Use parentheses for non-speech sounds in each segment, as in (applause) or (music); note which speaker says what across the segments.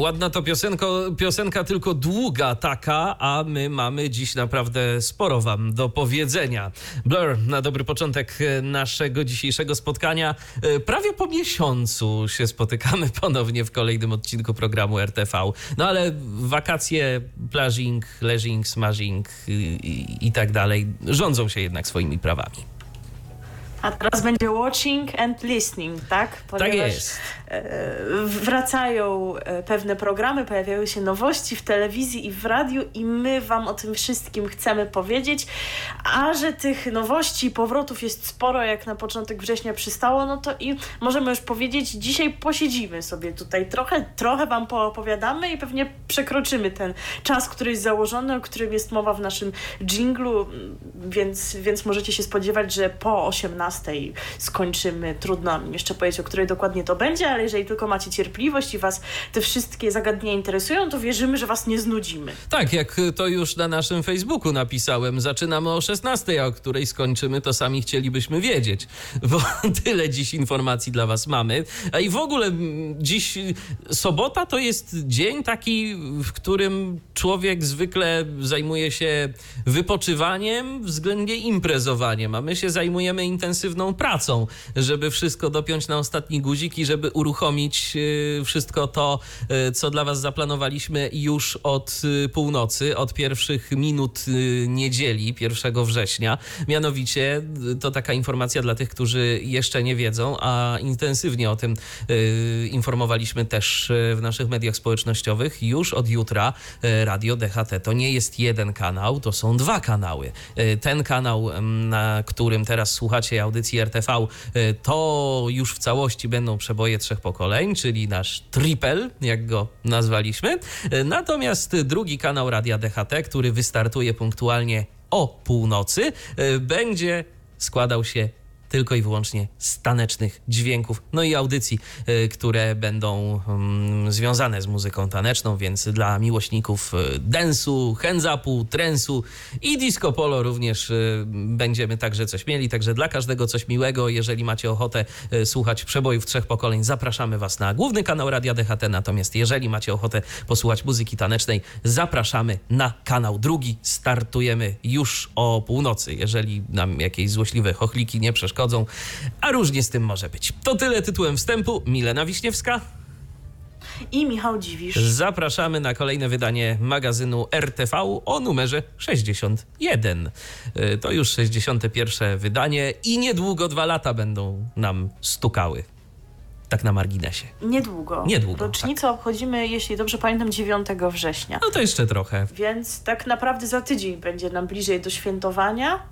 Speaker 1: Ładna to piosenko, piosenka, tylko długa taka, a my mamy dziś naprawdę sporo wam do powiedzenia. Blur na dobry początek naszego dzisiejszego spotkania. E, prawie po miesiącu się spotykamy (laughs) ponownie w kolejnym odcinku programu RTV. No ale wakacje, plażing, leżing, smashing i, i, i tak dalej rządzą się jednak swoimi prawami.
Speaker 2: A teraz będzie watching and listening, tak?
Speaker 1: Ponieważ tak jest.
Speaker 2: Wracają e, pewne programy, pojawiają się nowości w telewizji i w radiu i my Wam o tym wszystkim chcemy powiedzieć. A że tych nowości i powrotów jest sporo, jak na początek września przystało, no to i możemy już powiedzieć, dzisiaj posiedzimy sobie tutaj trochę, trochę Wam poopowiadamy i pewnie przekroczymy ten czas, który jest założony, o którym jest mowa w naszym dżinglu, więc, więc możecie się spodziewać, że po 18 12 skończymy. Trudno jeszcze powiedzieć, o której dokładnie to będzie, ale jeżeli tylko macie cierpliwość i Was te wszystkie zagadnienia interesują, to wierzymy, że Was nie znudzimy.
Speaker 1: Tak, jak to już na naszym Facebooku napisałem, zaczynamy o 16, a o której skończymy, to sami chcielibyśmy wiedzieć, bo (laughs) tyle dziś informacji dla Was mamy. A i w ogóle dziś sobota to jest dzień taki, w którym człowiek zwykle zajmuje się wypoczywaniem względnie imprezowaniem, a my się zajmujemy intensywną pracą, żeby wszystko dopiąć na ostatni guzik i żeby uruchomić y, wszystko to, y, co dla Was zaplanowaliśmy już od y, północy, od pierwszych minut niedzieli, 1 września. Mianowicie to taka informacja dla tych, którzy jeszcze nie wiedzą, a intensywnie o tym informowaliśmy też w naszych mediach społecznościowych. Już od jutra Radio DHT to nie jest jeden kanał, to są dwa kanały. Ten kanał, na którym teraz słuchacie audycji RTV, to już w całości będą przeboje trzech pokoleń, czyli nasz triple, jak go nazwaliśmy. Natomiast drugi kanał Radia DHT, który wystartuje punktualnie o północy, y, będzie składał się tylko i wyłącznie stanecznych dźwięków, no i audycji, y, które będą mm, związane z muzyką taneczną, więc dla miłośników y, densu, hands-upu, trensu i disco polo również y, będziemy także coś mieli, także dla każdego coś miłego. Jeżeli macie ochotę słuchać przebojów trzech pokoleń, zapraszamy Was na główny kanał Radia DHT, natomiast jeżeli macie ochotę posłuchać muzyki tanecznej, zapraszamy na kanał drugi. Startujemy już o północy. Jeżeli nam jakieś złośliwe chochliki nie przeszkadzają, a różnie z tym może być. To tyle tytułem wstępu. Milena Wiśniewska
Speaker 2: i Michał Dziwisz.
Speaker 1: Zapraszamy na kolejne wydanie magazynu RTV o numerze 61. Y, to już 61 wydanie i niedługo dwa lata będą nam stukały. Tak na marginesie.
Speaker 2: Niedługo.
Speaker 1: Niedługo.
Speaker 2: Rocznicę
Speaker 1: tak.
Speaker 2: obchodzimy, jeśli dobrze pamiętam, 9 września.
Speaker 1: No to jeszcze trochę.
Speaker 2: Więc tak naprawdę za tydzień będzie nam bliżej do świętowania.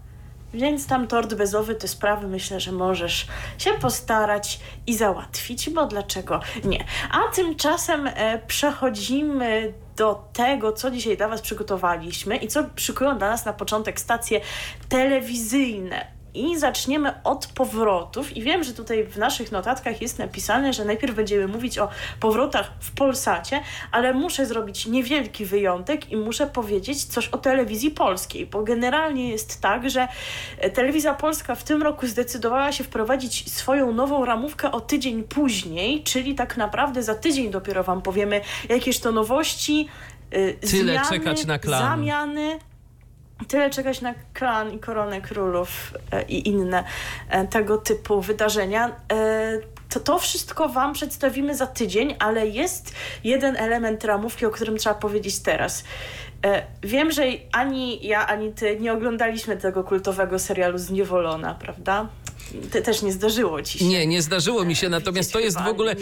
Speaker 2: Więc tam tort bezowy, te sprawy myślę, że możesz się postarać i załatwić, bo dlaczego nie? A tymczasem e, przechodzimy do tego, co dzisiaj dla Was przygotowaliśmy i co szykują dla nas na początek stacje telewizyjne i zaczniemy od powrotów. I wiem, że tutaj w naszych notatkach jest napisane, że najpierw będziemy mówić o powrotach w Polsacie, ale muszę zrobić niewielki wyjątek i muszę powiedzieć coś o telewizji polskiej, bo generalnie jest tak, że e, telewizja polska w tym roku zdecydowała się wprowadzić swoją nową ramówkę o tydzień później, czyli tak naprawdę za tydzień dopiero Wam powiemy, jakież to nowości.
Speaker 1: E, Tyle zmiany, czekać na klan.
Speaker 2: Zamiany, tyle czekać na klan i koronę królów e, i inne e, tego typu wydarzenia. E, to, to wszystko Wam przedstawimy za tydzień, ale jest jeden element ramówki, o którym trzeba powiedzieć teraz. Wiem, że ani ja, ani Ty nie oglądaliśmy tego kultowego serialu Zniewolona, prawda? Te, też nie zdarzyło ci się.
Speaker 1: Nie, nie zdarzyło mi się, natomiast to jest w ogóle.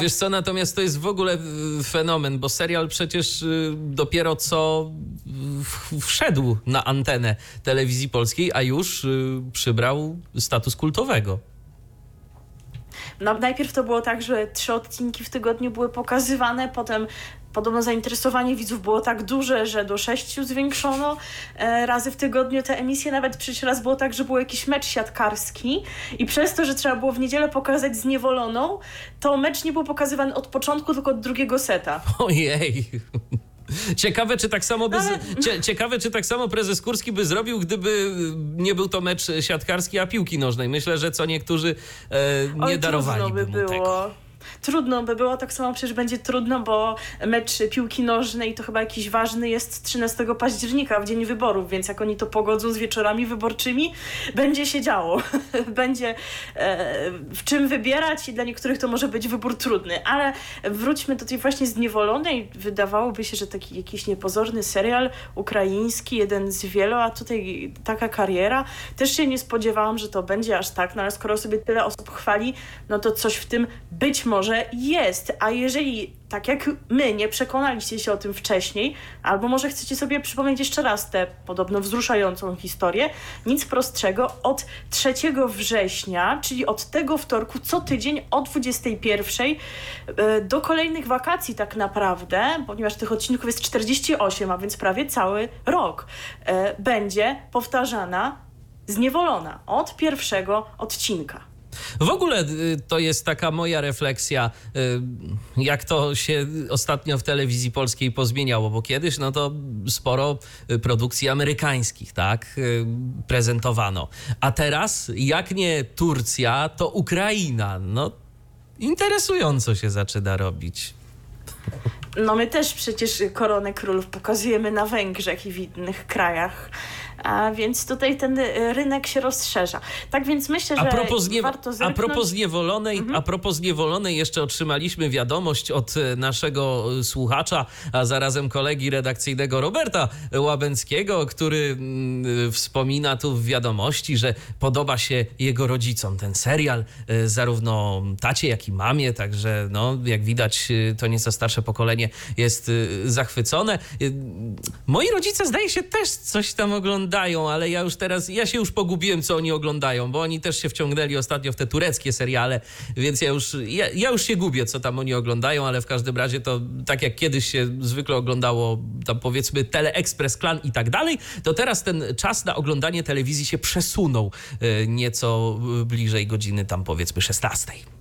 Speaker 1: Wiesz co, natomiast to jest w ogóle fenomen, bo serial przecież y, dopiero co wszedł na antenę telewizji polskiej, a już przybrał status kultowego.
Speaker 2: No, najpierw to było tak, że trzy odcinki w tygodniu były pokazywane, potem podobno zainteresowanie widzów było tak duże, że do sześciu zwiększono e, razy w tygodniu te emisje. Nawet przecież raz było tak, że był jakiś mecz siatkarski i przez to, że trzeba było w niedzielę pokazać zniewoloną, to mecz nie był pokazywany od początku, tylko od drugiego seta.
Speaker 1: Ojej. Ciekawe, czy tak samo by, cie, ciekawe, czy tak samo prezes Kurski by zrobił, gdyby nie był to mecz siatkarski, a piłki nożnej. Myślę, że co niektórzy e, nie
Speaker 2: Oj,
Speaker 1: darowali
Speaker 2: by
Speaker 1: mu
Speaker 2: było.
Speaker 1: tego.
Speaker 2: Trudno by było, tak samo przecież będzie trudno, bo mecz piłki nożnej to chyba jakiś ważny jest 13 października, w dzień wyborów, więc jak oni to pogodzą z wieczorami wyborczymi, będzie się działo. (laughs) będzie e, w czym wybierać i dla niektórych to może być wybór trudny. Ale wróćmy do tej właśnie zniewolonej. Wydawałoby się, że taki jakiś niepozorny serial ukraiński, jeden z wielu, a tutaj taka kariera. Też się nie spodziewałam, że to będzie aż tak, no ale skoro sobie tyle osób chwali, no to coś w tym być może może jest, a jeżeli tak jak my nie przekonaliście się o tym wcześniej, albo może chcecie sobie przypomnieć jeszcze raz tę podobno wzruszającą historię, nic prostszego, od 3 września, czyli od tego wtorku co tydzień o 21 e, do kolejnych wakacji tak naprawdę, ponieważ tych odcinków jest 48, a więc prawie cały rok, e, będzie powtarzana zniewolona od pierwszego odcinka.
Speaker 1: W ogóle y, to jest taka moja refleksja, y, jak to się ostatnio w telewizji polskiej pozmieniało, bo kiedyś no to sporo y, produkcji amerykańskich, tak, prezentowano. A teraz, jak nie Turcja, to Ukraina. No, interesująco się zaczyna robić.
Speaker 2: No my też przecież koronę królów pokazujemy na Węgrzech i w innych krajach. A więc tutaj ten y, rynek się rozszerza. Tak więc myślę, że a propos nie, warto zerknąć...
Speaker 1: A propos zniewolonej, mhm. a propos jeszcze otrzymaliśmy wiadomość od y, naszego y, słuchacza, a zarazem kolegi redakcyjnego Roberta Łabęckiego, który mm, wspomina tu w wiadomości, że podoba się jego rodzicom ten serial, zarówno tacie, jak i mamie, także no, jak widać to nieco starsze pokolenie jest zachwycone. Moi rodzice zdaje się też coś tam oglądają oglądają, ale ja już teraz, ja się już pogubiłem, co oni oglądają, bo oni też się wciągnęli ostatnio w te tureckie seriale, więc ja już, ja, ja już się gubię, co tam oni oglądają, ale w każdym razie to tak jak kiedyś się zwykle oglądało tam powiedzmy Teleexpress, Klan i tak dalej, to teraz ten czas na oglądanie telewizji się przesunął e, nieco bliżej godziny tam powiedzmy 16.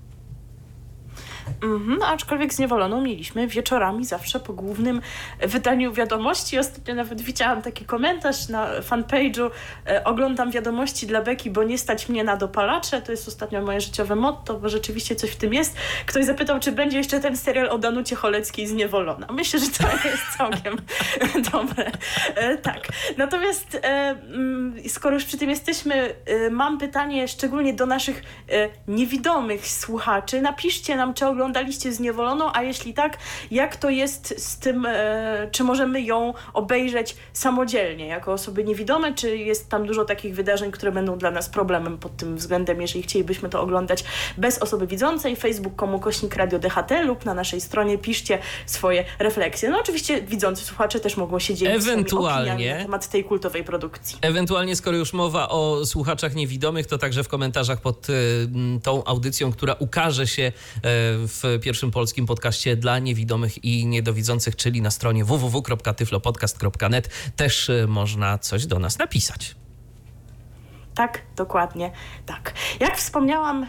Speaker 2: Mhm, aczkolwiek zniewoloną mieliśmy wieczorami zawsze po głównym wydaniu wiadomości. Ostatnio nawet widziałam taki komentarz na fanpage'u e, oglądam wiadomości dla Beki, bo nie stać mnie na dopalacze. To jest ostatnio moje życiowe motto, bo rzeczywiście coś w tym jest. Ktoś zapytał, czy będzie jeszcze ten serial o Danucie Choleckiej zniewolona. Myślę, że to (laughs) jest całkiem (laughs) dobre. E, tak. Natomiast e, mm, skoro już przy tym jesteśmy, e, mam pytanie szczególnie do naszych e, niewidomych słuchaczy. Napiszcie nam, czy oglądaliście Zniewoloną, a jeśli tak, jak to jest z tym, e, czy możemy ją obejrzeć samodzielnie, jako osoby niewidome, czy jest tam dużo takich wydarzeń, które będą dla nas problemem pod tym względem, jeżeli chcielibyśmy to oglądać bez osoby widzącej, facebook.com kośnik radio DHT lub na naszej stronie piszcie swoje refleksje. No oczywiście widzący słuchacze też mogą się dzielić Ewentualnie, na temat tej kultowej produkcji.
Speaker 1: Ewentualnie, skoro już mowa o słuchaczach niewidomych, to także w komentarzach pod y, tą audycją, która ukaże się y, w pierwszym polskim podcaście dla niewidomych i niedowidzących, czyli na stronie www.tyflopodcast.net też e, można coś do nas napisać.
Speaker 2: Tak, dokładnie tak. Jak wspomniałam,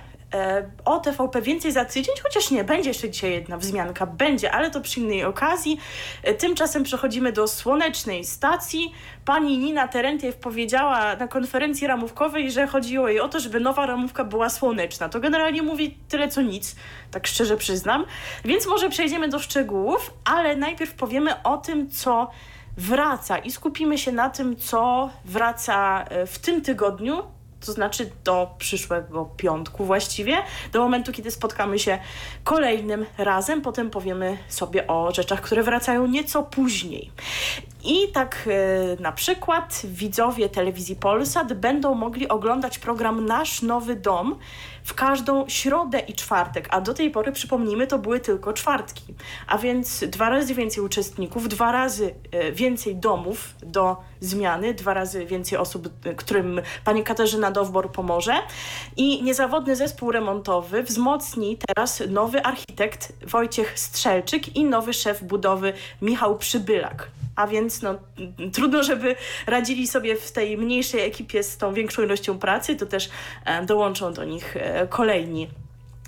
Speaker 2: o TVP więcej za tydzień, chociaż nie, będzie jeszcze dzisiaj jedna wzmianka, będzie, ale to przy innej okazji. E, tymczasem przechodzimy do słonecznej stacji. Pani Nina Terentiew powiedziała na konferencji ramówkowej, że chodziło jej o to, żeby nowa ramówka była słoneczna. To generalnie mówi tyle co nic, tak szczerze przyznam. Więc może przejdziemy do szczegółów, ale najpierw powiemy o tym, co wraca i skupimy się na tym, co wraca e, w tym tygodniu, to znaczy do przyszłego piątku właściwie, do momentu, kiedy spotkamy się kolejnym razem. Potem powiemy sobie o rzeczach, które wracają nieco później. I tak e, na przykład widzowie telewizji Polsat będą mogli oglądać program Nasz Nowy Dom w każdą środę i czwartek, a do tej pory, przypomnijmy, to były tylko czwartki. A więc dwa razy więcej uczestników, dwa razy e, więcej domów do zmiany, dwa razy więcej osób, e, którym pani Katarzyna Dowbor pomoże. I niezawodny zespół remontowy wzmocni teraz nowy architekt Wojciech Strzelczyk i nowy szef budowy Michał Przybylak. A więc no, trudno, żeby radzili sobie w tej mniejszej ekipie z tą większą ilością pracy, to też e, dołączą do nich e, kolejni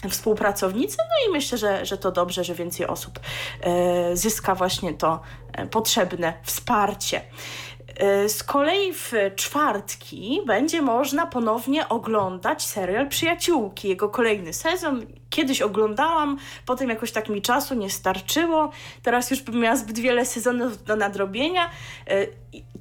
Speaker 2: współpracownicy, no i myślę, że, że to dobrze, że więcej osób e, zyska właśnie to potrzebne wsparcie. Z kolei w czwartki będzie można ponownie oglądać serial Przyjaciółki, jego kolejny sezon. Kiedyś oglądałam, potem jakoś tak mi czasu nie starczyło. Teraz już bym miała zbyt wiele sezonów do nadrobienia.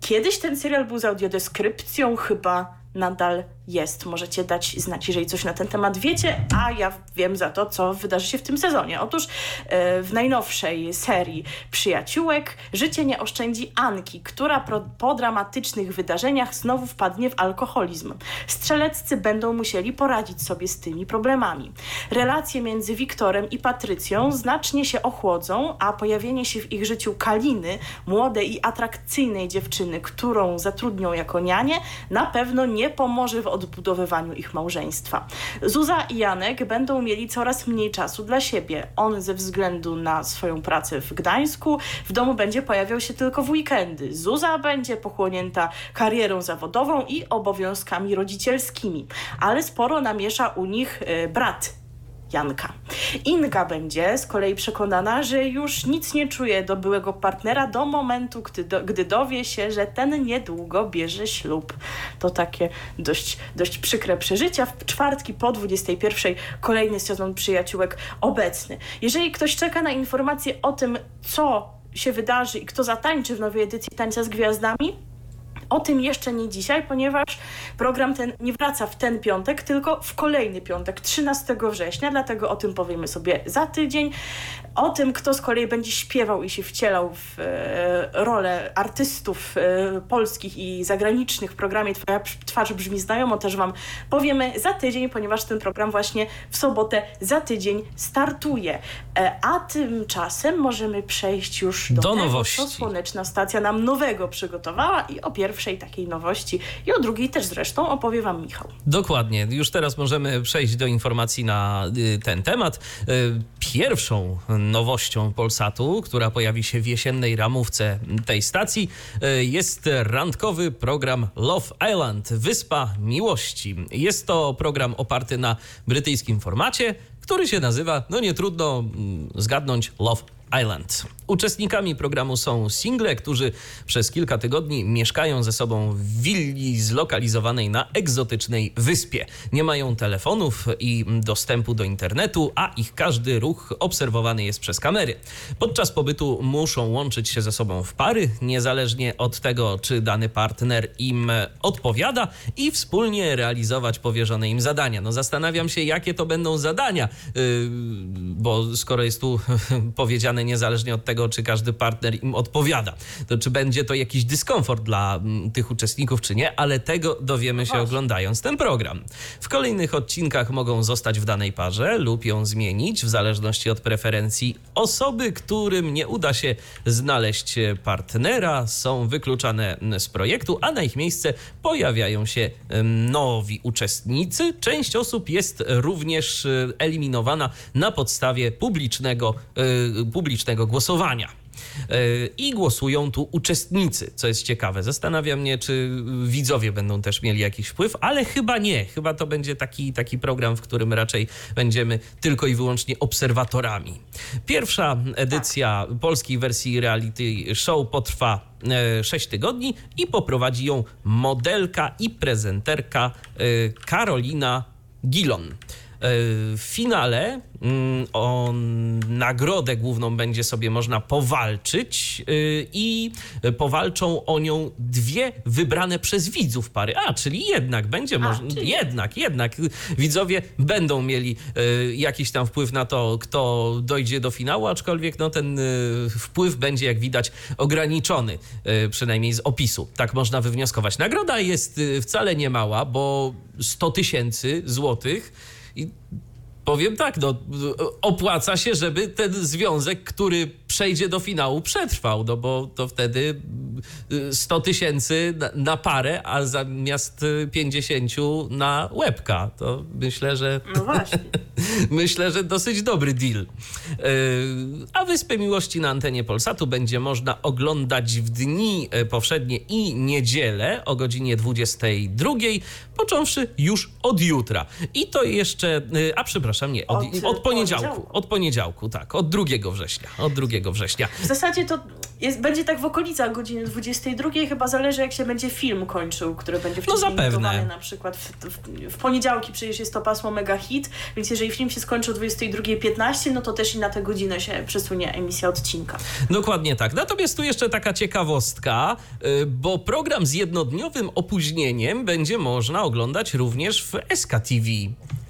Speaker 2: Kiedyś ten serial był z audiodeskrypcją, chyba nadal jest. Możecie dać znać, jeżeli coś na ten temat wiecie, a ja wiem za to, co wydarzy się w tym sezonie. Otóż e, w najnowszej serii Przyjaciółek życie nie oszczędzi Anki, która po dramatycznych wydarzeniach znowu wpadnie w alkoholizm. Strzeleccy będą musieli poradzić sobie z tymi problemami. Relacje między Wiktorem i Patrycją znacznie się ochłodzą, a pojawienie się w ich życiu Kaliny, młodej i atrakcyjnej dziewczyny, którą zatrudnią jako nianie, na pewno nie pomoże w odbudowywaniu ich małżeństwa. Zuza i Janek będą mieli coraz mniej czasu dla siebie. On ze względu na swoją pracę w Gdańsku w domu będzie pojawiał się tylko w weekendy. Zuza będzie pochłonięta karierą zawodową i obowiązkami rodzicielskimi, ale sporo namiesza u nich e, brat Janka. Inga będzie z kolei przekonana, że już nic nie czuje do byłego partnera do momentu, gdy, do, gdy dowie się, że ten niedługo bierze ślub. To takie dość, dość przykre przeżycia. W czwartki po 21 kolejny sezon przyjaciółek obecny. Jeżeli ktoś czeka na informacje o tym, co się wydarzy i kto zatańczy w nowej edycji Tańca z Gwiazdami, o tym jeszcze nie dzisiaj, ponieważ program ten nie wraca w ten piątek, tylko w kolejny piątek, 13 września, dlatego o tym powiemy sobie za tydzień. O tym, kto z kolei będzie śpiewał i się wcielał w e, rolę artystów e, polskich i zagranicznych w programie Twoja twarz brzmi znajomo, też Wam powiemy za tydzień, ponieważ ten program właśnie w sobotę za tydzień startuje. E, a tymczasem możemy przejść już do,
Speaker 1: do
Speaker 2: tego,
Speaker 1: nowości.
Speaker 2: co Słoneczna Stacja nam nowego przygotowała i o pierwszej takiej nowości i o drugiej też zresztą opowie Wam Michał.
Speaker 1: Dokładnie. Już teraz możemy przejść do informacji na y, ten temat. Y, pierwszą nowością Polsatu, która pojawi się w jesiennej ramówce tej stacji, y, jest randkowy program Love Island, Wyspa Miłości. Jest to program oparty na brytyjskim formacie, który się nazywa, no nie trudno mm, zgadnąć, Love Island. Uczestnikami programu są single, którzy przez kilka tygodni mieszkają ze sobą w willi zlokalizowanej na egzotycznej wyspie. Nie mają telefonów i dostępu do internetu, a ich każdy ruch obserwowany jest przez kamery. Podczas pobytu muszą łączyć się ze sobą w pary, niezależnie od tego, czy dany partner im odpowiada i wspólnie realizować powierzone im zadania. No zastanawiam się, jakie to będą zadania, yy, bo skoro jest tu (laughs) powiedziane niezależnie od tego, czy każdy partner im odpowiada. To czy będzie to jakiś dyskomfort dla mm, tych uczestników, czy nie, ale tego dowiemy się oglądając ten program. W kolejnych odcinkach mogą zostać w danej parze lub ją zmienić w zależności od preferencji osoby, którym nie uda się znaleźć partnera, są wykluczane mm, z projektu, a na ich miejsce pojawiają się mm, nowi uczestnicy. Część osób jest również y, eliminowana na podstawie publicznego, y, publicznego głosowania. E, I głosują tu uczestnicy, co jest ciekawe. Zastanawiam mnie, czy widzowie będą też mieli jakiś wpływ, ale chyba nie. Chyba to będzie taki, taki program, w którym raczej będziemy tylko i wyłącznie obserwatorami. Pierwsza edycja polskiej wersji reality show potrwa 6 e, tygodni i poprowadzi ją modelka i prezenterka e, Karolina Gilon. W finale mm, o nagrodę główną będzie sobie można powalczyć i powalczą o nią dwie wybrane przez widzów pary. A, czyli jednak będzie można, czyli... jednak, jednak widzowie będą mieli jakiś tam wpływ na to, kto dojdzie do finału, aczkolwiek no, ten wpływ będzie, jak widać, ograniczony, przynajmniej z opisu. Tak można wywnioskować. Nagroda jest wcale nie mała, bo 100 tysięcy złotych i powiem tak, no, opłaca się, żeby ten związek, który przejdzie do finału, przetrwał, no bo to wtedy 100 tysięcy na, na, parę, a zamiast 50 na łebka. To myślę, że.
Speaker 2: No właśnie. (laughs)
Speaker 1: myślę, że dosyć dobry deal. E, a Wyspę Miłości na antenie Polsatu będzie można oglądać w dni e, powszednie i niedzielę o godzinie 22, począwszy już od jutra. I to jeszcze, e, a przepraszam, nie, od, od, od poniedziałku, poniedziałku. Od poniedziałku, tak, od 2 września. Od 2 września.
Speaker 2: W zasadzie to jest, będzie tak w okolicach godziny 22, chyba zależy jak się będzie film kończył, który będzie
Speaker 1: no
Speaker 2: wcześniej
Speaker 1: no zapewne.
Speaker 2: na przykład w, w, w, poniedziałki przecież jest to pasmo mega hit, więc jeżeli film się skończy o 22.15, no to też i na tę godzinę się przesunie emisja odcinka.
Speaker 1: Dokładnie tak. Natomiast tu jeszcze taka ciekawostka, y, bo program z jednodniowym opóźnieniem będzie można oglądać również w SKTV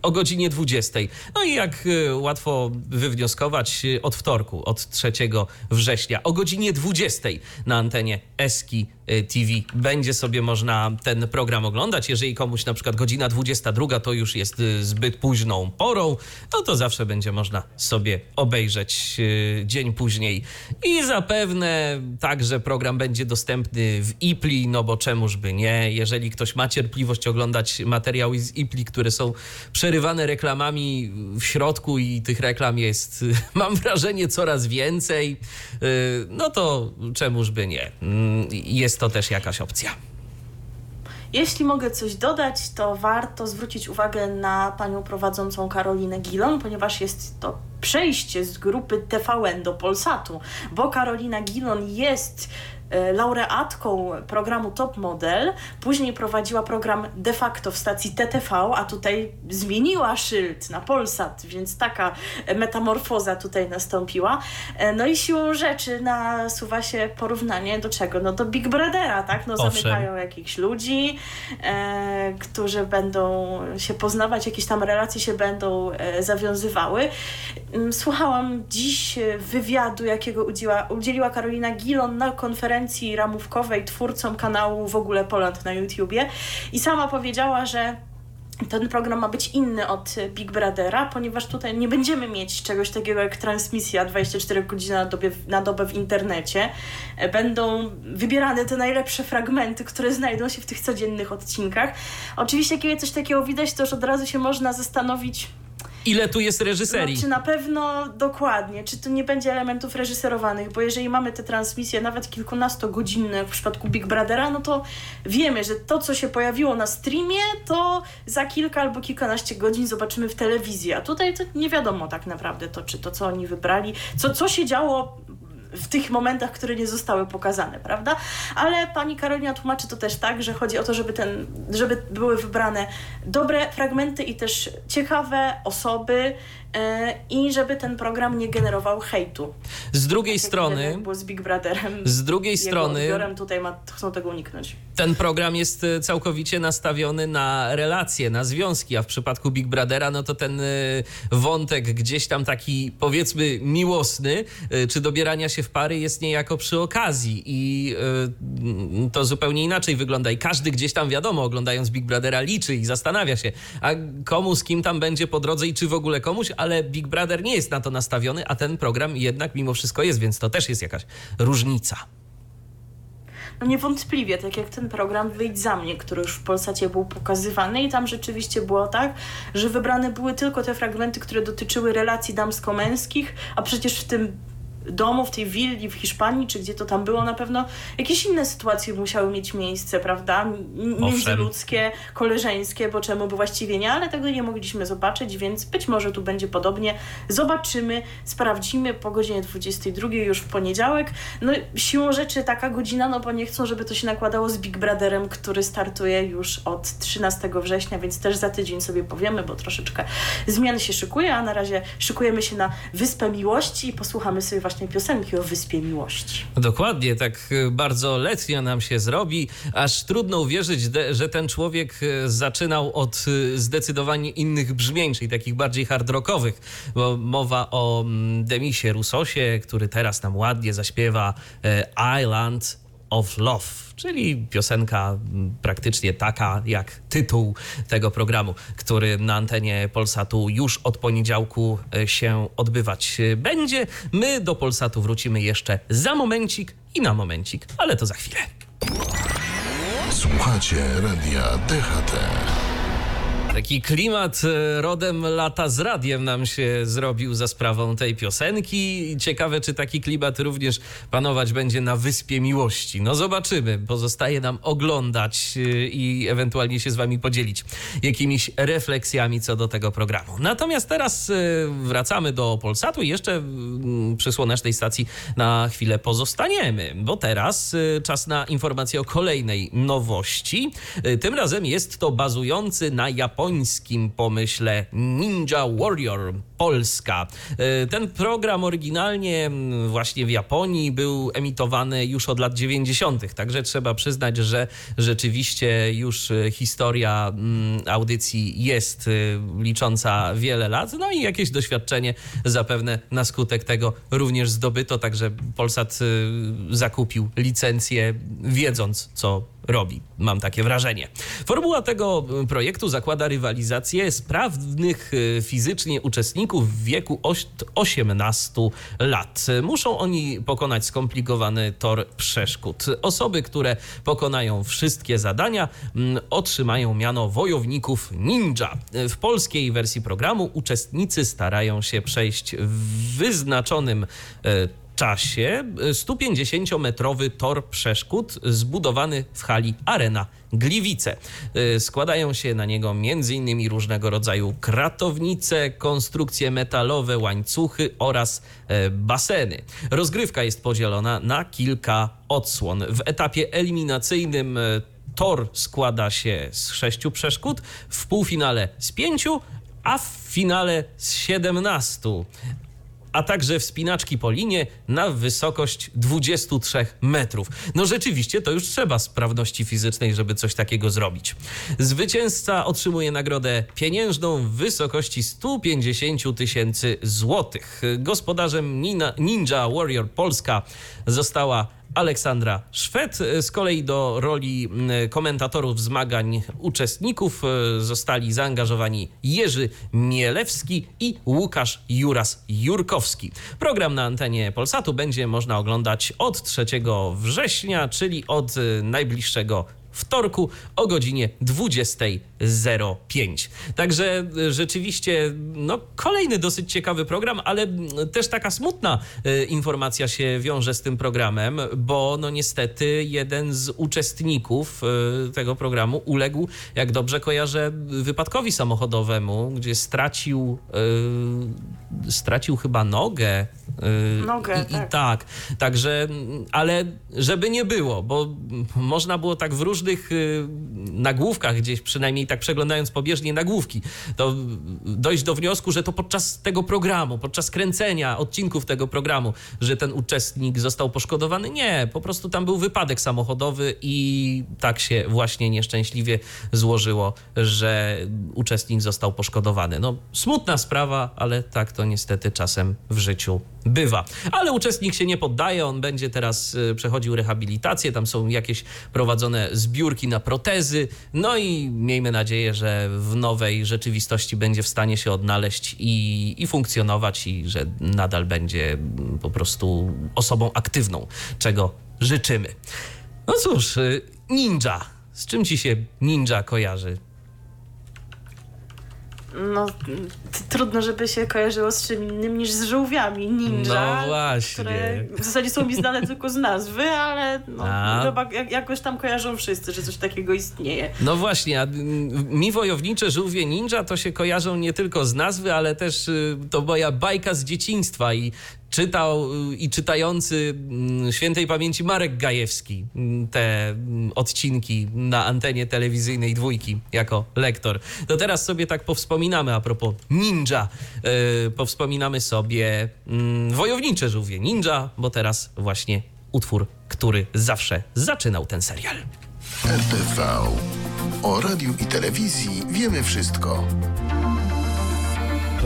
Speaker 1: o godzinie 20. No i jak y, łatwo wywnioskować, y, od wtorku, od 3 września o godzinie 20 na antenie Eski TV będzie sobie można ten program oglądać. Jeżeli komuś na przykład godzina 22 to już jest y, zbyt późną porą, no to zawsze będzie można sobie obejrzeć y, dzień później. I zapewne także program będzie dostępny w IPLI, no bo czemuż by nie. Jeżeli ktoś ma cierpliwość oglądać materiały z IPLI, które są przerywane reklamami w środku i tych reklam jest, (laughs) mam wrażenie, coraz więcej, no to czemuż by nie. Mm, jest jest to też jakaś opcja.
Speaker 2: Jeśli mogę coś dodać, to warto zwrócić uwagę na panią prowadzącą Karolinę Gilon, ponieważ jest to przejście z grupy TVN do Polsatu, bo Karolina Gilon jest laureatką programu Top Model, później prowadziła program de facto w stacji TTV, a tutaj zmieniła szyld na Polsat, więc taka metamorfoza tutaj nastąpiła. E, no i siłą rzeczy nasuwa się porównanie do czego? No do Big Brothera, tak? No Owszem. zamykają jakichś ludzi, e, którzy będą się poznawać, jakieś tam relacje się będą e, zawiązywały. Mm, słuchałam dziś wywiadu, jakiego udziela, udzieliła Karolina Gilon na konferencji konferencji ramówkowej twórcom kanału w ogóle Poland na YouTubie i sama powiedziała, że ten program ma być inny od Big Brothera, ponieważ tutaj nie będziemy mieć czegoś takiego jak transmisja 24 godziny na, na dobę w internecie. Będą wybierane te najlepsze fragmenty, które znajdą się w tych codziennych odcinkach. Oczywiście, kiedy coś takiego widać, to już od razu się można zastanowić,
Speaker 1: ile tu jest reżyserii.
Speaker 2: No, czy na pewno dokładnie, czy tu nie będzie elementów reżyserowanych, bo jeżeli mamy te transmisje nawet kilkunastogodzinne w przypadku Big Brothera, no to wiemy, że to, co się pojawiło na streamie, to za kilka albo kilkanaście godzin zobaczymy w telewizji, a tutaj to nie wiadomo tak naprawdę to, czy to, co oni wybrali, co, co się działo w tych momentach, które nie zostały pokazane, prawda? Ale pani Karolina tłumaczy to też tak, że chodzi o to, żeby, ten, żeby były wybrane dobre fragmenty i też ciekawe osoby, i żeby ten program nie generował hejtu.
Speaker 1: Z drugiej tak strony.
Speaker 2: Bo z Big Brotherem.
Speaker 1: Z drugiej strony.
Speaker 2: tutaj ma, chcą tego uniknąć.
Speaker 1: Ten program jest e, całkowicie nastawiony na relacje, na związki, a w przypadku Big Brothera, no to ten e, wątek gdzieś tam taki powiedzmy miłosny, czy dobierania się w pary jest niejako przy okazji i to zupełnie inaczej wygląda. I każdy gdzieś tam wiadomo, oglądając Big Brothera, liczy i zastanawia się, a komu z kim tam będzie po drodze i czy w ogóle komuś, ale Big Brother nie jest na to nastawiony, a ten program jednak mimo wszystko jest, więc to też jest jakaś różnica.
Speaker 2: No niewątpliwie, tak jak ten program Wyjdź za mnie, który już w Polsacie był pokazywany i tam rzeczywiście było tak, że wybrane były tylko te fragmenty, które dotyczyły relacji damsko-męskich, a przecież w tym domu, w tej willi w Hiszpanii, czy gdzie to tam było, na pewno jakieś inne sytuacje musiały mieć miejsce, prawda? Międzyludzkie, koleżeńskie, bo czemu by właściwie nie, ale tego nie mogliśmy zobaczyć, więc być może tu będzie podobnie. Zobaczymy, sprawdzimy po godzinie 22 już w poniedziałek. No siłą rzeczy taka godzina, no bo nie chcą, żeby to się nakładało z Big Brotherem, który startuje już od 13 września, więc też za tydzień sobie powiemy, bo troszeczkę zmian się szykuje, a na razie szykujemy się na Wyspę Miłości i posłuchamy sobie właśnie piosenki o Wyspie Miłości.
Speaker 1: Dokładnie, tak y, bardzo letnio nam się zrobi, aż trudno uwierzyć, że ten człowiek y, zaczynał od y, zdecydowanie innych brzmień, czyli takich bardziej hard rockowych, bo mowa o mm, Demisie Rusosie, który teraz nam ładnie zaśpiewa Island of Love, czyli piosenka praktycznie taka jak tytuł tego programu, który na antenie Polsatu już od poniedziałku e, się odbywać e, będzie. My do Polsatu wrócimy jeszcze za momencik i na momencik, ale to za chwilę.
Speaker 3: Słuchacie radia DHT.
Speaker 1: Taki klimat e, rodem lata z radiem nam się zrobił za sprawą tej piosenki. Ciekawe, czy taki klimat również panować będzie na Wyspie Miłości. No zobaczymy. Pozostaje nam oglądać e, i ewentualnie się z wami podzielić jakimiś refleksjami co do tego programu. Natomiast teraz e, wracamy do Polsatu i jeszcze mm, przy słonecznej stacji na chwilę pozostaniemy, bo teraz czas na informację o kolejnej nowości. Tym razem jest to bazujący na japońskim pomyśle Ninja Warrior Polska. E, Ten program oryginalnie właśnie w Japonii był emitowany już od lat 90., także trzeba przyznać, że rzeczywiście już e, historia audycji jest e, licząca wiele lat, no i jakieś doświadczenie zapewne na skutek tego również zdobyto, także Polsat zakupił licencję wiedząc, co robi. Mam takie wrażenie. Formuła tego y, projektu zakłada rywalizację sprawnych y, fizycznie uczestników w wieku oś- 18 lat. Muszą oni pokonać skomplikowany tor przeszkód. Osoby, które pokonają wszystkie zadania, mm, otrzymają miano wojowników ninja. W polskiej wersji programu uczestnicy starają się przejść w wyznaczonym e, czasie 150-metrowy tor przeszkód zbudowany w hali Arena Gliwice. Y, Składają się na niego m.in. różnego rodzaju kratownice, konstrukcje metalowe, łańcuchy oraz e, baseny. Rozgrywka jest podzielona na kilka odsłon. W etapie eliminacyjnym e, tor składa się z sześciu przeszkód, w półfinale z pięciu, a w finale z 17 a także wspinaczki po linie na wysokość 23 metrów. No rzeczywiście, to już trzeba sprawności fizycznej, żeby coś takiego zrobić. Zwycięzca otrzymuje nagrodę pieniężną w wysokości 150 tysięcy złotych. Gospodarzem Ninja Warrior Polska została Aleksandra Szwed. Z kolei do roli komentatorów zmagań uczestników e, zostali zaangażowani Jerzy Mielewski i Łukasz Juras-Jurkowski. Program na antenie Polsatu będzie można oglądać od 3 września, czyli od e, najbliższego wtorku o godzinie 20.05. Także y, rzeczywiście no, kolejny dosyć ciekawy program, ale też taka smutna y, informacja się wiąże z tym programem, bo no niestety jeden z uczestników y, tego programu uległ, jak dobrze kojarzę, wypadkowi samochodowemu, gdzie stracił, y, stracił chyba nogę. y,
Speaker 2: Nogę,
Speaker 1: i,
Speaker 2: tak.
Speaker 1: I tak, także, mm, ale żeby nie było, bo można było tak w różnych y, nagłówkach, gdzieś przynajmniej tak przeglądając pobieżnie nagłówki, to dojść do wniosku, że to podczas tego programu, podczas kręcenia odcinków tego programu, że ten uczestnik został poszkodowany. Nie, po prostu tam był wypadek samochodowy i tak się właśnie nieszczęśliwie złożyło, że uczestnik został poszkodowany. No, smutna sprawa, ale tak to niestety czasem w życiu bywa. Ale uczestnik się nie poddaje, on będzie teraz y, przechodził rehabilitację, tam są jakieś prowadzone zbiórki na protezy, no i miejmy nadzieję, że w nowej rzeczywistości będzie w stanie się odnaleźć i, i funkcjonować i że nadal będzie po prostu osobą aktywną, czego życzymy. No cóż, y, ninja. Z czym ci się ninja kojarzy?
Speaker 2: No, trudno, żeby się kojarzyło z czym innym niż z żółwiami. Ninja,
Speaker 1: No właśnie.
Speaker 2: które w zasadzie są mi znane (laughs) tylko z nazwy, ale no, chyba jak, jakoś tam kojarzą wszyscy, że coś takiego istnieje.
Speaker 1: No właśnie, a mi wojownicze żółwie ninja to się kojarzą nie tylko z nazwy, ale też y, to moja bajka z dzieciństwa i czytał y, i czytający mm, świętej pamięci Marek Gajewski mm, te mm, odcinki na antenie telewizyjnej dwójki jako lektor. To teraz sobie tak powspominamy a propos ninja. y, Powspominamy sobie mm, wojownicze żółwie ninja, bo teraz właśnie utwór, który zawsze zaczynał ten serial.
Speaker 3: RTV. O radiu i telewizji wiemy wszystko.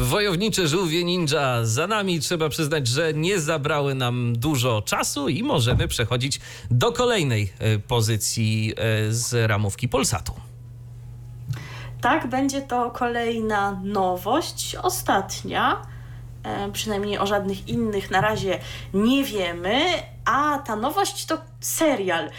Speaker 1: Wojownicze żółwie ninja za nami. Trzeba przyznać, że nie zabrały nam dużo czasu i możemy przechodzić do kolejnej e, pozycji e, z ramówki Polsatu.
Speaker 2: Tak, będzie to kolejna nowość, ostatnia. E, przynajmniej o żadnych innych na razie nie wiemy. A ta nowość to serial.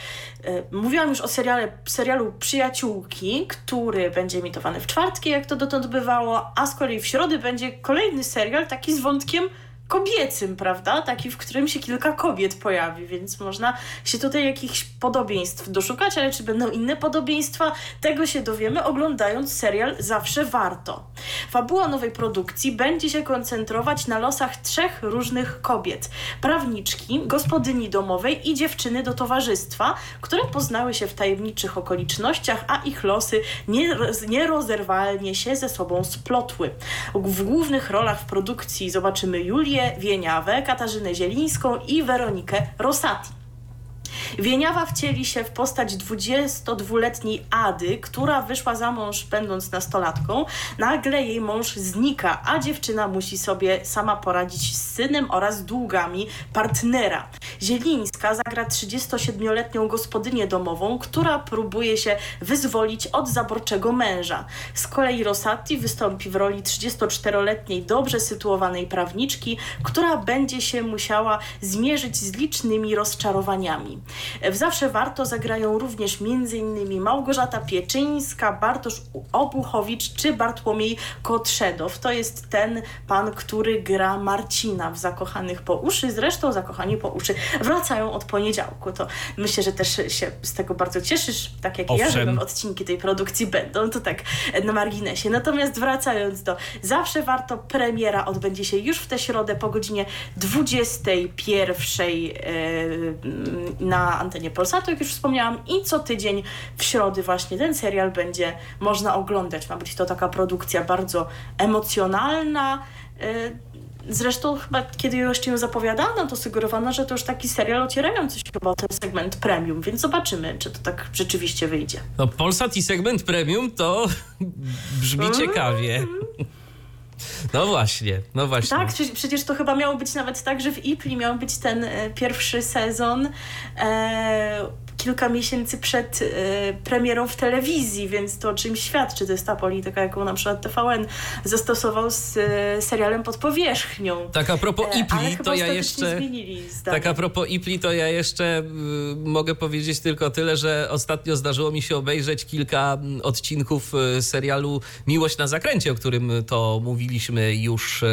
Speaker 2: E, mówiłam już o seriale, serialu Przyjaciółki, który będzie emitowany w czwartki, jak to dotąd bywało, a z kolei w środę będzie kolejny serial, taki z wątkiem kobiecym, prawda? Taki, w którym się kilka kobiet pojawi, więc można się tutaj jakichś podobieństw doszukać, ale czy będą inne podobieństwa, tego się dowiemy oglądając serial Zawsze Warto. Fabuła nowej produkcji będzie się koncentrować na losach trzech różnych kobiet. Prawniczki, gospodyni domowej i dziewczyny do towarzystwa, które poznały się w tajemniczych okolicznościach, a ich losy nieroz- nierozerwalnie się ze sobą splotły. W głównych rolach w produkcji zobaczymy Julię Wieniawę, Katarzynę Zielińską i Weronikę Rosati. Wieniawa wcieli się w postać 22-letniej Ady, która wyszła za mąż będąc nastolatką. Nagle jej mąż znika, a dziewczyna musi sobie sama poradzić z synem oraz długami partnera. Zielińska zagra 37-letnią gospodynię domową, która próbuje się wyzwolić od zaborczego męża. Z kolei Rosati wystąpi w roli 34-letniej dobrze sytuowanej prawniczki, która będzie się musiała zmierzyć z licznymi rozczarowaniami. W Zawsze Warto zagrają również m.in. Małgorzata Pieczyńska, Bartosz Obuchowicz czy Bartłomiej Kotrzedow. To jest ten pan, który gra Marcina w Zakochanych po uszy. Zresztą Zakochani po uszy wracają od poniedziałku. To myślę, że też się z tego bardzo cieszysz, tak jak i ja,
Speaker 1: Owszem.
Speaker 2: że odcinki tej produkcji będą. To tak na marginesie. Natomiast wracając do Zawsze Warto, premiera odbędzie się już w tę środę po godzinie 21 e, na antenie Polsatu, jak już wspomniałam, i co tydzień w środę właśnie ten serial będzie można oglądać. Ma być to taka produkcja bardzo emocjonalna. e, Zresztą chyba kiedy jeszcze ją zapowiadano, to sugerowano, że to już taki serial ocierający się chyba o ten segment premium, więc zobaczymy, czy to tak rzeczywiście wyjdzie.
Speaker 1: No, Polsat i segment premium to (laughs) brzmi ciekawie. No właśnie, no właśnie.
Speaker 2: Tak, przecież, to chyba miało być nawet tak, że w Ipli miał być ten e, pierwszy sezon e, kilka miesięcy przed e, premierą w telewizji, więc to o czym świadczy. To jest ta polityka, jaką na przykład TVN zastosował z e, serialem Pod Powierzchnią.
Speaker 1: Tak a propos
Speaker 2: E, ale
Speaker 1: Ipli, to ja jeszcze... Tak a propos Ipli, to ja jeszcze y, mogę powiedzieć tylko tyle, że ostatnio zdarzyło mi się obejrzeć kilka mm, odcinków y, serialu Miłość na zakręcie, o którym to mówiliśmy już y,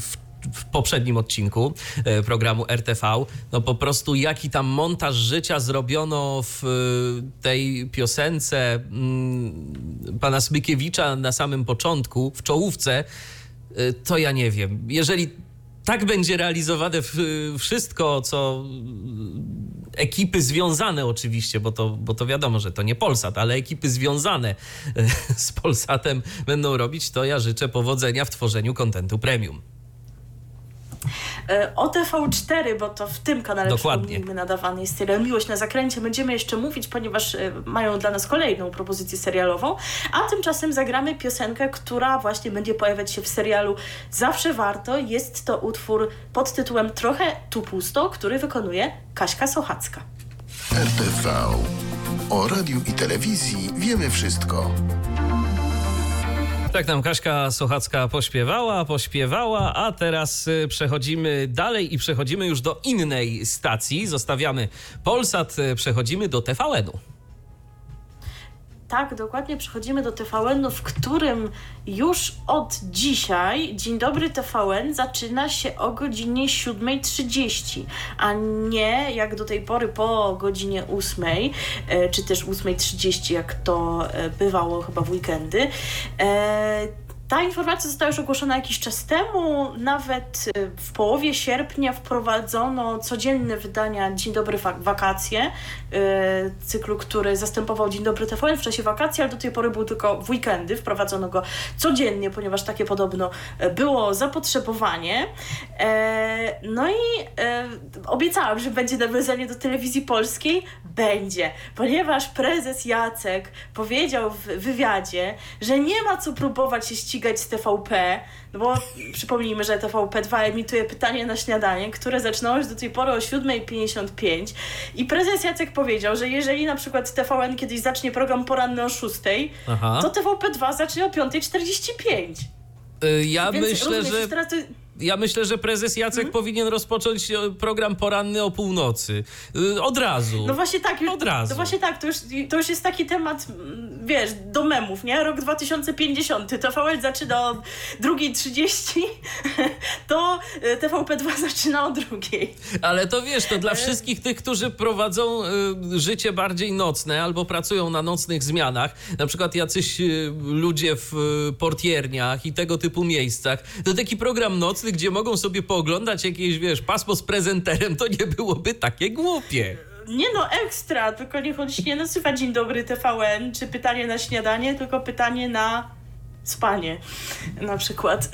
Speaker 1: w w poprzednim odcinku y, programu RTV, no po prostu jaki tam montaż życia zrobiono w y, tej piosence mm, pana Smykiewicza na samym początku, w czołówce, y, to ja nie wiem. Jeżeli tak będzie realizowane wszystko, co y, ekipy związane oczywiście, bo to, bo to wiadomo, że to nie Polsat, ale ekipy związane (laughs) z Polsatem będą robić, to ja życzę powodzenia w tworzeniu kontentu premium.
Speaker 2: E, O TV4, bo to w tym kanale
Speaker 1: Dokładnie.
Speaker 2: przypomnijmy nadawany jest serial Miłość na zakręcie. Będziemy jeszcze mówić, ponieważ e, mają dla nas kolejną propozycję serialową, a tymczasem zagramy piosenkę, która właśnie będzie pojawiać się w serialu Zawsze Warto. Jest to utwór pod tytułem Trochę tu pusto, który wykonuje Kaśka Sochacka.
Speaker 3: RTV. O radiu i telewizji wiemy wszystko.
Speaker 1: Tak nam Kaśka Sochacka pośpiewała, pośpiewała, a teraz y, przechodzimy dalej i przechodzimy już do innej stacji. Zostawiamy Polsat, y, przechodzimy do TVN-u.
Speaker 2: Tak, dokładnie przechodzimy do TVN-u, w którym już od dzisiaj Dzień Dobry TVN zaczyna się o godzinie 7.30, a nie jak do tej pory po godzinie 8, e, czy też 8.30, jak to e, bywało chyba w weekendy. Ta informacja została już ogłoszona jakiś czas temu. Nawet y, w połowie sierpnia wprowadzono codzienne wydania Dzień Dobry Wakacje, y, cyklu, który zastępował Dzień Dobry TVN w czasie wakacji, ale do tej pory był tylko w weekendy. Wprowadzono go codziennie, ponieważ takie podobno y, było zapotrzebowanie. E, no i e, obiecałam, że będzie nawiązanie do telewizji polskiej. Będzie, ponieważ prezes Jacek powiedział w wywiadzie, że nie ma co próbować się ścigać ścigać z TVP, no bo przypomnijmy, że TVP2 emituje pytanie na śniadanie, które zaczynało się do tej pory o 7.55 i prezes Jacek powiedział, że jeżeli na przykład TVN kiedyś zacznie program poranny o 6.00, Aha. to TVP2 zacznie o 5.45.
Speaker 1: Y, ja Więc myślę, że... Teraz to ja myślę, że prezes Jacek hmm? powinien rozpocząć e, program poranny o północy. E, od razu.
Speaker 2: No właśnie tak.
Speaker 1: Od razu.
Speaker 2: No właśnie tak, to już, to już jest taki temat, wiesz, do memów, nie? Rok 2050. TVL zaczyna o 2.30, (laughs) to e, TVP2 (laughs) zaczyna o drugiej.
Speaker 1: Ale to wiesz, to dla wszystkich tych, którzy prowadzą życie bardziej nocne albo pracują na nocnych zmianach, na przykład jacyś ludzie w portierniach i tego typu miejscach, to taki program nocny gdzie mogą sobie pooglądać jakieś, wiesz, pasmo z prezenterem, to nie byłoby takie głupie.
Speaker 2: Nie no, ekstra, tylko niech on się nie nazywa Dzień Dobry TVN, czy pytanie na śniadanie, tylko pytanie na spanie, na przykład.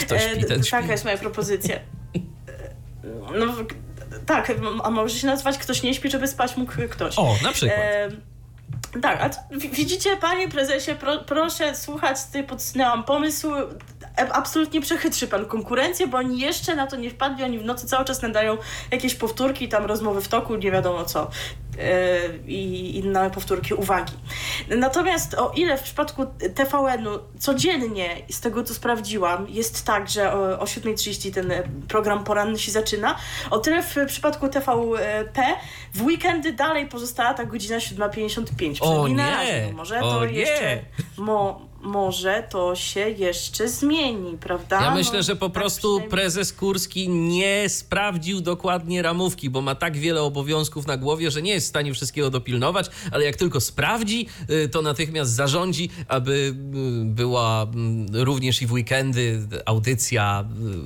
Speaker 1: Kto śpi, ten śpi.
Speaker 2: Taka jest moja propozycja. No, tak, a może się nazywać Ktoś nie śpi, żeby spać mógł ktoś.
Speaker 1: O, na przykład. E,
Speaker 2: tak, a widzicie, panie prezesie, pro, proszę słuchać, tutaj podsunęłam pomysł absolutnie przechytrzy pan konkurencję, bo oni jeszcze na to nie wpadli, oni w nocy cały czas nadają jakieś powtórki, tam rozmowy w toku, nie wiadomo co yy, i inne powtórki uwagi. Natomiast o ile w przypadku TVN-u codziennie, z tego co sprawdziłam, jest tak, że o, o 7.30 ten program poranny się zaczyna, o tyle w przypadku TVP w weekendy dalej pozostała ta godzina 7.55.
Speaker 1: O nie!
Speaker 2: Może o to
Speaker 1: nie.
Speaker 2: jeszcze... Mo, może to się jeszcze zmieni, prawda?
Speaker 1: Ja myślę, no, że po tak prostu prezes Kurski nie sprawdził dokładnie ramówki, bo ma tak wiele obowiązków na głowie, że nie jest w stanie wszystkiego dopilnować, ale jak tylko sprawdzi, y, to natychmiast zarządzi, aby y, była mm, również i w weekendy audycja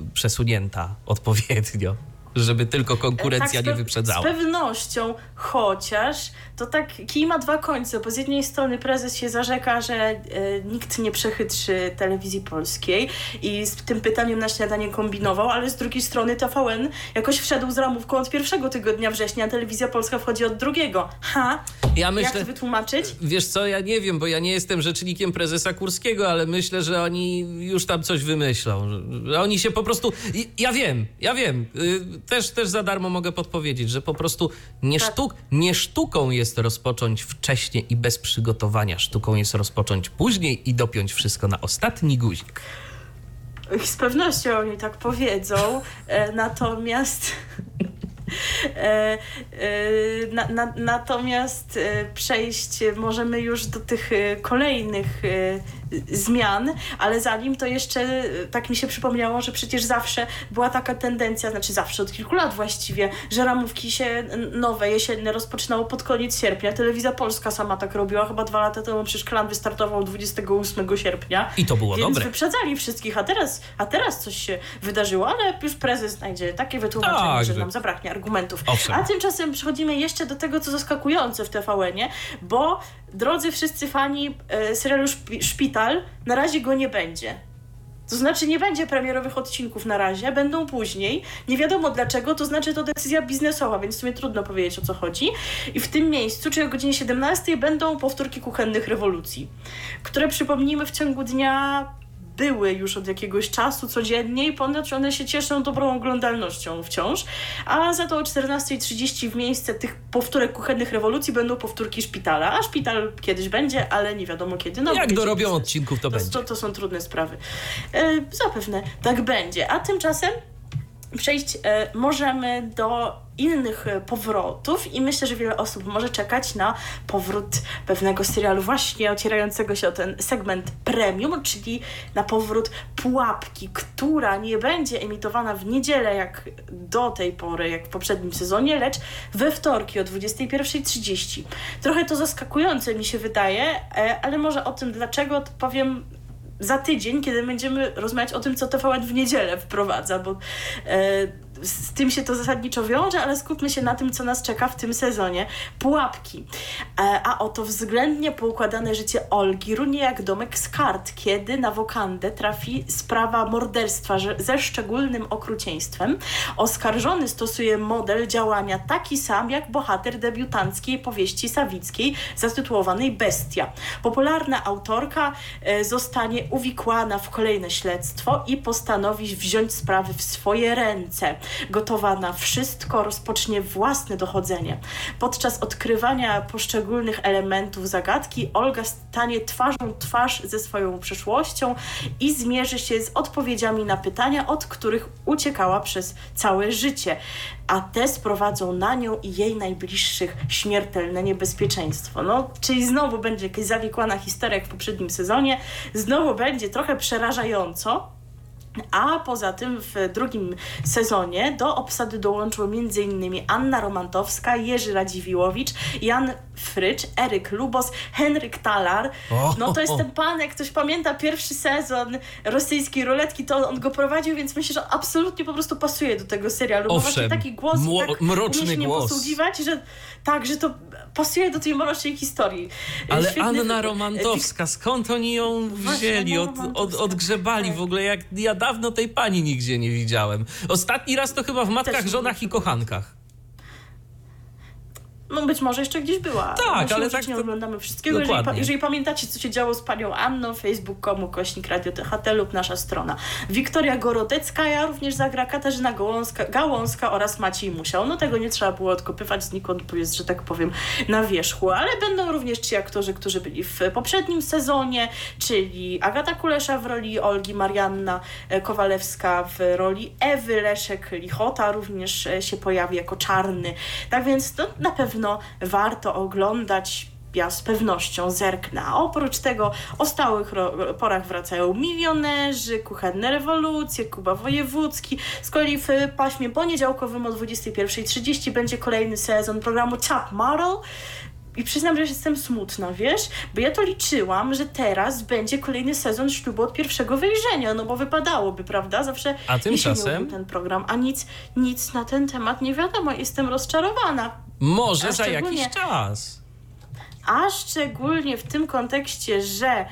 Speaker 1: y, przesunięta odpowiednio żeby tylko konkurencja tak, nie wyprzedzała.
Speaker 2: Z pewnością, chociaż to tak kij ma dwa końce, bo z jednej strony prezes się zarzeka, że e, nikt nie przechytrzy telewizji polskiej i z tym pytaniem na śniadanie kombinował, ale z drugiej strony TVN jakoś wszedł z ramówką od pierwszego tygodnia września, a telewizja polska wchodzi od drugiego. Ha? Ja myślę, Jak to wytłumaczyć?
Speaker 1: Wiesz co, ja nie wiem, bo ja nie jestem rzecznikiem prezesa Kurskiego, ale myślę, że oni już tam coś wymyślą. Oni się po prostu... Ja wiem, ja wiem. Też, też za darmo mogę podpowiedzieć, że po prostu nie, tak. sztuk, nie sztuką jest rozpocząć wcześniej i bez przygotowania. Sztuką jest rozpocząć później i dopiąć wszystko na ostatni guzik.
Speaker 2: Z pewnością oni tak powiedzą, e, natomiast (laughs) E, e, na, na, natomiast e, przejść możemy już do tych kolejnych zmian, ale zanim to jeszcze tak mi się przypomniało, że przecież zawsze była taka tendencja, znaczy zawsze od kilku lat właściwie, że ramówki się nowe, jesienne rozpoczynało pod koniec sierpnia. Telewizja Polska sama tak robiła, chyba dwa lata temu przecież klan wystartował 28 sierpnia.
Speaker 1: I to było
Speaker 2: więc
Speaker 1: dobre.
Speaker 2: wyprzedzali wszystkich, a teraz, a teraz coś się wydarzyło, ale już prezes znajdzie takie wytłumaczenie, tak, że nam zabraknie argumentów.
Speaker 1: Owszem.
Speaker 2: A tymczasem przechodzimy jeszcze do tego, co zaskakujące w TVN-ie, bo drodzy wszyscy fani e, serialu Szpital, na razie go nie będzie. To znaczy nie będzie premierowych odcinków na razie, będą później. Nie wiadomo dlaczego, to znaczy to decyzja biznesowa, więc w sumie trudno powiedzieć o co chodzi. I w tym miejscu, czyli o godzinie 17 będą powtórki kuchennych rewolucji, które przypomnijmy w ciągu dnia były już od jakiegoś czasu codziennie i ponoć one się cieszą dobrą oglądalnością wciąż. A za to o 14.30 w miejsce tych powtórek kuchennych rewolucji będą powtórki szpitala. A szpital kiedyś będzie, ale nie wiadomo kiedy.
Speaker 1: No, Jak dorobią odcinków, to, to będzie.
Speaker 2: To, to są trudne sprawy. E, zapewne tak będzie. A tymczasem przejść e, możemy do innych e, powrotów i myślę, że wiele osób może czekać na powrót pewnego serialu właśnie ocierającego się o ten segment premium, czyli na powrót Pułapki, która nie będzie emitowana w niedzielę jak do tej pory, jak w poprzednim sezonie, lecz we wtorki o 21.30. Trochę to zaskakujące mi się wydaje, e, ale może o tym dlaczego powiem za tydzień, kiedy będziemy rozmawiać o tym, co TVN w niedzielę wprowadza, bo e, z tym się to zasadniczo wiąże, ale skupmy się na tym, co nas czeka w tym sezonie. Pułapki. E, a oto względnie poukładane życie Olgi runie jak domek z kart, kiedy na wokandę trafi sprawa morderstwa ze szczególnym okrucieństwem. Oskarżony stosuje model działania taki sam, jak bohater debiutanckiej powieści sawickiej zatytułowanej Bestia. Popularna autorka e, zostanie uwikłana w kolejne śledztwo i postanowi wziąć sprawy w swoje ręce gotowa na wszystko, rozpocznie własne dochodzenie. Podczas odkrywania poszczególnych elementów zagadki Olga stanie twarzą twarz ze swoją przeszłością i zmierzy się z odpowiedziami na pytania, od których uciekała przez całe życie a te sprowadzą na nią i jej najbliższych śmiertelne niebezpieczeństwo. No, czyli znowu będzie jakaś zawikłana historia jak w poprzednim sezonie, znowu będzie trochę przerażająco, a poza tym w drugim sezonie do obsady dołączyły m.in. Anna Romantowska, Jerzy Radziwiłowicz, Jan Frycz, Eryk Lubos, Henryk Talar. No to jest ten pan, jak ktoś pamięta pierwszy sezon rosyjskiej ruletki, to on go prowadził, więc myślę, że absolutnie po prostu pasuje do tego serialu.
Speaker 1: Owszem,
Speaker 2: bo taki głos tak
Speaker 1: mroczny głos.
Speaker 2: posługiwać, że tak, że to pasuje do tej mrocznej historii.
Speaker 1: Ale
Speaker 2: Świetny
Speaker 1: Anna Romantowska, skąd oni ją
Speaker 2: Właśnie,
Speaker 1: wzięli? Od, od, odgrzebali
Speaker 2: tak.
Speaker 1: w ogóle, jak ja dawno tej pani nigdzie nie widziałem. Ostatni raz to chyba w Matkach, Żonach i Kochankach.
Speaker 2: No być może jeszcze gdzieś była.
Speaker 1: Tak, ale tak
Speaker 2: nie oglądamy wszystkiego. Jeżeli, pa, jeżeli pamiętacie, co się działo z panią Anną, facebook.com, kośnik Radio THT lub nasza strona. Wiktoria Gorodecka, również zagra Katarzyna Gałązka, Gałązka oraz Maciej Musiał. No tego nie trzeba było odkopywać znikąd, bo jest, że tak powiem, na wierzchu. Ale będą również ci aktorzy, którzy byli w poprzednim sezonie, czyli Agata Kulesza w roli Olgi, Marianna e, Kowalewska w roli Ewy, Leszek Lichota również e, się pojawi jako czarny. Tak więc to na pewno warto oglądać. Ja z pewnością zerknę. A oprócz tego o stałych porach wracają milionerzy, kuchenne rewolucje, Kuba Wojewódzki. Z kolei w paśmie poniedziałkowym o 21.30 będzie kolejny sezon programu Top Model. I przyznam, że jestem smutna, wiesz? Bo ja to liczyłam, że teraz będzie kolejny sezon ślubu od pierwszego wejrzenia, no bo wypadałoby, prawda? Zawsze
Speaker 1: A tymczasem?
Speaker 2: ten program, a nic, nic na ten temat nie wiadomo. Jestem rozczarowana.
Speaker 1: Może
Speaker 2: A
Speaker 1: za jakiś czas.
Speaker 2: A szczególnie w tym kontekście, że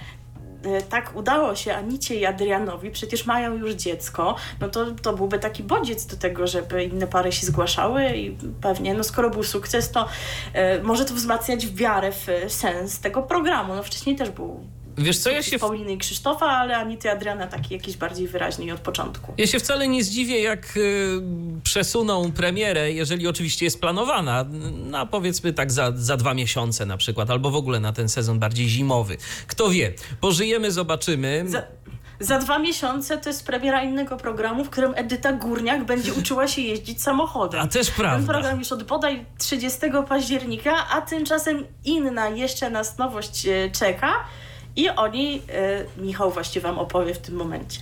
Speaker 2: tak udało się Anicie i Adrianowi, przecież mają już dziecko, no to, to byłby taki bodziec do tego, żeby inne pary się zgłaszały i pewnie, no skoro był sukces, to e, może to wzmacniać wiarę w e, sens tego programu. No wcześniej też był
Speaker 1: Wiesz co, ja się,
Speaker 2: Pauliny i Krzysztofa, ale Anity Adriana taki jakiś bardziej wyraźny i od początku.
Speaker 1: ja się wcale nie zdziwię, jak y, przesuną premierę, jeżeli oczywiście jest planowana, na powiedzmy tak za, za dwa miesiące na przykład, albo w ogóle na ten sezon bardziej zimowy. Kto wie, pożyjemy, zobaczymy.
Speaker 2: Za, za dwa miesiące to jest premiera innego programu, w którym Edyta Górniak będzie uczyła się jeździć samochodem.
Speaker 1: A też
Speaker 2: Ten
Speaker 1: prawda.
Speaker 2: program już od bodaj 30 października, a tymczasem inna jeszcze nas nowość e, czeka i o niej e, Michał właśnie Wam opowie w tym momencie.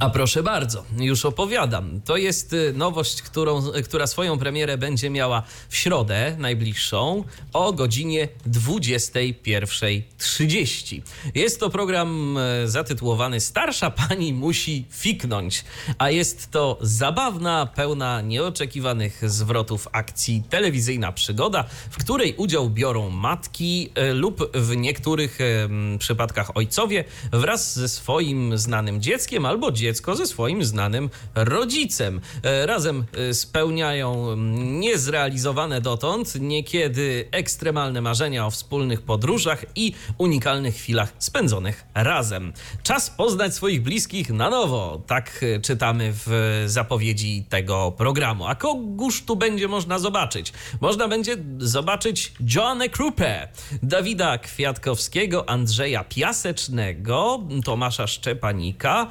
Speaker 1: A proszę bardzo, już opowiadam. To jest y, nowość, którą, która swoją premierę będzie miała w środę najbliższą o godzinie 21.30. Jest to program y, zatytułowany Starsza pani musi fiknąć, a jest to zabawna, pełna nieoczekiwanych zwrotów akcji telewizyjna przygoda, w której udział biorą matki y, lub w niektórych przypadkach ojcowie wraz ze swoim znanym dzieckiem albo dziecko ze swoim znanym rodzicem. E, Razem e, spełniają mm, niezrealizowane dotąd, niekiedy ekstremalne marzenia o wspólnych podróżach i unikalnych chwilach spędzonych razem. Czas poznać swoich bliskich na nowo. Tak e, czytamy w zapowiedzi tego programu. A kogóż tu będzie można zobaczyć? Można będzie zobaczyć Joannę Krupę, Dawida Kwiatkowskiego, Andrzeja Piasecznego, Tomasza Szczepanika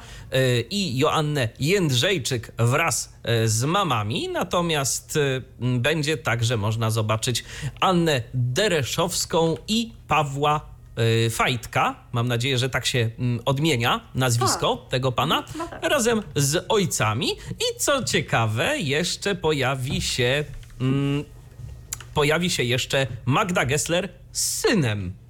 Speaker 1: i Joannę Jędrzejczyk wraz e, z mamami, natomiast e, będzie także można zobaczyć Annę Dereszowską i Pawła e, Fajtka. Mam nadzieję, że tak się odmienia nazwisko tego pana,
Speaker 2: no tak.
Speaker 1: razem z ojcami. I co ciekawe, jeszcze pojawi się, mm, pojawi się jeszcze Magda Gessler z synem.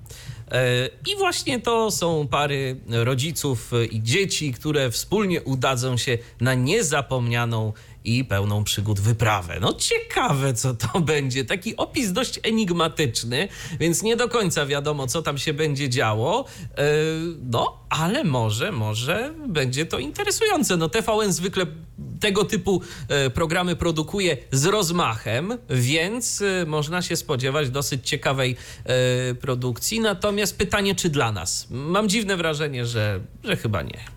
Speaker 1: E, I właśnie to są pary rodziców i dzieci, które wspólnie udadzą się na niezapomnianą i pełną przygód wyprawę. No ciekawe, co to (laughs) będzie. Taki opis dość enigmatyczny, więc nie do końca wiadomo, co tam się będzie działo. E, No, ale może, może będzie to interesujące. No TVN zwykle tego typu e, programy produkuje z rozmachem, więc e, można się spodziewać dosyć ciekawej produkcji. Natomiast pytanie, czy dla nas? Mam dziwne wrażenie, że, że chyba nie.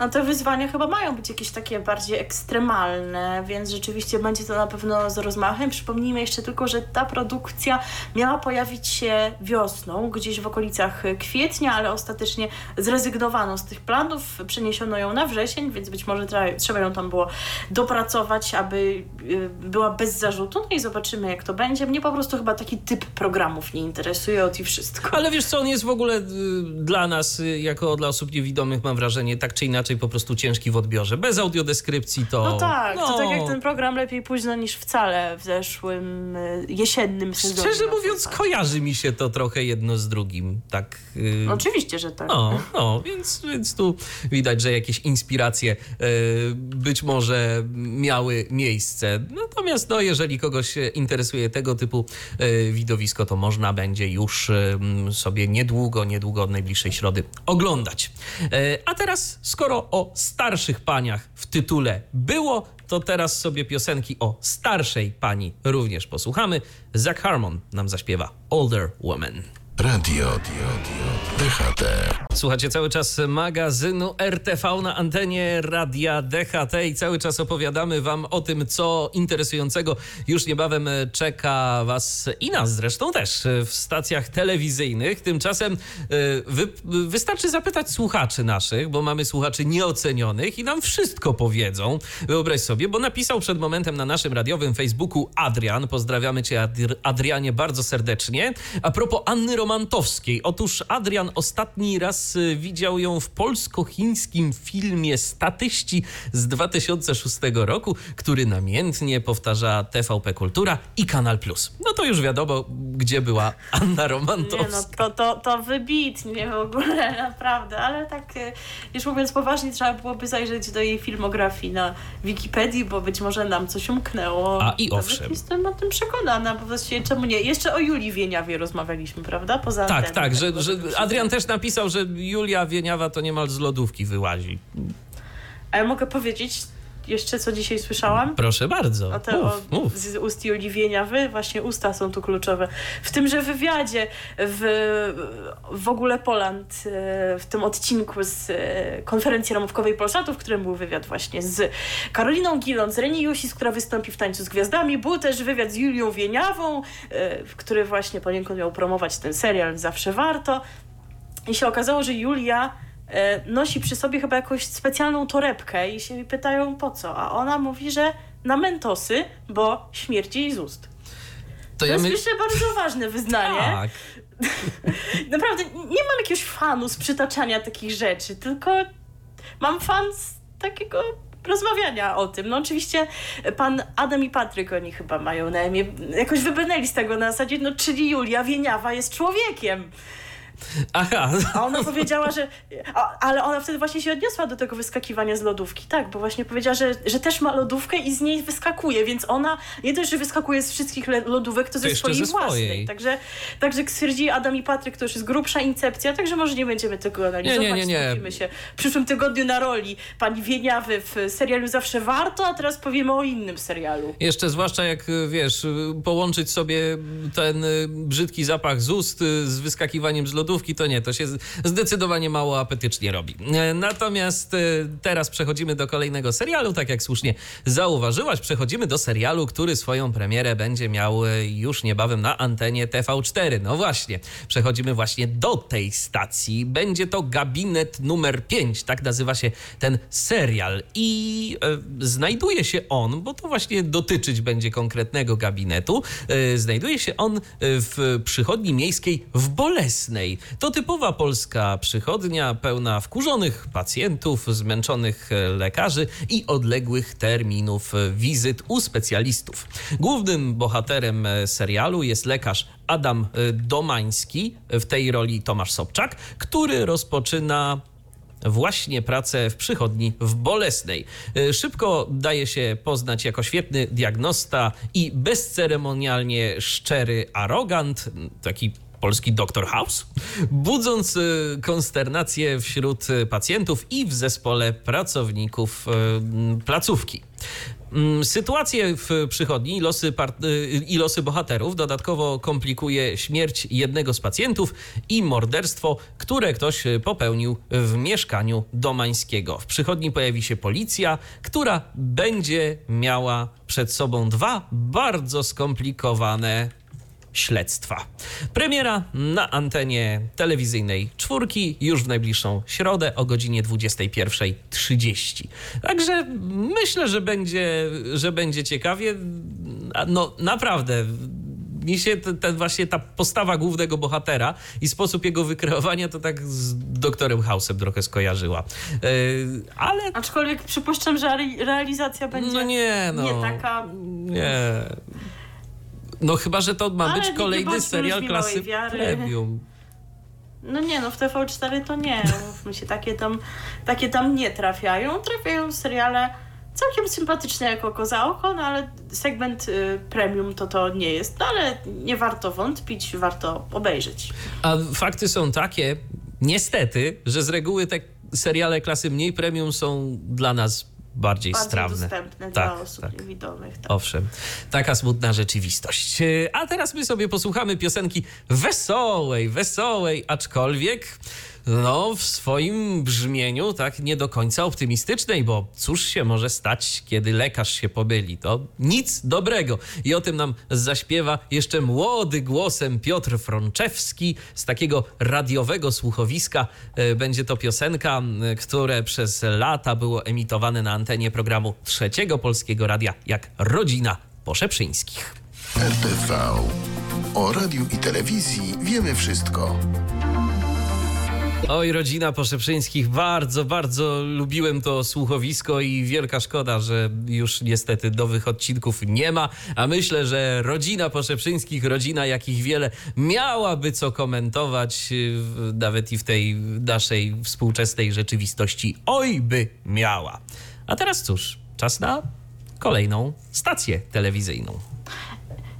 Speaker 2: No te wyzwania chyba mają być jakieś takie bardziej ekstremalne, więc rzeczywiście będzie to na pewno z rozmachem. Przypomnijmy jeszcze tylko, że ta produkcja miała pojawić się wiosną, gdzieś w okolicach kwietnia, ale ostatecznie zrezygnowano z tych planów, przeniesiono ją na wrzesień, więc być może trzeba ją tam było dopracować, aby y, była bez zarzutu. No i zobaczymy, jak to będzie. Mnie po prostu chyba taki typ programów nie interesuje od i wszystko.
Speaker 1: Ale wiesz co, on jest w ogóle y, dla nas, y, jako dla osób niewidomych, mam wrażenie, tak czy inaczej po prostu ciężki w odbiorze. Bez audiodeskrypcji to...
Speaker 2: No tak, to
Speaker 1: no,
Speaker 2: tak jak ten program lepiej późno niż wcale w zeszłym y, jesiennym sezonie.
Speaker 1: Szczerze mówiąc, kojarzy mi się to trochę jedno z drugim. Tak... y,
Speaker 2: Oczywiście, że tak.
Speaker 1: No, no więc, więc tu widać, że jakieś inspiracje e, być może miały miejsce. Natomiast no, jeżeli kogoś interesuje tego typu e, widowisko, to można będzie już e, sobie niedługo, niedługo od najbliższej środy oglądać. E, a teraz, skoro o starszych paniach w tytule było, to teraz sobie piosenki o starszej pani również posłuchamy. Zach Harmon nam zaśpiewa Older Woman.
Speaker 3: Radio DHT.
Speaker 1: Słuchacie cały czas magazynu RTV na antenie Radia DHT i cały czas opowiadamy Wam o tym, co interesującego już niebawem czeka Was i nas zresztą też w stacjach telewizyjnych. Tymczasem e, wy, wystarczy zapytać słuchaczy naszych, bo mamy słuchaczy nieocenionych i nam wszystko powiedzą. Wyobraź sobie, bo napisał przed momentem na naszym radiowym Facebooku Adrian. Pozdrawiamy Cię, Adr- Adrianie, bardzo serdecznie. A propos Anny Romantowskiej. Otóż Adrian ostatni raz y, widział ją w polsko-chińskim filmie Statyści z 2006 roku, który namiętnie powtarza TVP Kultura i Kanal Plus. No to już wiadomo, gdzie była Anna
Speaker 2: Nie
Speaker 1: Romantowska.
Speaker 2: no, to, to, to wybitnie w ogóle, (laughs) naprawdę, ale tak y, już mówiąc poważnie, trzeba byłoby zajrzeć do jej filmografii na Wikipedii, bo być może nam coś umknęło.
Speaker 1: A, i
Speaker 2: Nawet
Speaker 1: owszem.
Speaker 2: Jestem o tym przekonana, bo właściwie czemu nie? Jeszcze o Julii Wieniawie rozmawialiśmy, prawda? Poza
Speaker 1: Tak, tak, że, że Adrian też napisał, że Julia Wieniawa to niemal z lodówki wyłazi.
Speaker 2: A ja mogę powiedzieć jeszcze, co dzisiaj słyszałam?
Speaker 1: Proszę bardzo.
Speaker 2: A te
Speaker 1: Mów,
Speaker 2: o,
Speaker 1: mów.
Speaker 2: z ust Julii Wieniawy, właśnie usta są tu kluczowe. W tymże wywiadzie w, w ogóle Poland, e, w tym odcinku z e, konferencji ramówkowej Polsatu, w którym był wywiad właśnie z Karoliną Gilon, z Reni Jusis, która wystąpi w Tańcu z Gwiazdami. Był też wywiad z Julią Wieniawą, e, w który właśnie poniekąd miał promować ten serial Zawsze Warto. I się okazało, że Julia nosi przy sobie chyba jakąś specjalną torebkę i się pytają po co. A ona mówi, że na mentosy, bo śmierci jej z ust.
Speaker 1: To
Speaker 2: To
Speaker 1: ja
Speaker 2: jest
Speaker 1: my...
Speaker 2: myślę bardzo ważne wyznanie.
Speaker 1: Tak. (laughs)
Speaker 2: Naprawdę nie mam jakiegoś fanu z przytaczania takich rzeczy, tylko mam fan z takiego rozmawiania o tym. No oczywiście pan Adam i Patryk, oni chyba mają na imię, jakoś wybrnęli z tego na zasadzie, no czyli Julia Wieniawa jest człowiekiem.
Speaker 1: Aha.
Speaker 2: A ona powiedziała, że. A, ale ona wtedy właśnie się odniosła do tego wyskakiwania z lodówki. Tak, bo właśnie powiedziała, że, że też ma lodówkę i z niej wyskakuje, więc ona nie dość, że wyskakuje z wszystkich lodówek, to ze swojej
Speaker 1: ze
Speaker 2: własnej.
Speaker 1: swojej.
Speaker 2: Także, także jak stwierdzili Adam i Patryk, to już jest grubsza incepcja, także może nie będziemy tego analizować.
Speaker 1: Nie, nie, nie, nie.
Speaker 2: Skupimy się w przyszłym tygodniu na roli pani Wieniawy w serialu Zawsze Warto, a teraz powiemy o innym serialu.
Speaker 1: Jeszcze zwłaszcza jak, wiesz, połączyć sobie ten y, brzydki zapach z ust y, z wyskakiwaniem z lodówki, to nie, to się zdecydowanie mało apetycznie robi. E, natomiast e, teraz przechodzimy do kolejnego serialu, tak jak słusznie zauważyłaś, przechodzimy do serialu, który swoją premierę będzie miał e, już niebawem na antenie TV4. No właśnie, przechodzimy właśnie do tej stacji. Będzie to gabinet numer 5, tak nazywa się ten serial i e, znajduje się on, bo to właśnie dotyczyć będzie konkretnego gabinetu, e, znajduje się on w przychodni miejskiej w Bolesnej. To typowa polska przychodnia, pełna wkurzonych pacjentów, zmęczonych e, lekarzy i odległych terminów wizyt u specjalistów. Głównym bohaterem e, serialu jest lekarz Adam e, Domański, w tej roli Tomasz Sobczak, który rozpoczyna właśnie pracę w przychodni w Bolesnej. Szybko daje się poznać jako świetny diagnosta i bezceremonialnie szczery arogant, taki polski Dr. House, budząc e, konsternację wśród e, pacjentów i w zespole pracowników m, placówki. Mm, Sytuację w przychodni i losy, y, i losy bohaterów dodatkowo komplikuje śmierć jednego z pacjentów i morderstwo, które ktoś y, popełnił w mieszkaniu Domańskiego. W przychodni pojawi się policja, która będzie miała przed sobą dwa bardzo skomplikowane śledztwa. Premiera na antenie telewizyjnej czwórki już w najbliższą środę o godzinie 21.30. Także myślę, że będzie, że będzie ciekawie. No naprawdę. Mi się ten, ten właśnie ta postawa głównego bohatera i sposób jego wykreowania to tak z doktorem House'em trochę skojarzyła. Yy, ale
Speaker 2: Aczkolwiek przypuszczam, że re- realizacja będzie
Speaker 1: no nie, no.
Speaker 2: nie taka.
Speaker 1: Nie. No chyba, że to ma
Speaker 2: Ale
Speaker 1: być kolejny serial klasy premium.
Speaker 2: No nie, no w TV4 to nie. Mówmy się, takie tam, takie tam nie trafiają. Trafiają seriale całkiem sympatyczne jak oko za oko, no ale segment y, premium to to nie jest. No ale nie warto wątpić, warto obejrzeć.
Speaker 1: A fakty są takie, niestety, że z reguły te seriale klasy mniej premium są dla nas bardziej
Speaker 2: Bardziej
Speaker 1: strawne.
Speaker 2: dostępne
Speaker 1: Tak,
Speaker 2: dla osób
Speaker 1: tak.
Speaker 2: niewidomych. Tak.
Speaker 1: Owszem, taka smutna rzeczywistość. E, A teraz my sobie posłuchamy piosenki wesołej, wesołej, aczkolwiek no, w swoim brzmieniu tak nie do końca optymistycznej, bo cóż się może stać, kiedy lekarz się pomyli? To nic dobrego. I o tym nam zaśpiewa jeszcze młody głosem Piotr Frączewski z takiego radiowego słuchowiska. E, Będzie to piosenka, które przez lata było emitowane na antenie programu Trzeciego Polskiego Radia jak Rodzina Poszeprzyńskich.
Speaker 3: RTV. O radiu i telewizji wiemy wszystko.
Speaker 1: Oj, rodzina Poszeprzyńskich, bardzo, bardzo lubiłem to słuchowisko i wielka szkoda, że już niestety nowych odcinków nie ma, a myślę, że rodzina Poszeprzyńskich, rodzina jakich wiele, miałaby co komentować y, nawet i w tej naszej współczesnej rzeczywistości. Oj, by miała. A teraz cóż, czas na kolejną stację telewizyjną.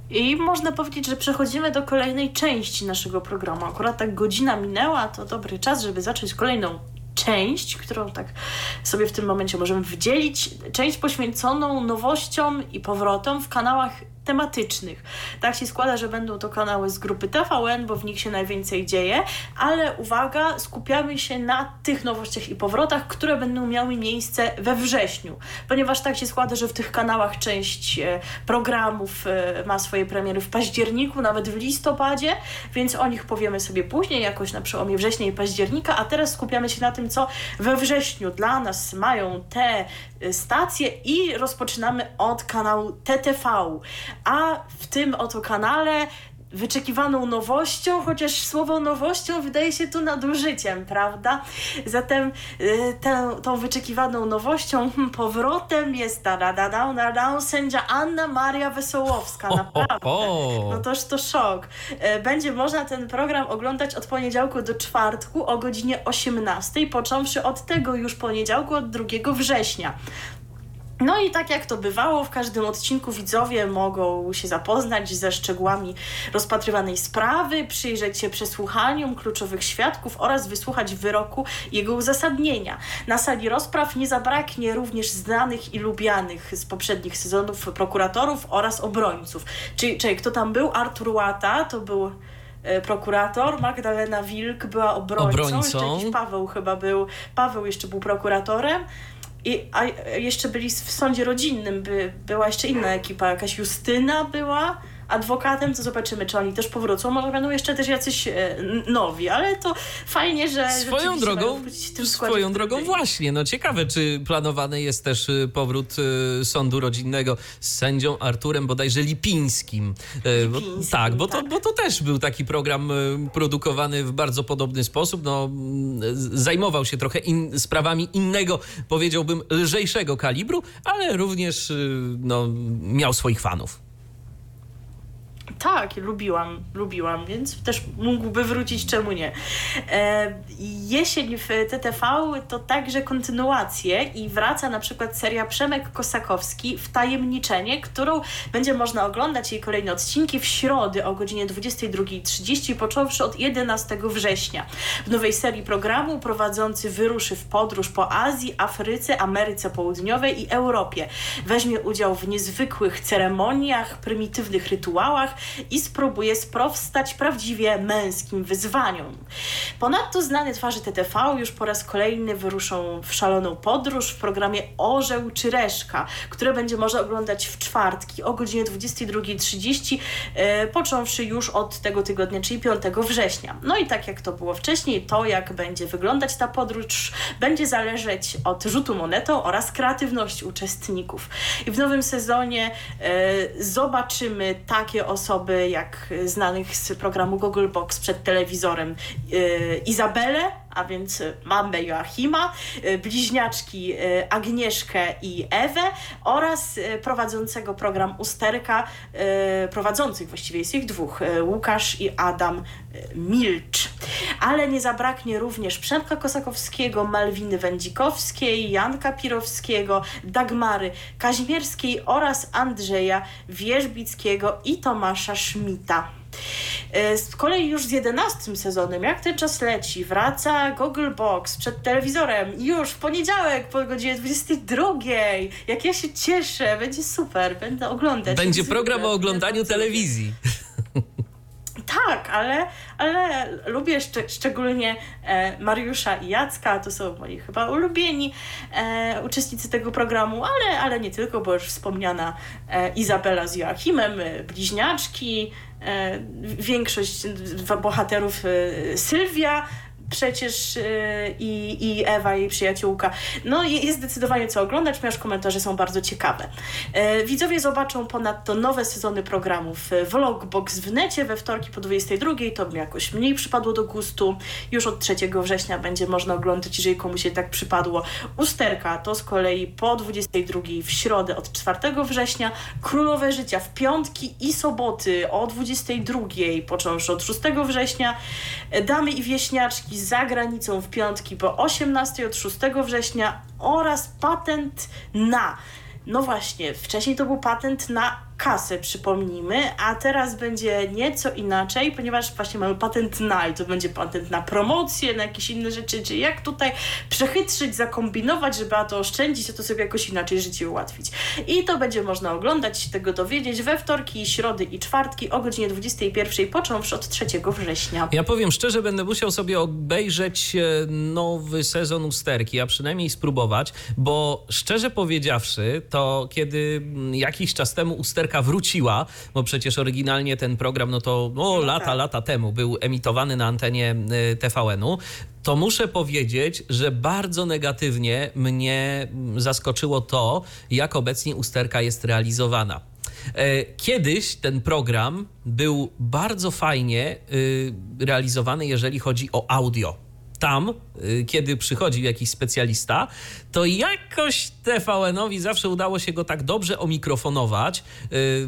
Speaker 2: I można powiedzieć, że przechodzimy do kolejnej części naszego programu. Akurat tak godzina minęła, to dobry czas, żeby zacząć kolejną część, którą tak sobie w tym momencie możemy wdzielić. Część poświęconą nowościom i powrotom w kanałach tematycznych. Tak się składa, że będą to kanały z grupy TVN, bo w nich się najwięcej dzieje, ale uwaga, skupiamy się na tych nowościach i powrotach, które będą miały miejsce we wrześniu, ponieważ tak się składa, że w tych kanałach część e, programów e, ma swoje premiery w październiku, nawet w listopadzie, więc o nich powiemy sobie później, jakoś na przełomie września i października, a teraz skupiamy się na tym, co we wrześniu dla nas mają te stacje i rozpoczynamy od kanału TTV. A w tym oto kanale wyczekiwaną nowością, chociaż słowo nowością wydaje się tu nadużyciem, prawda? Zatem y, tę, tą wyczekiwaną nowością, hmm, powrotem jest da, da, da, da, da, da, sędzia Anna Maria Wesołowska, naprawdę. No toż to szok. E, Będzie można ten program oglądać od poniedziałku do czwartku o godzinie 18, począwszy od tego już poniedziałku, od 2 września. No i tak jak to bywało, w każdym odcinku widzowie mogą się zapoznać ze szczegółami rozpatrywanej sprawy, przyjrzeć się przesłuchaniom kluczowych świadków oraz wysłuchać wyroku jego uzasadnienia. Na sali rozpraw nie zabraknie również znanych i lubianych z poprzednich sezonów prokuratorów oraz obrońców. Czyli, czyli kto tam był? Artur Łata, to był e, prokurator, Magdalena Wilk była obrońcą,
Speaker 1: Obrońcą.
Speaker 2: jeszcze jakiś Paweł chyba był, Paweł jeszcze był prokuratorem. I, a jeszcze byli w sądzie rodzinnym, by, była jeszcze inna ekipa, jakaś Justyna była adwokatem, to zobaczymy, czy oni też powrócą. Może będą jeszcze też jacyś e, nowi, ale to fajnie, że
Speaker 1: Swoją drogą, swoją drogą właśnie. No ciekawe, czy planowany jest też y, powrót y, sądu rodzinnego z sędzią Arturem bodajże Lipińskim.
Speaker 2: Lipińskim,
Speaker 1: tak, bo to,
Speaker 2: tak.
Speaker 1: bo to też był taki program produkowany w bardzo podobny sposób. No, zajmował się trochę in, sprawami innego, powiedziałbym, lżejszego kalibru, ale również no, miał swoich fanów.
Speaker 2: Tak, lubiłam, lubiłam, więc też mógłby wrócić, czemu nie. E, jesień w TTV to także kontynuacje i wraca na przykład seria Przemek Kosakowski Wtajemniczenie, którą będzie można oglądać jej kolejne odcinki w środę o godzinie 22.30, począwszy od 11 września. W nowej serii programu prowadzący wyruszy w podróż po Azji, Afryce, Ameryce Południowej i Europie. Weźmie udział w niezwykłych ceremoniach, prymitywnych rytuałach i spróbuje sprostać prawdziwie męskim wyzwaniom. Ponadto znane twarze TTV już po raz kolejny wyruszą w szaloną podróż w programie Orzeł czy Reszka, które będzie można oglądać w czwartki o godzinie 22.30, e, począwszy już od tego tygodnia, czyli 5 września. No i tak jak to było wcześniej, to jak będzie wyglądać ta podróż, będzie zależeć od rzutu monetą oraz kreatywności uczestników. I w nowym sezonie e, zobaczymy takie osoby jak znanych z programu Google Box przed telewizorem. E, Izabelę, a więc mamę Joachima, e, bliźniaczki e, Agnieszkę i Ewę oraz prowadzącego program Usterka, prowadzących właściwie jest ich dwóch, Łukasz i Adam Milcz. Ale nie zabraknie również Przemka Kosakowskiego, Malwiny Wędzikowskiej, Janka Pirowskiego, Dagmary Kazimierskiej oraz Andrzeja Wierzbickiego i Tomasza Szmita. E, Z kolei już z 11 sezonem, jak ten czas leci, wraca Google Box przed telewizorem już w poniedziałek po godzinie 22. Jak ja się cieszę, będzie super, będę oglądać.
Speaker 1: Będzie program o oglądaniu telewizji.
Speaker 2: tak, ale, ale lubię szcz- szczególnie e, Mariusza i Jacka, to są moi chyba ulubieni e, uczestnicy tego programu, ale, ale nie tylko, bo już wspomniana e, Izabela z Joachimem, e, bliźniaczki, większość e, bohaterów e, Sylwia, przecież e, i, i Ewa, jej przyjaciółka. No jest zdecydowanie co oglądać, ponieważ komentarze są bardzo ciekawe. E, Widzowie zobaczą ponadto nowe sezony programów e, Vlogbox w necie we wtorki po 22, to mi jakoś mniej przypadło do gustu. Już od 3 września będzie można oglądać, jeżeli komuś się tak przypadło. Usterka to z kolei po 22 w środę od 4 września. Królowe Życia w piątki i soboty o 22, począwszy od 6 września. E, Damy i Wieśniaczki za granicą w piątki po 18 od 6 września oraz patent na. No właśnie, wcześniej to był patent na kasę, przypomnijmy, a teraz będzie nieco inaczej, ponieważ właśnie mamy patent na i to będzie patent na promocję, na jakieś inne rzeczy, czy jak tutaj przechytrzyć, zakombinować, żeby a to oszczędzić, a to sobie jakoś inaczej życie ułatwić. I to będzie można oglądać, się tego dowiedzieć we wtorki, środy i czwartki o godzinie 21, począwszy od 3 września.
Speaker 1: Ja powiem szczerze, będę musiał sobie obejrzeć e, nowy sezon Usterki, a przynajmniej spróbować, bo szczerze powiedziawszy, to kiedy mm, jakiś czas temu Usterka wróciła, bo przecież oryginalnie ten program, no to o, lata,
Speaker 2: tak.
Speaker 1: lata temu był emitowany na antenie e, TVN-u, to muszę powiedzieć, że bardzo negatywnie mnie mm, zaskoczyło to, jak obecnie Usterka jest realizowana. E, Kiedyś ten program był bardzo fajnie y, realizowany, jeżeli chodzi o audio. Tam, y, kiedy przychodził jakiś specjalista, to jakoś TVN-owi zawsze udało się go tak dobrze omikrofonować, y,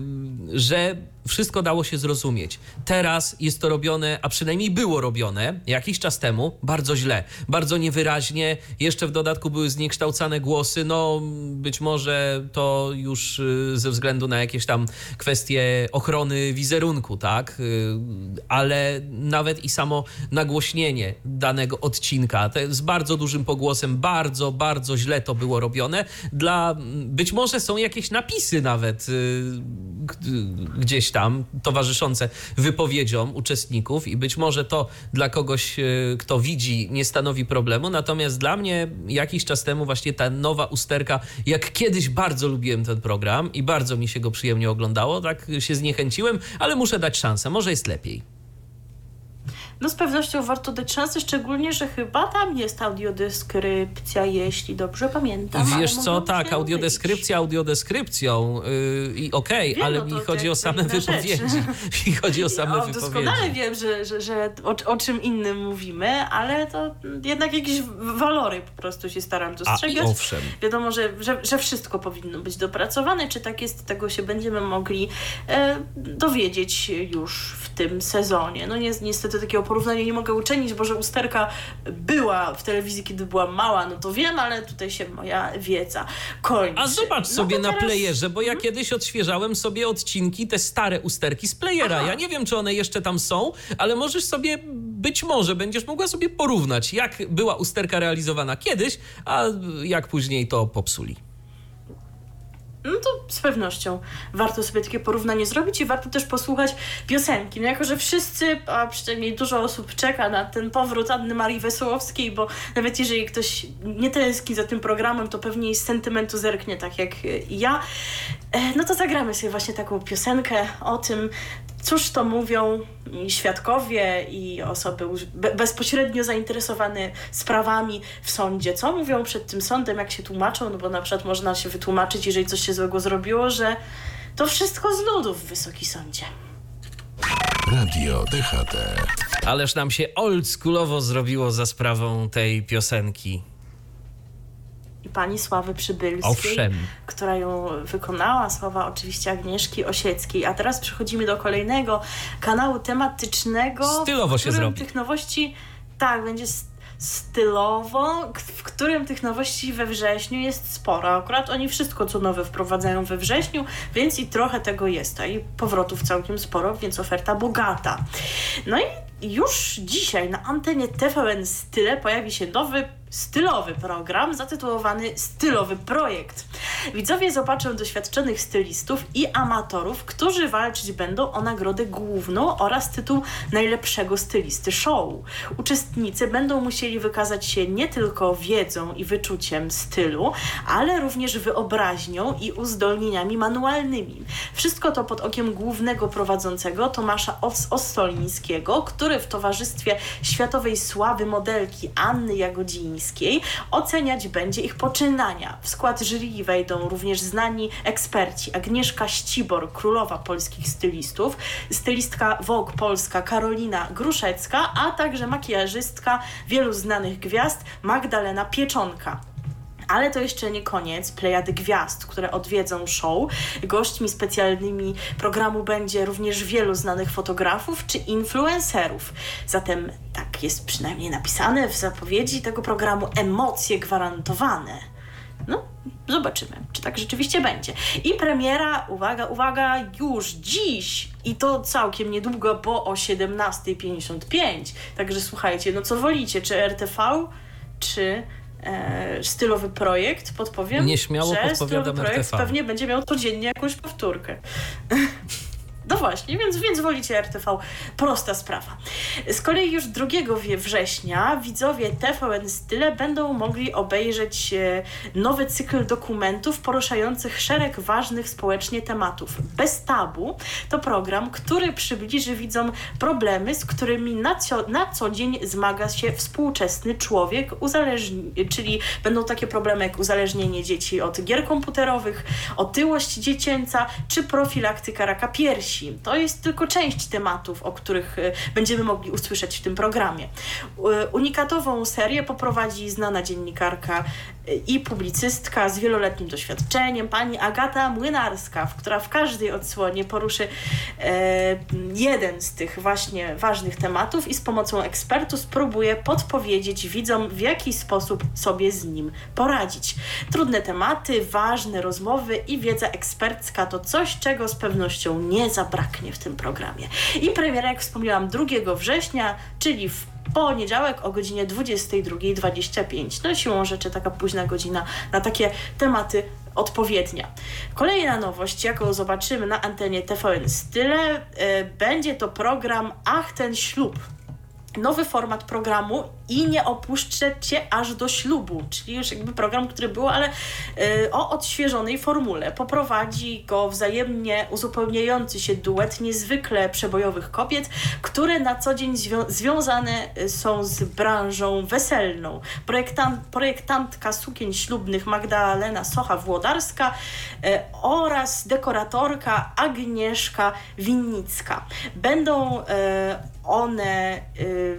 Speaker 1: że wszystko dało się zrozumieć. Teraz jest to robione, a przynajmniej było robione jakiś czas temu, bardzo źle, bardzo niewyraźnie. Jeszcze w dodatku były zniekształcane głosy. No, być może to już y, ze względu na jakieś tam kwestie ochrony wizerunku, tak? Y, Ale nawet i samo nagłośnienie danego odcinka z bardzo dużym pogłosem, bardzo, bardzo źle to było robione. Dla być może są jakieś napisy nawet y, gdzieś tam towarzyszące wypowiedziom uczestników i być może to dla kogoś, e, kto widzi, nie stanowi problemu. Natomiast dla mnie jakiś czas temu właśnie ta nowa usterka, jak kiedyś bardzo lubiłem ten program i bardzo mi się go przyjemnie oglądało, tak się zniechęciłem, ale muszę dać szansę. Może jest lepiej.
Speaker 2: No z pewnością warto dać szansę, szczególnie, że chyba tam jest audiodeskrypcja, jeśli dobrze pamiętam.
Speaker 1: Wiesz co, tak, audiodeskrypcja audiodeskrypcją yy, i okej,
Speaker 2: Wiem,
Speaker 1: ale
Speaker 2: no
Speaker 1: mi chodzi o same
Speaker 2: inna rzecz.
Speaker 1: wypowiedzi. (laughs) Mi chodzi o same
Speaker 2: ja
Speaker 1: wypowiedzi.
Speaker 2: doskonale wiem, że, że, że o, o czym innym mówimy, ale to jednak jakieś walory po prostu się staram
Speaker 1: A
Speaker 2: dostrzegać.
Speaker 1: owszem.
Speaker 2: Wiadomo, że, że, że wszystko powinno być dopracowane. Czy tak jest, tego się będziemy mogli e, dowiedzieć już w tym sezonie. No ni- niestety takiego porównania nie mogę uczynić, bo że usterka była w telewizji, kiedy była mała, no to wiem, ale tutaj się moja wiedza kończy.
Speaker 1: A zobacz
Speaker 2: No
Speaker 1: sobie
Speaker 2: to
Speaker 1: na
Speaker 2: teraz-
Speaker 1: playerze, bo ja kiedyś odświeżałem sobie odcinki, te stare usterki z playera.
Speaker 2: Aha.
Speaker 1: Ja nie wiem, czy one jeszcze tam są, ale możesz sobie, być może będziesz mogła sobie porównać, jak była usterka realizowana kiedyś, a jak później to popsuli.
Speaker 2: No to z pewnością warto sobie takie porównanie zrobić i warto też posłuchać piosenki. No jako, że wszyscy, a przynajmniej dużo osób czeka na ten powrót Anny Marii Wesołowskiej, bo nawet jeżeli ktoś nie tęskni za tym programem, to pewnie z sentymentu zerknie, tak jak e, ja. E, No to zagramy sobie właśnie taką piosenkę o tym, cóż to mówią świadkowie i osoby bezpośrednio zainteresowane sprawami w sądzie. Co mówią przed tym sądem, jak się tłumaczą, no bo na przykład można się wytłumaczyć, jeżeli coś się złego zrobiło, że to wszystko z nudów w Wysoki Sądzie.
Speaker 3: Radio DHT.
Speaker 1: Ależ nam się oldschoolowo zrobiło za sprawą tej piosenki.
Speaker 2: Pani Sławy Przybylskiej,
Speaker 1: Owszem.
Speaker 2: która ją wykonała, słowa oczywiście Agnieszki Osieckiej. A teraz przechodzimy do kolejnego kanału tematycznego.
Speaker 1: Stylowo
Speaker 2: w
Speaker 1: się
Speaker 2: którym tych nowości, tak, będzie stylowo, w którym tych nowości we wrześniu jest sporo. Akurat oni wszystko co nowe wprowadzają we wrześniu, więc i trochę tego jest. A i powrotów całkiem sporo, więc oferta bogata. No i już dzisiaj na antenie TVN Style pojawi się nowy stylowy program zatytułowany Stylowy Projekt. Widzowie zobaczą doświadczonych stylistów i amatorów, którzy walczyć będą o nagrodę główną oraz tytuł najlepszego stylisty show. Uczestnicy będą musieli wykazać się nie tylko wiedzą i wyczuciem stylu, ale również wyobraźnią i uzdolnieniami manualnymi. Wszystko to pod okiem głównego prowadzącego Tomasza Os- Ostolińskiego, który w towarzystwie światowej sławy modelki Anny Jagodzińskiej oceniać będzie ich poczynania. W skład jury wejdą również znani eksperci Agnieszka Ścibor, królowa polskich stylistów, stylistka Vogue Polska Karolina Gruszecka, a także makijażystka wielu znanych gwiazd Magdalena Pieczonka. Ale to jeszcze nie koniec plejady gwiazd, które odwiedzą show. Gośćmi specjalnymi programu będzie również wielu znanych fotografów czy influencerów. Zatem tak jest przynajmniej napisane w zapowiedzi tego programu emocje gwarantowane. No, zobaczymy, czy tak rzeczywiście będzie. I premiera, uwaga, uwaga, już dziś i to całkiem niedługo, bo o 17.55. Także słuchajcie, no co wolicie, czy RTV, czy e, stylowy projekt? Podpowiem,
Speaker 1: Nieśmiało
Speaker 2: że stylowy projekt
Speaker 1: RTV.
Speaker 2: pewnie będzie miał codziennie jakąś powtórkę. (laughs) No właśnie, więc, więc wolicie RTV. Prosta sprawa. Z kolei już 2 wie- września widzowie TVN Style będą mogli obejrzeć e, nowy cykl dokumentów poruszających szereg ważnych społecznie tematów. Bez tabu to program, który przybliży widzom problemy, z którymi na co, na co dzień zmaga się współczesny człowiek, czyli będą takie problemy jak uzależnienie dzieci od gier komputerowych, otyłość dziecięca czy profilaktyka raka piersi. To jest tylko część tematów, o których e, będziemy mogli usłyszeć w tym programie. Unikatową serię poprowadzi znana dziennikarka i publicystka z wieloletnim doświadczeniem, pani Agata Młynarska, która w każdej odsłonie poruszy e, jeden z tych właśnie ważnych tematów i z pomocą ekspertów spróbuje podpowiedzieć widzom, w jaki sposób sobie z nim poradzić. Trudne tematy, ważne rozmowy i wiedza ekspercka to coś, czego z pewnością nie zabraknie w tym programie. I premiera, jak wspomniałam, 2 września, czyli w poniedziałek o godzinie 22.25. No siłą rzeczy taka późna godzina na takie tematy odpowiednia. Kolejna nowość, jaką zobaczymy na antenie TVN Style, e, będzie to program Ach, ten ślub nowy format programu i nie opuszczę cię aż do ślubu, czyli już jakby program, który był, ale y, o odświeżonej formule. Poprowadzi go wzajemnie uzupełniający się duet niezwykle przebojowych kobiet, które na co dzień zwią związane są z branżą weselną. Projektant, projektantka sukien ślubnych Magdalena Socha-Włodarska y, oraz dekoratorka Agnieszka Winnicka. Będą y, one y,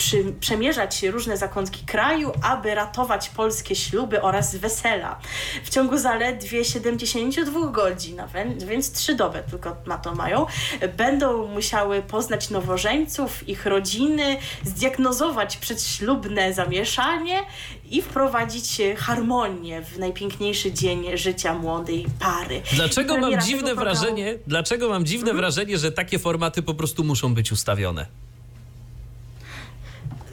Speaker 2: przy, przemierzać różne zakątki kraju, aby ratować polskie śluby oraz wesela. W ciągu zaledwie 72 godzin, więc trzy doby tylko na to mają, będą musiały poznać nowożeńców, ich rodziny, zdiagnozować przedślubne zamieszanie i wprowadzić harmonię w najpiękniejszy dzień życia młodej pary.
Speaker 1: Dlaczego mam dziwne wrażenie, dlaczego mam dziwne mhm. wrażenie, że takie formaty po prostu muszą być ustawione?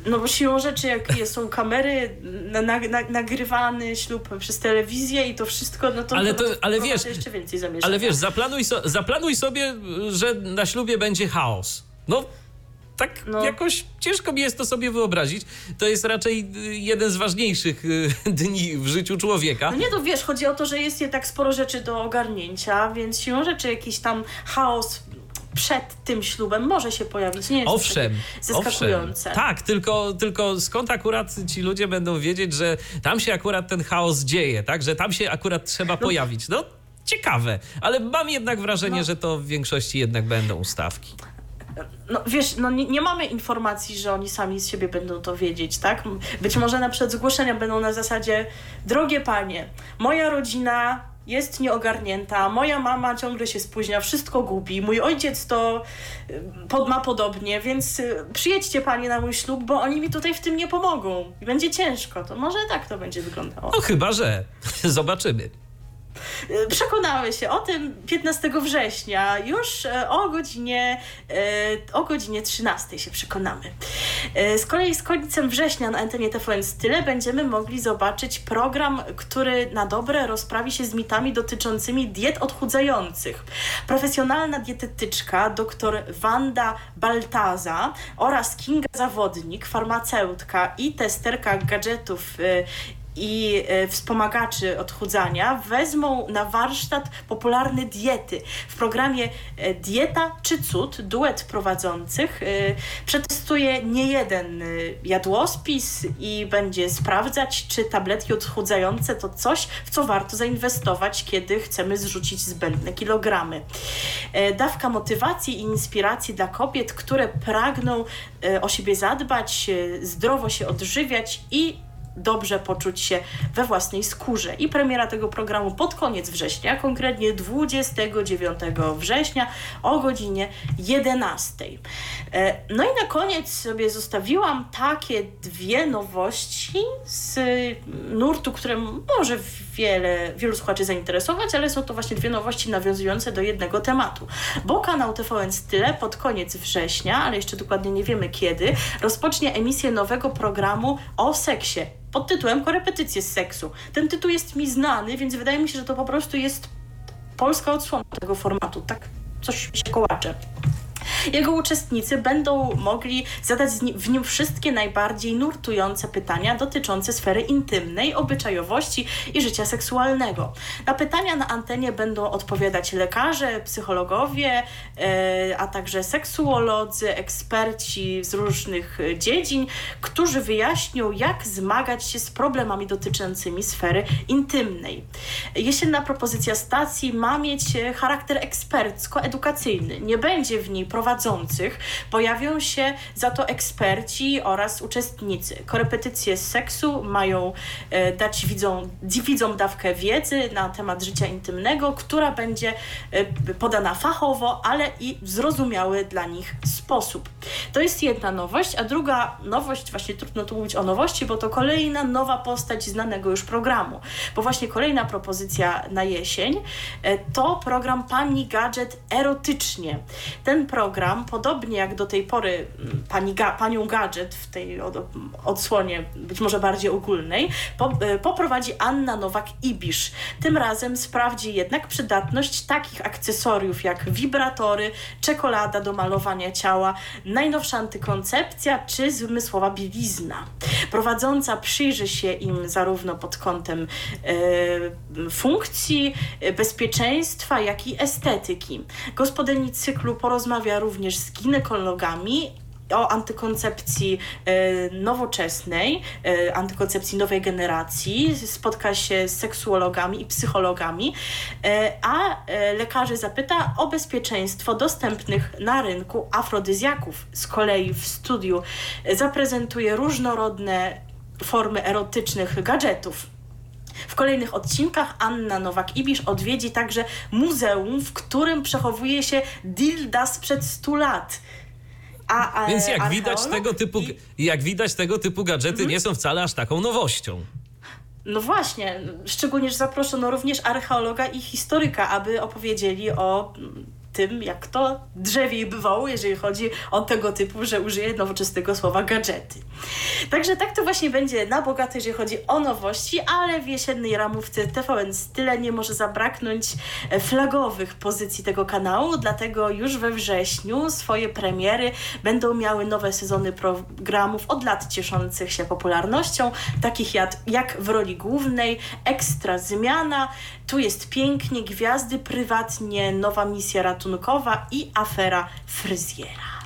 Speaker 2: No bo siłą rzeczy, jak są kamery, na, na, na, nagrywany ślub przez telewizję i to wszystko, no to,
Speaker 1: ale,
Speaker 2: to,
Speaker 1: ale wiesz,
Speaker 2: jeszcze więcej zamieszania.
Speaker 1: Ale wiesz, zaplanuj, so, zaplanuj sobie, że na ślubie będzie chaos. No, tak no. jakoś ciężko mi jest to sobie wyobrazić. To jest raczej jeden z ważniejszych y, (laughs) dni w życiu człowieka.
Speaker 2: No nie, to wiesz, chodzi o to, że jest jednak sporo rzeczy do ogarnięcia, więc siłą rzeczy jakiś tam chaos przed tym ślubem może się pojawić. Nie jest owszem, zaskakujące.
Speaker 1: Owszem. Tak, tylko, tylko skąd akurat ci ludzie będą wiedzieć, że tam się akurat ten chaos dzieje, tak? Że tam się akurat trzeba no. pojawić. No, ciekawe, ale mam jednak wrażenie, no. że to w większości jednak będą ustawki.
Speaker 2: No wiesz, no nie, nie, mamy informacji, że oni sami z siebie będą to wiedzieć, tak? Być może na przykład zgłoszenia będą na zasadzie drogie panie, moja rodzina jest nieogarnięta, moja mama ciągle się spóźnia, wszystko gubi, mój ojciec to y, pod, ma podobnie, więc y, przyjedźcie panie na mój ślub, bo oni mi tutaj w tym nie pomogą będzie ciężko. To może tak to będzie wyglądało.
Speaker 1: No chyba, że. (laughs) Zobaczymy.
Speaker 2: Y, przekonały się o tym 15 września, już e, o godzinie, e, o godzinie 13 się przekonamy. E, z kolei z końcem września na antenie TVN Style będziemy mogli zobaczyć program, który na dobre rozprawi się z mitami dotyczącymi diet odchudzających. Profesjonalna dietetyczka dr Wanda Baltaza oraz Kinga Zawodnik, farmaceutka i testerka gadżetów i e, wspomagaczy odchudzania wezmą na warsztat popularne diety. W programie e, Dieta czy Cud duet prowadzących e, przetestuje niejeden jadłospis i będzie sprawdzać, czy tabletki odchudzające to coś, w co warto zainwestować, kiedy chcemy zrzucić zbędne kilogramy. Dawka motywacji i inspiracji dla kobiet, które pragną o siebie zadbać, zdrowo się odżywiać i dobrze poczuć się we własnej skórze. I premiera tego programu pod koniec września, konkretnie 29 września o godzinie 11. E, no i na koniec sobie zostawiłam takie dwie nowości z nurtu, które może wiele, wielu słuchaczy zainteresować, ale są to właśnie dwie nowości nawiązujące do jednego tematu. Bo kanał TVN Style pod koniec września, ale jeszcze dokładnie nie wiemy kiedy, rozpocznie emisję nowego programu o seksie pod tytułem Korepetycje z seksu. Ten tytuł jest mi znany, więc wydaje mi się, że to po prostu jest polska odsłona tego formatu. Tak coś się kołacze. Jego uczestnicy będą mogli zadać w nim wszystkie najbardziej nurtujące pytania dotyczące sfery intymnej, obyczajowości i życia seksualnego. Na pytania na antenie będą odpowiadać lekarze, psychologowie, e, a także seksuolodzy, eksperci z różnych dziedzin, którzy wyjaśnią, jak zmagać się z problemami dotyczącymi sfery intymnej. Jesienna propozycja stacji ma mieć charakter ekspercko-edukacyjny. Nie będzie w niej prowadzących pojawią się za to eksperci oraz uczestnicy. Korepetycje z seksu mają e, dać widzom, widzom dawkę wiedzy na temat życia intymnego, która będzie e, podana fachowo, ale i w zrozumiały dla nich sposób. To jest jedna nowość, a druga nowość, właśnie trudno tu mówić o nowości, bo to kolejna nowa postać znanego już programu, bo właśnie kolejna propozycja na jesień e, to program Pani Gadżet Erotycznie. Ten program podobnie jak do tej pory mm, pani Ga panią Gadżet w tej od odsłonie, być może bardziej ogólnej, e, poprowadzi Anna Nowak-Ibisz. Tym razem sprawdzi jednak przydatność takich akcesoriów jak wibratory, czekolada do malowania ciała, najnowsza antykoncepcja czy zmysłowa bielizna. Prowadząca przyjrzy się im zarówno pod kątem e, funkcji, bezpieczeństwa, jak i estetyki. Gospodyni cyklu porozmawia również z ginekologami o antykoncepcji e, nowoczesnej, e, antykoncepcji nowej generacji, spotka się z seksuologami i psychologami, e, a lekarzy zapyta o bezpieczeństwo dostępnych na rynku afrodyzjaków. Z kolei w studiu zaprezentuje różnorodne formy erotycznych gadżetów. W kolejnych odcinkach Anna Nowak-Ibisz odwiedzi także muzeum, w którym przechowuje się dilda sprzed 100 lat.
Speaker 1: A, a, Więc jak widać, tego typu, i... jak widać, tego typu gadżety mhm. nie są wcale aż taką nowością.
Speaker 2: No właśnie, szczególnie, że zaproszono również archeologa i historyka, aby opowiedzieli o tym, jak to drzewiej bywało, jeżeli chodzi o tego typu, że użyję nowoczesnego słowa gadżety. Także tak to właśnie będzie na bogato, jeżeli chodzi o nowości, ale w jesiennej ramówce TVN Style nie może zabraknąć flagowych pozycji tego kanału, dlatego już we wrześniu swoje premiery będą miały nowe sezony programów od lat cieszących się popularnością, takich jak, jak w roli głównej Ekstra Zmiana, Tu jest pięknie, Gwiazdy prywatnie, Nowa misja ratunkowa i Afera fryzjera.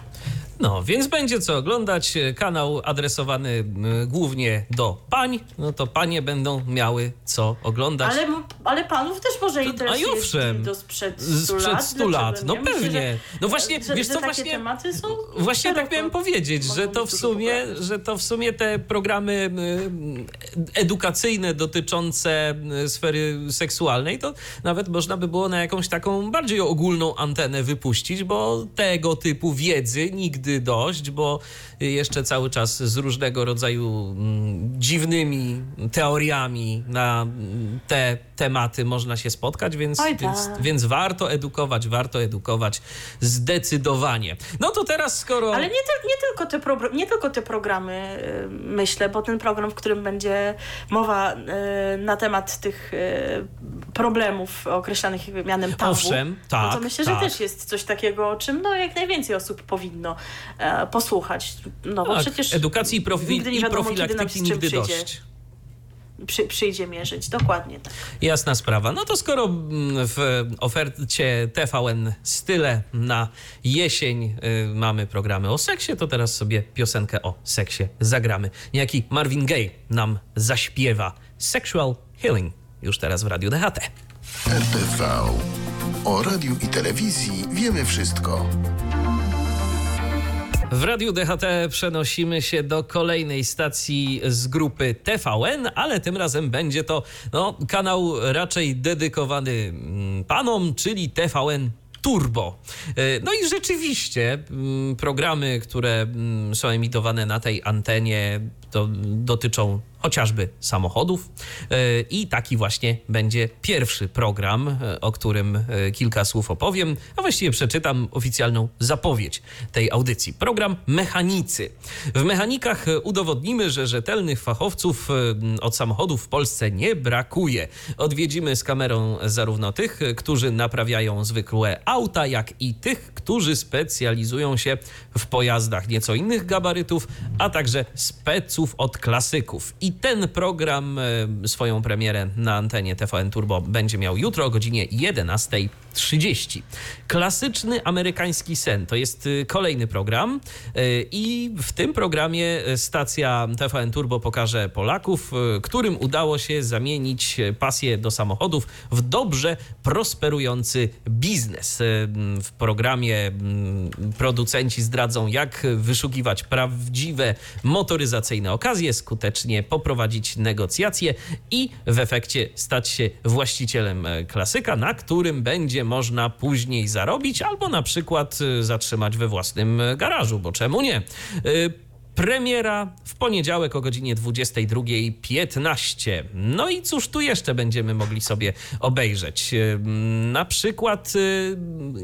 Speaker 1: No, więc będzie co oglądać. Kanał adresowany głównie do pań. No to panie będą miały co oglądać.
Speaker 2: Ale, ale panów też może interesuje A owszem, do sprzed 100
Speaker 1: sprzed
Speaker 2: lat.
Speaker 1: 100 lat. No pewnie. Myślę, no właśnie,
Speaker 2: że,
Speaker 1: wiesz
Speaker 2: że
Speaker 1: co,
Speaker 2: takie
Speaker 1: właśnie,
Speaker 2: tematy są
Speaker 1: właśnie tak miałem powiedzieć, że to, w sumie, że to w sumie te programy edukacyjne dotyczące sfery seksualnej, to nawet można by było na jakąś taką bardziej ogólną antenę wypuścić, bo tego typu wiedzy nigdy nigdy dość, bo jeszcze cały czas z różnego rodzaju mm, dziwnymi teoriami na mm, te tematy można się spotkać, więc, Oj, więc, tak. więc warto edukować, warto edukować zdecydowanie. No to teraz skoro...
Speaker 2: Ale nie, nie, tylko, te pro, nie tylko te programy y, myślę, bo ten program, w którym będzie mowa y, na temat tych y, problemów określanych mianem tabu,
Speaker 1: Owszem, tak,
Speaker 2: no to myślę,
Speaker 1: tak.
Speaker 2: że też jest coś takiego, o czym no, jak najwięcej osób powinno e, posłuchać. No bo
Speaker 1: tak,
Speaker 2: przecież
Speaker 1: edukacji i, profi nigdy i profilaktyki nigdy dość.
Speaker 2: Przy, przyjdzie mierzyć, dokładnie tak.
Speaker 1: Jasna sprawa. No to skoro mm, w ofercie TVN Style na jesień y, mamy programy o seksie, to teraz sobie piosenkę o seksie zagramy. Niejaki Marvin Gaye nam zaśpiewa Sexual Healing już teraz w Radiu DHT.
Speaker 3: RTV. O radiu i telewizji wiemy wszystko.
Speaker 1: W Radiu DHT przenosimy się do kolejnej stacji z grupy TVN, ale tym razem będzie to no, kanał raczej dedykowany mm, panom, czyli TVN Turbo. E, no i rzeczywiście mm, programy, które mm, są emitowane na tej antenie, to dotyczą chociażby samochodów. E, I taki właśnie będzie pierwszy program, e, o którym e, kilka słów opowiem, a właściwie przeczytam oficjalną zapowiedź tej audycji. Program Mechanicy. W mechanikach udowodnimy, że rzetelnych fachowców od samochodów w Polsce nie brakuje. Odwiedzimy z kamerą zarówno tych, którzy naprawiają zwykłe auta, jak i tych, którzy specjalizują się w pojazdach nieco innych gabarytów, a także speców od klasyków. I ten program e, swoją premierę na antenie TVN Turbo będzie miał jutro o godzinie 11.30. Klasyczny amerykański sen to jest e, kolejny program e, i w tym programie stacja TVN Turbo pokaże Polaków, którym udało się zamienić pasję do samochodów w dobrze prosperujący biznes. W programie producenci zdradzą, jak wyszukiwać prawdziwe motoryzacyjne okazje, skutecznie poprowadzić negocjacje i w efekcie stać się właścicielem klasyka, na którym będzie można później zarobić albo na przykład e, zatrzymać we własnym garażu, bo czemu nie? Premiera w poniedziałek o godzinie 22.15. No i cóż tu jeszcze będziemy mogli sobie obejrzeć? Na przykład, y,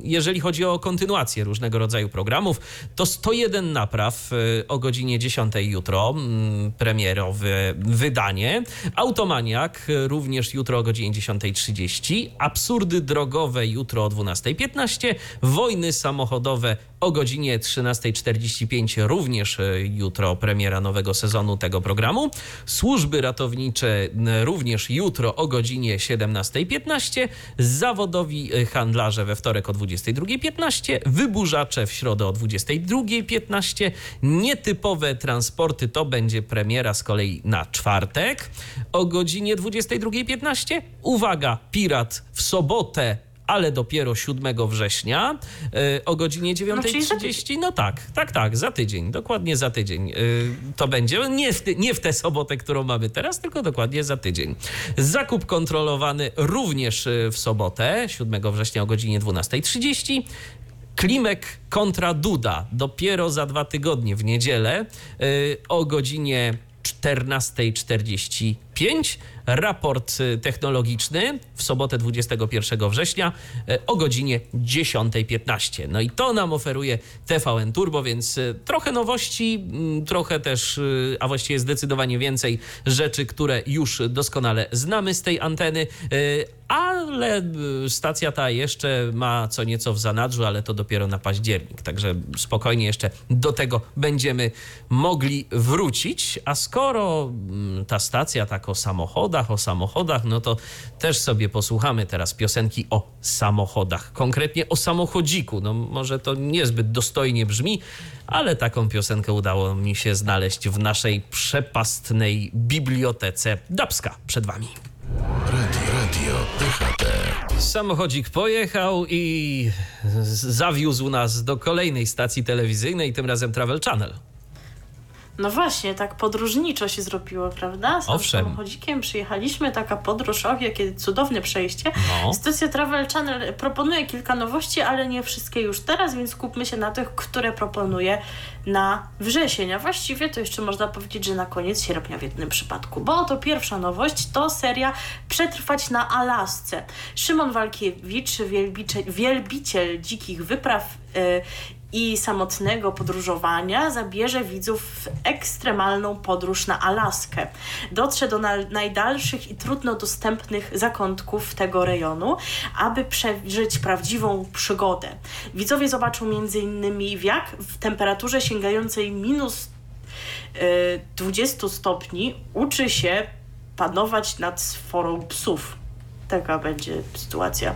Speaker 1: jeżeli chodzi o kontynuację różnego rodzaju programów, to 101 napraw y, o godzinie 10 jutro, mm, premierowe wydanie. Automaniak y, również jutro o godzinie 10.30. Absurdy drogowe jutro o 12.15. Wojny samochodowe o godzinie 13.45 również e, jutro premiera nowego sezonu tego programu. Służby ratownicze również jutro o godzinie 17.15. Zawodowi e, handlarze we wtorek o 22.15. Wyburzacze w środę o 22.15. Nietypowe transporty to będzie premiera z kolei na czwartek o godzinie 22.15. Uwaga, pirat w sobotę ale dopiero 7 września y, o godzinie 9.30. No, no tak, tak, tak, za tydzień, dokładnie za tydzień. Y, to będzie nie w, nie w tę sobotę, którą mamy teraz, tylko dokładnie za tydzień. Zakup kontrolowany również y, w sobotę, 7 września o godzinie 12.30. Klimek kontra Duda dopiero za dwa tygodnie w niedzielę o godzinie 14.45 raport y, technologiczny w sobotę 21 września y, o godzinie 10.15. No i to nam oferuje TVN Turbo, więc y, trochę nowości, mm, trochę też, a właściwie zdecydowanie więcej rzeczy, które już doskonale znamy z tej anteny, ale stacja ta jeszcze ma co nieco w zanadrzu, ale to dopiero na październik, także spokojnie jeszcze do tego będziemy mogli wrócić. A skoro mm, ta stacja tak o samochodach, o samochodach, no to też sobie posłuchamy teraz piosenki o samochodach. Konkretnie o samochodziku. No może to niezbyt dostojnie brzmi, ale taką piosenkę udało mi się znaleźć w naszej przepastnej bibliotece. Dabska przed wami.
Speaker 3: Radio, radio, DHT.
Speaker 1: Samochodzik pojechał i zawiózł nas do kolejnej stacji telewizyjnej, tym razem Travel Channel.
Speaker 2: No właśnie, tak podróżniczo się zrobiło, prawda? Z
Speaker 1: Owszem.
Speaker 2: samochodzikiem przyjechaliśmy, taka podróż, och, jakie cudowne przejście.
Speaker 1: No.
Speaker 2: Stacja Travel Channel proponuje kilka nowości, ale nie wszystkie już teraz, więc skupmy się na tych, które proponuje na wrzesień. A właściwie to jeszcze można powiedzieć, że na koniec sierpnia w jednym przypadku, bo to pierwsza nowość to seria Przetrwać na Alasce. Szymon Walkiewicz, wielbiciel, wielbiciel dzikich wypraw yy, i samotnego podróżowania zabierze widzów w ekstremalną podróż na Alaskę. Dotrze do na najdalszych i trudno dostępnych zakątków tego rejonu, aby przeżyć prawdziwą przygodę. Widzowie zobaczą m.in. jak w temperaturze sięgającej minus y, 20 stopni uczy się panować nad sforą psów taka będzie sytuacja.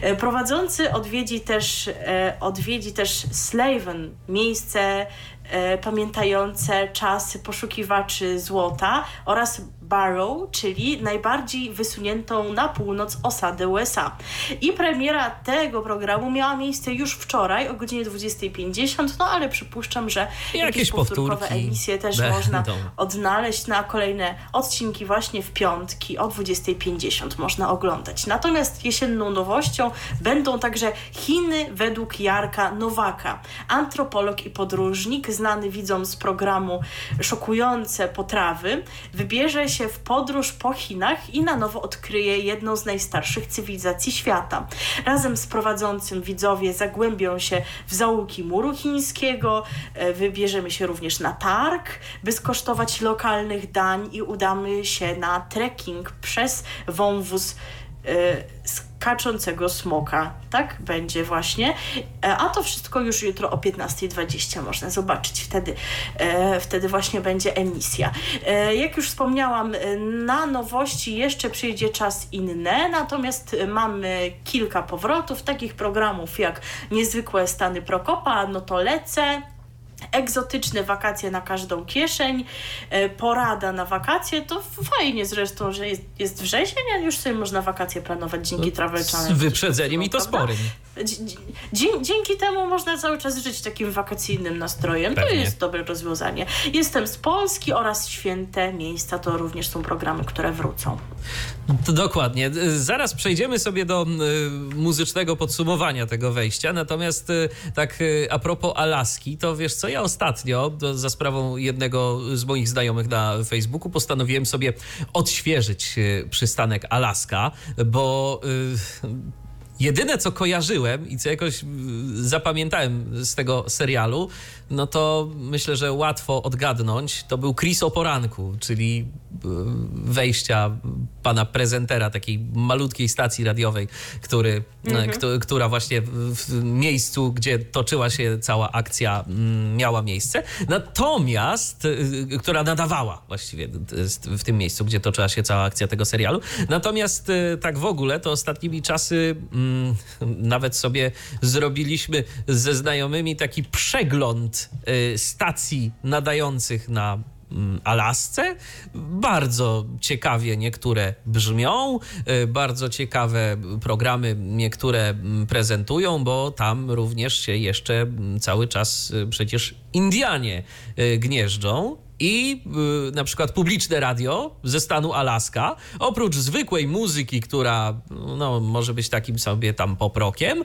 Speaker 2: E, prowadzący odwiedzi też, e, odwiedzi też Slaven, miejsce e, pamiętające czasy poszukiwaczy złota oraz Barrow, czyli najbardziej wysuniętą na północ osadę USA. I premiera tego programu miała miejsce już wczoraj o godzinie 20.50, no ale przypuszczam, że
Speaker 1: jakieś, jakieś powtórkowe
Speaker 2: emisje też będą. można odnaleźć na kolejne odcinki właśnie w piątki o 20.50 można oglądać. Natomiast jesienną nowością będą także Chiny według Jarka Nowaka, antropolog i podróżnik znany widzom z programu Szokujące potrawy, wybierze się się w podróż po Chinach i na nowo odkryje jedną z najstarszych cywilizacji świata. Razem z prowadzącym widzowie zagłębią się w zaułki muru chińskiego, e, wybierzemy się również na targ, by skosztować lokalnych dań i udamy się na trekking przez wąwóz z e, kaczącego smoka. Tak będzie właśnie. E, a to wszystko już jutro o 15.20 można zobaczyć. Wtedy, e, wtedy właśnie będzie emisja. E, jak już wspomniałam, na nowości jeszcze przyjdzie czas inny, natomiast mamy kilka powrotów, takich programów jak Niezwykłe Stany Prokopa, no to lecę, egzotyczne wakacje na każdą kieszeń, e, porada na wakacje, to fajnie zresztą, że jest, jest wrzesień, a już sobie można wakacje planować dzięki no, Travel Channel.
Speaker 1: Z wyprzedzeniem i to sporym.
Speaker 2: Dzięki temu można cały czas żyć takim wakacyjnym nastrojem. Pewnie. To jest dobre rozwiązanie. Jestem z Polski oraz święte miejsca to również są programy, które wrócą.
Speaker 1: To dokładnie. Zaraz przejdziemy sobie do y, muzycznego podsumowania tego wejścia. Natomiast y, tak y, a propos Alaski, to wiesz co, ja ostatnio za sprawą jednego z moich znajomych na Facebooku postanowiłem sobie odświeżyć y, przystanek Alaska, bo y, Jedyne, co kojarzyłem i co jakoś y, zapamiętałem z tego serialu, no to myślę, że łatwo odgadnąć. To był Chris o poranku, czyli y, wejścia pana prezentera takiej malutkiej stacji radiowej, który,
Speaker 2: Mhm.
Speaker 1: kto- która właśnie w, miejscu, gdzie toczyła się cała akcja, mm, miała miejsce. Natomiast, y, która nadawała właściwie w tym miejscu, gdzie toczyła się cała akcja tego serialu. Natomiast tak w ogóle, to ostatnimi czasy mm, nawet sobie zrobiliśmy ze znajomymi taki przegląd y, stacji nadających na mm, Alasce. Bardzo ciekawie niektóre brzmią, y, bardzo ciekawe programy niektóre mm, prezentują, bo tam również się jeszcze mm, cały czas y, przecież Indianie gnieżdżą. I y, na przykład publiczne radio ze stanu Alaska, oprócz zwykłej muzyki, która no, może być takim sobie tam poprokiem, y,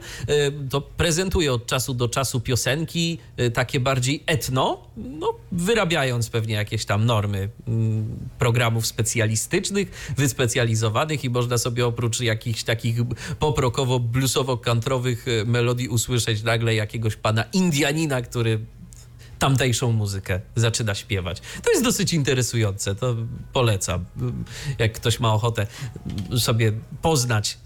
Speaker 1: to prezentuje od czasu do czasu piosenki y, takie bardziej etno, no, wyrabiając pewnie jakieś tam normy mm, programów specjalistycznych, wyspecjalizowanych i można sobie oprócz jakichś takich poprokowo-bluesowo-kantrowych y, melodii usłyszeć nagle jakiegoś pana Indianina, który tamtejszą muzykę zaczyna śpiewać. To jest dosyć interesujące, to polecam. Jak ktoś ma ochotę sobie poznać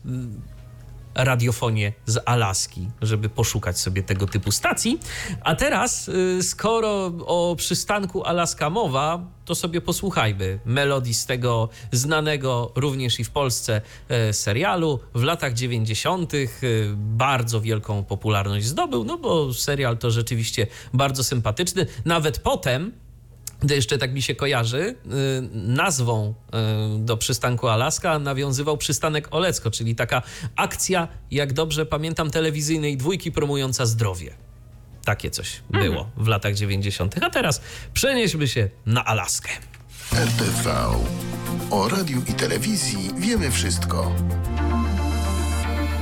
Speaker 1: radiofonię z Alaski, żeby poszukać sobie tego typu stacji. A teraz, y, skoro o przystanku Alaska mowa, to sobie posłuchajmy melodii z tego znanego również i w Polsce e, serialu. W latach 90. y, bardzo wielką popularność zdobył, no bo serial to rzeczywiście bardzo sympatyczny. Nawet potem jeszcze tak mi się kojarzy, y, nazwą y, do przystanku Alaska nawiązywał przystanek Olecko, czyli taka akcja, jak dobrze pamiętam, telewizyjnej dwójki promująca zdrowie. Takie coś było w latach 90. A teraz przenieśmy się na Alaskę.
Speaker 3: RTV. O radiu i telewizji wiemy wszystko.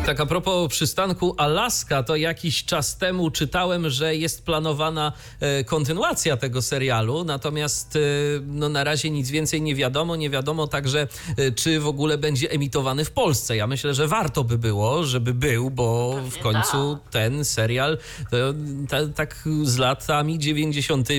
Speaker 1: Tak a propos przystanku Alaska, to jakiś czas temu czytałem, że jest planowana e, kontynuacja tego serialu, natomiast e, no, na razie nic więcej nie wiadomo. Nie wiadomo także, e, czy w ogóle będzie emitowany w Polsce. Ja myślę, że warto by było, żeby był, bo w końcu ten serial to, ta, tak z latami 90.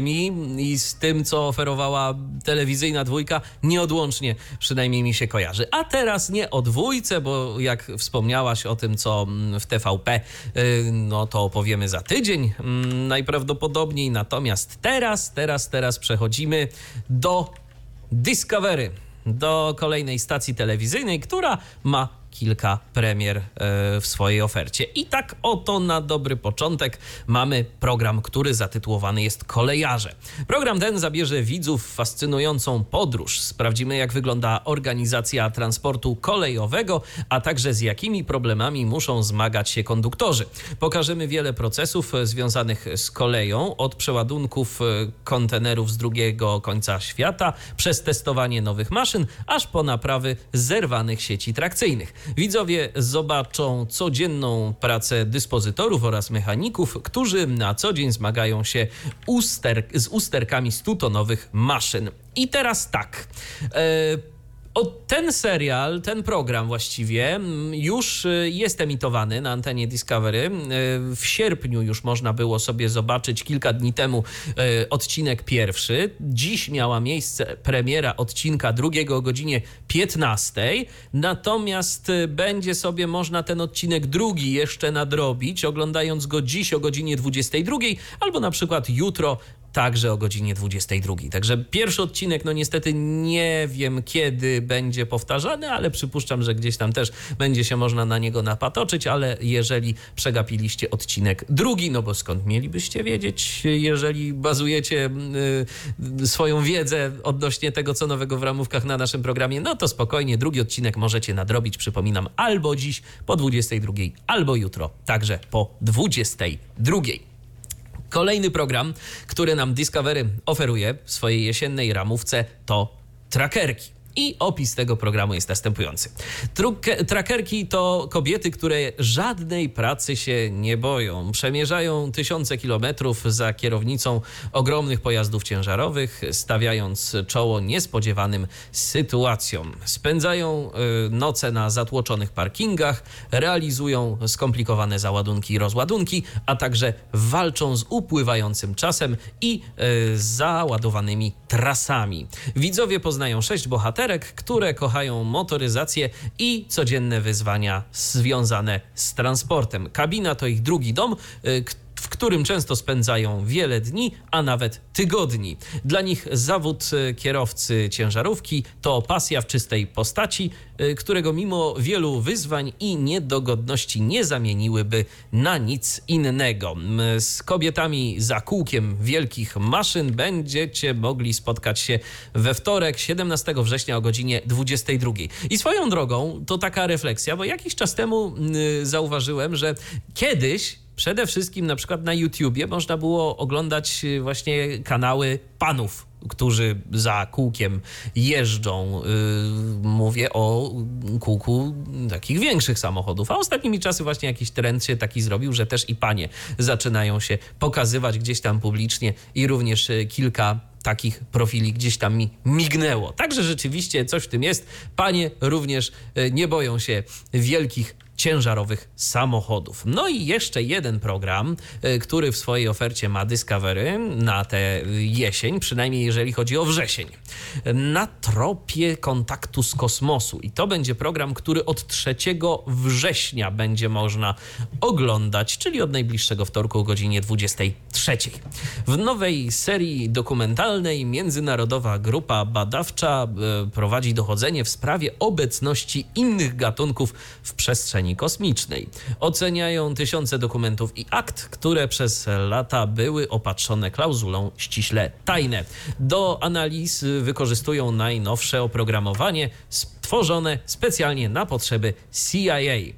Speaker 1: i z tym, co oferowała telewizyjna dwójka, nieodłącznie przynajmniej mi się kojarzy. A teraz nie o dwójce, bo jak wspomniałaś o tym, co mm, w TVP, y, no to opowiemy za tydzień mm, najprawdopodobniej. Natomiast teraz, teraz, teraz przechodzimy do Discovery, do kolejnej stacji telewizyjnej, która ma kilka premier e, w swojej ofercie. I tak oto na dobry początek mamy program, który zatytułowany jest Kolejarze. Program ten zabierze widzów w fascynującą podróż. Sprawdzimy, jak wygląda organizacja transportu kolejowego, a także z jakimi problemami muszą zmagać się konduktorzy. Pokażemy wiele procesów e, związanych z koleją, od przeładunków e, kontenerów z drugiego końca świata, przez testowanie nowych maszyn, aż po naprawy zerwanych sieci trakcyjnych. Widzowie zobaczą codzienną pracę dyspozytorów oraz mechaników, którzy na co dzień zmagają się z usterkami 100-tonowych maszyn. I teraz tak. E, o, ten serial, ten program właściwie mm, już y, jest emitowany na antenie Discovery. Y, W sierpniu już można było sobie zobaczyć kilka dni temu y, odcinek pierwszy. Dziś miała miejsce premiera odcinka drugiego o godzinie 15. Natomiast będzie sobie można ten odcinek drugi jeszcze nadrobić, oglądając go dziś o godzinie 22 albo na przykład jutro także o godzinie 22. Także pierwszy odcinek, no niestety nie wiem kiedy będzie powtarzany, ale przypuszczam, że gdzieś tam też będzie się można na niego napatoczyć, ale jeżeli przegapiliście odcinek drugi, no bo skąd mielibyście wiedzieć, jeżeli bazujecie y, swoją wiedzę odnośnie tego, co nowego w ramówkach na naszym programie, no to spokojnie, drugi odcinek możecie nadrobić, przypominam, albo dziś po 22, albo jutro, także po 22. Kolejny program, który nam Discovery oferuje w swojej jesiennej ramówce, to trackerki. I opis tego programu jest następujący. Truk- Trackerki to kobiety, które żadnej pracy się nie boją. Przemierzają tysiące kilometrów za kierownicą ogromnych pojazdów ciężarowych, stawiając czoło niespodziewanym sytuacjom. Spędzają y, noce na zatłoczonych parkingach, realizują skomplikowane załadunki i rozładunki, a także walczą z upływającym czasem i y, załadowanymi trasami. Widzowie poznają sześć bohaterek, które kochają motoryzację i codzienne wyzwania związane z transportem. Kabina to ich drugi dom, y, w którym często spędzają wiele dni, a nawet tygodni. Dla nich zawód e, kierowcy ciężarówki to pasja w czystej postaci, e, którego mimo wielu wyzwań i niedogodności nie zamieniłyby na nic innego. Z kobietami za kółkiem wielkich maszyn będziecie mogli spotkać się we wtorek, 17 września o godzinie 22. I swoją drogą to taka refleksja, bo jakiś czas temu zauważyłem, że kiedyś Przede wszystkim na przykład na YouTubie można było oglądać y, właśnie kanały panów, którzy za kółkiem jeżdżą. Yy, mówię o kółku takich większych samochodów. A ostatnimi czasy właśnie jakiś trend się taki zrobił, że też i panie zaczynają się pokazywać gdzieś tam publicznie i również y, kilka takich profili gdzieś tam mi mignęło. Także rzeczywiście coś w tym jest. Panie również y, nie boją się wielkich ciężarowych samochodów. No i jeszcze jeden program, y, który w swojej ofercie ma Discovery na tę jesień, przynajmniej jeżeli chodzi o wrzesień. Na tropie kontaktu z kosmosu. I to będzie program, który od 3 września będzie można oglądać, czyli od najbliższego wtorku o godzinie 23. W nowej serii dokumentalnej międzynarodowa grupa badawcza y, prowadzi dochodzenie w sprawie obecności innych gatunków w przestrzeni przestrzeni kosmicznej. Oceniają tysiące dokumentów i akt, które przez lata były opatrzone klauzulą ściśle tajne. Do analiz wykorzystują najnowsze oprogramowanie stworzone specjalnie na potrzeby CIA. E,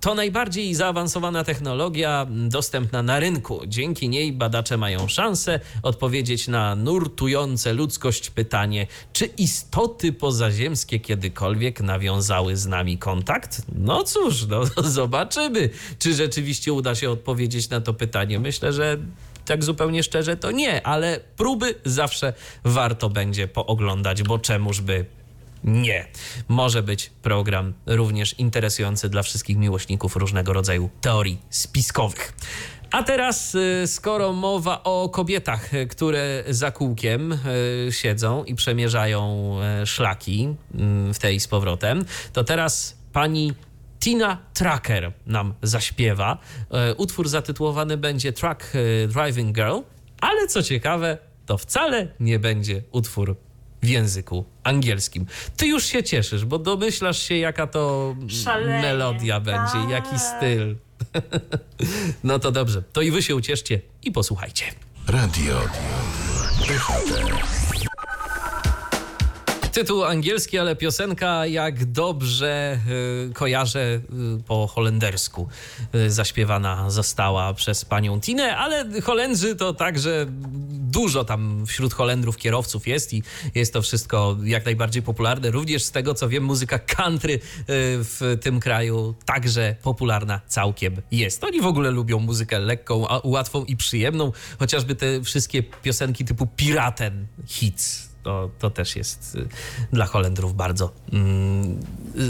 Speaker 1: to najbardziej zaawansowana technologia dostępna na rynku. Dzięki niej badacze mają szansę odpowiedzieć na nurtujące ludzkość pytanie, czy istoty pozaziemskie kiedykolwiek nawiązały z nami kontakt? No cóż, no, (laughs) zobaczymy, czy rzeczywiście uda się odpowiedzieć na to pytanie. Myślę, że tak zupełnie szczerze to nie, ale próby zawsze warto będzie pooglądać, bo czemuż by nie. Może być program również interesujący dla wszystkich miłośników różnego rodzaju teorii spiskowych. A teraz, y, skoro mowa o kobietach, y, które za kółkiem y, siedzą i przemierzają szlaki mm, w tej z powrotem, to teraz pani Tina Tracker nam zaśpiewa. Utwór zatytułowany będzie Truck Driving Girl, ale co ciekawe, to wcale nie będzie utwór w języku angielskim. Ty już się cieszysz, bo domyślasz się, jaka to Szalenie, melodia będzie, tak. jaki styl. (laughs) no to dobrze, to i wy się ucieszcie i posłuchajcie. Radio Tytuł angielski, ale piosenka jak dobrze y, kojarzę y, po holendersku. Y, zaśpiewana została przez panią Tinę, ale Holendrzy to także dużo tam wśród Holendrów kierowców jest i jest to wszystko jak najbardziej popularne. Również z tego co wiem, muzyka country y, w tym kraju także popularna całkiem jest. Oni w ogóle lubią muzykę lekką, łatwą i przyjemną, chociażby te wszystkie piosenki typu Piraten hits to, to też jest y, dla Holendrów bardzo mm,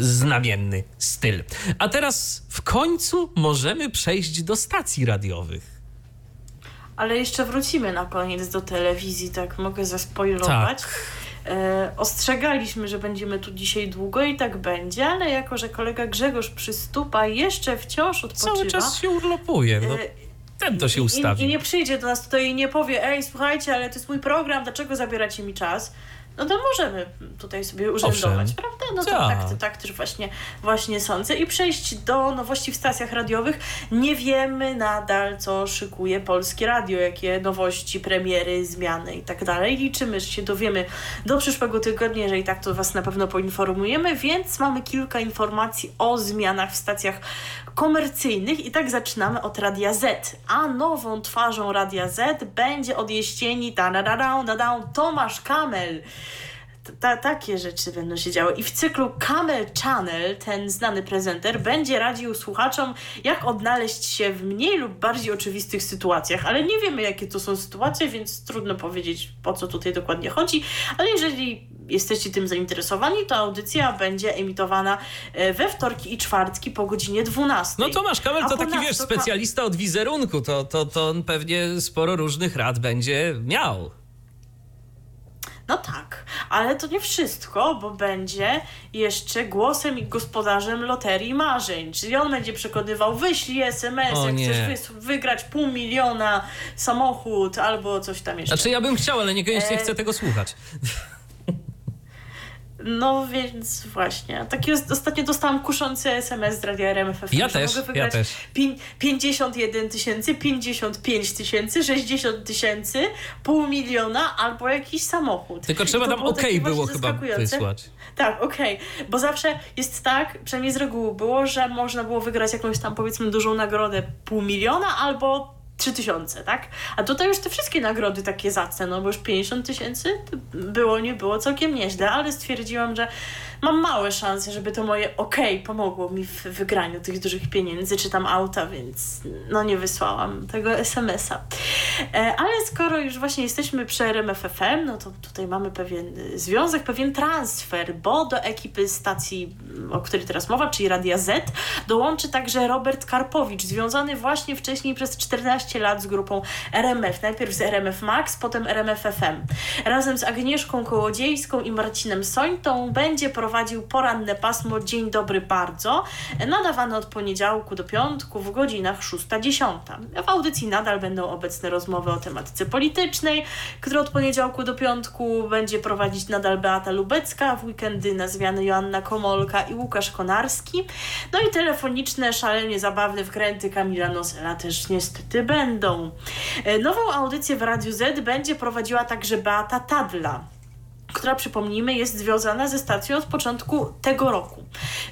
Speaker 1: znamienny styl. A teraz w końcu możemy przejść do stacji radiowych.
Speaker 2: Ale jeszcze wrócimy na koniec do telewizji, tak mogę zaspoilować. Tak. E, ostrzegaliśmy, że będziemy tu dzisiaj długo i tak będzie, ale jako, że kolega Grzegorz przystupa jeszcze wciąż odpoczywa...
Speaker 1: Cały czas się urlopuje. No. E, ten to się ustawi.
Speaker 2: I, I, nie przyjdzie do nas tutaj i nie powie, ej, słuchajcie, ale to jest mój program, dlaczego zabieracie mi czas? No to możemy tutaj sobie urzędować, Owszem. prawda? No to tak, tak, tak też właśnie, właśnie sądzę. I przejść do nowości w stacjach radiowych. Nie wiemy nadal, co szykuje Polskie Radio, jakie nowości, premiery, zmiany i tak dalej. Liczymy, że się dowiemy do przyszłego tygodnia, jeżeli tak, to Was na pewno poinformujemy, więc mamy kilka informacji o zmianach w stacjach komercyjnych i tak zaczynamy od Radia Z. A nową twarzą Radia Z będzie od jesieni ta da, da, da, da, Tomasz Kamel. Ta, takie rzeczy będą się działy. I w cyklu Camel Channel ten znany prezenter będzie radził słuchaczom, jak odnaleźć się w mniej lub bardziej oczywistych sytuacjach. Ale nie wiemy, jakie to są sytuacje, więc trudno powiedzieć, po co tutaj dokładnie chodzi. Ale jeżeli jesteście tym zainteresowani, to audycja będzie emitowana e, we wtorki i czwartki po godzinie 12.
Speaker 1: No Tomasz Kamel to taki, wiesz, specjalista od wizerunku, to, to, to on pewnie sporo różnych rad będzie miał.
Speaker 2: No tak, ale to nie wszystko, bo będzie jeszcze głosem i gospodarzem loterii marzeń. Czyli on będzie przekonywał, wyślij SMS,
Speaker 1: O
Speaker 2: jak
Speaker 1: nie.
Speaker 2: chcesz wygrać pół miliona, samochód albo coś tam jeszcze.
Speaker 1: Znaczy ja bym chciał, ale niekoniecznie
Speaker 2: E,
Speaker 1: chcę tego słuchać.
Speaker 2: No więc właśnie. Taki os- ostatnio dostałam kuszący SMS z radia RMFFM.
Speaker 1: Ja
Speaker 2: że
Speaker 1: też,
Speaker 2: mogę
Speaker 1: ja
Speaker 2: wygrać
Speaker 1: też.
Speaker 2: pię- 51 tysięcy, 55 tysięcy, 60 tysięcy, pół miliona albo jakiś samochód.
Speaker 1: Tylko trzeba tam OK było chyba wysłać.
Speaker 2: Tak, okej. Bo zawsze jest tak, przynajmniej z reguły było, że można było wygrać jakąś tam powiedzmy dużą nagrodę pół miliona albo trzy tysiące, tak? A tutaj już te wszystkie nagrody takie zacne, no bo już 50 tysięcy było, nie było całkiem nieźle, ale stwierdziłam, że mam małe szanse, żeby to moje okej pomogło mi w wygraniu tych dużych pieniędzy, czy tam auta, więc no nie wysłałam tego SMS-a. E, ale skoro już właśnie jesteśmy przy RMFFM, no to tutaj mamy pewien związek, pewien transfer, bo do ekipy stacji, o której teraz mowa, czyli Radia Z, dołączy także Robert Karpowicz, związany właśnie wcześniej przez 14 lat z grupą RMF. Najpierw z RMF Max, potem RMF FM. Razem z Agnieszką Kołodziejską i Marcinem Sońtą będzie prowadził poranne pasmo Dzień Dobry Bardzo, nadawane od poniedziałku do piątku w godzinach 6-10. W audycji nadal będą obecne rozmowy o tematyce politycznej, które od poniedziałku do piątku będzie prowadzić nadal Beata Lubecka, w weekendy nazwiane Joanna Komolka i Łukasz Konarski. No i telefoniczne, szalenie zabawne wkręty Kamila Nosela też niestety będą. E, Nową audycję w Radiu Z będzie prowadziła także Beata Tadla która przypomnijmy jest związana ze stacją od początku tego roku.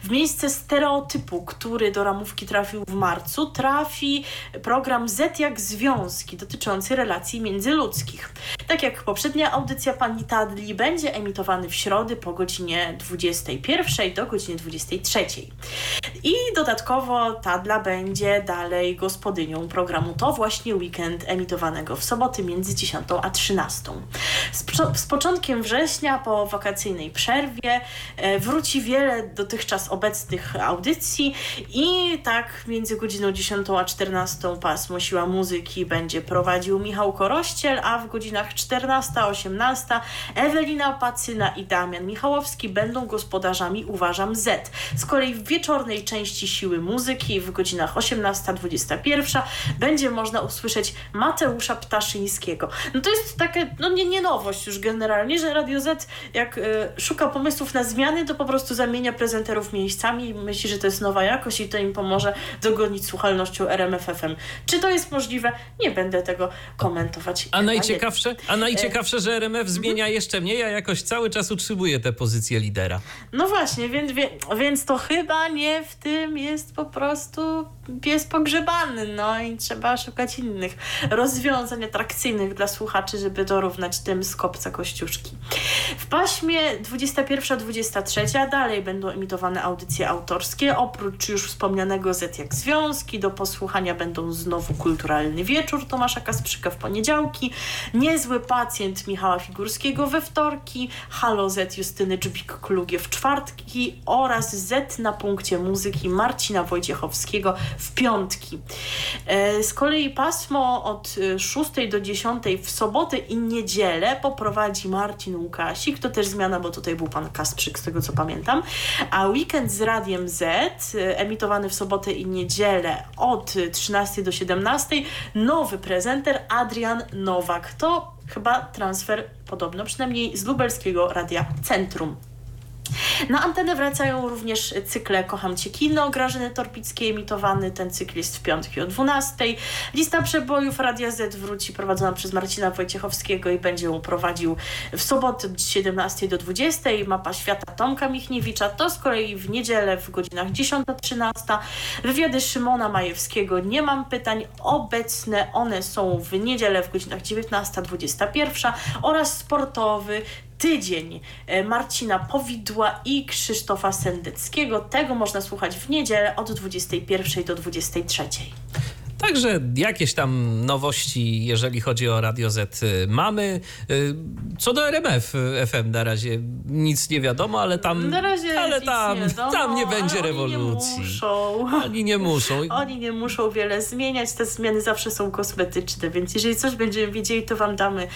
Speaker 2: W miejsce stereotypu, który do ramówki trafił w marcu, trafi program Z jak związki dotyczący relacji międzyludzkich. Tak jak poprzednia audycja pani Tadli będzie emitowany w środę po godzinie 21 do godziny 23. I dodatkowo Tadla będzie dalej gospodynią programu To właśnie weekend emitowanego w soboty między 10 a 13. Z, z początkiem września po wakacyjnej przerwie e, wróci wiele dotychczas obecnych audycji i tak między godziną 10 a 14 pasmo Siła Muzyki będzie prowadził Michał Korościel, a w godzinach 14-18 Ewelina Pacyna i Damian Michałowski będą gospodarzami Uważam Z. Z kolei w wieczornej części Siły Muzyki w godzinach 18-21 będzie można usłyszeć Mateusza Ptaszyńskiego. No to jest takie, no nie, nie nowość już generalnie, że Radio Z jak y, szuka pomysłów na zmiany, to po prostu zamienia prezenterów miejscami i myśli, że to jest nowa jakość i to im pomoże dogonić słuchalnością RMFFM. Czy to jest możliwe? Nie będę tego komentować.
Speaker 1: A najciekawsze, a najciekawsze, że RMF zmienia jeszcze mniej, a jakoś cały czas utrzymuje tę pozycję lidera.
Speaker 2: No właśnie, więc, więc to chyba nie w tym jest po prostu pies pogrzebany, no i trzeba szukać innych rozwiązań atrakcyjnych dla słuchaczy, żeby dorównać tym z kopca kościuszki. W paśmie 21-23 dalej będą emitowane audycje autorskie, oprócz już wspomnianego Z jak Związki, do posłuchania będą znowu Kulturalny Wieczór Tomasza Kasprzyka w poniedziałki, Niezły Pacjent Michała Figurskiego we wtorki, Halo Z Justyny Dżbik-Klugie w czwartki oraz Z na punkcie muzyki Marcina Wojciechowskiego w piątki. E, Z kolei pasmo od e, 6 do 10 w sobotę i niedzielę poprowadzi Marcin Łukasik, to też zmiana, bo tutaj był pan Kasprzyk, z tego co pamiętam, a weekend z Radiem Z, e, emitowany w sobotę i niedzielę od 13 do 17, nowy prezenter Adrian Nowak. To chyba transfer podobno, przynajmniej z lubelskiego Radia Centrum. Na antenę wracają również cykle Kocham Cię Kino, Grażyny Torpickiej emitowany. Ten cykl jest w piątki o 12. Lista przebojów Radia Z wróci prowadzona przez Marcina Wojciechowskiego i będzie ją prowadził w sobotę od 17 do 20. Mapa świata Tomka Michniewicza to z kolei w niedzielę w godzinach 10-13. Wywiady Szymona Majewskiego Nie mam pytań. Obecne one są w niedzielę w godzinach 19-21 oraz sportowy tydzień e, Marcina Powidła i Krzysztofa Sendeckiego. Tego można słuchać w niedzielę od 21 do 23.
Speaker 1: Także jakieś tam nowości, jeżeli chodzi o Radio Z, y, mamy. Y, Co do RMF y, FM na razie nic nie wiadomo, ale tam.
Speaker 2: Na razie
Speaker 1: ale tam,
Speaker 2: nie wiadomo,
Speaker 1: tam nie będzie rewolucji.
Speaker 2: Oni nie muszą.
Speaker 1: Oni nie muszą.
Speaker 2: Oni nie muszą wiele zmieniać, te zmiany zawsze są kosmetyczne, więc jeżeli coś będziemy wiedzieli, to Wam damy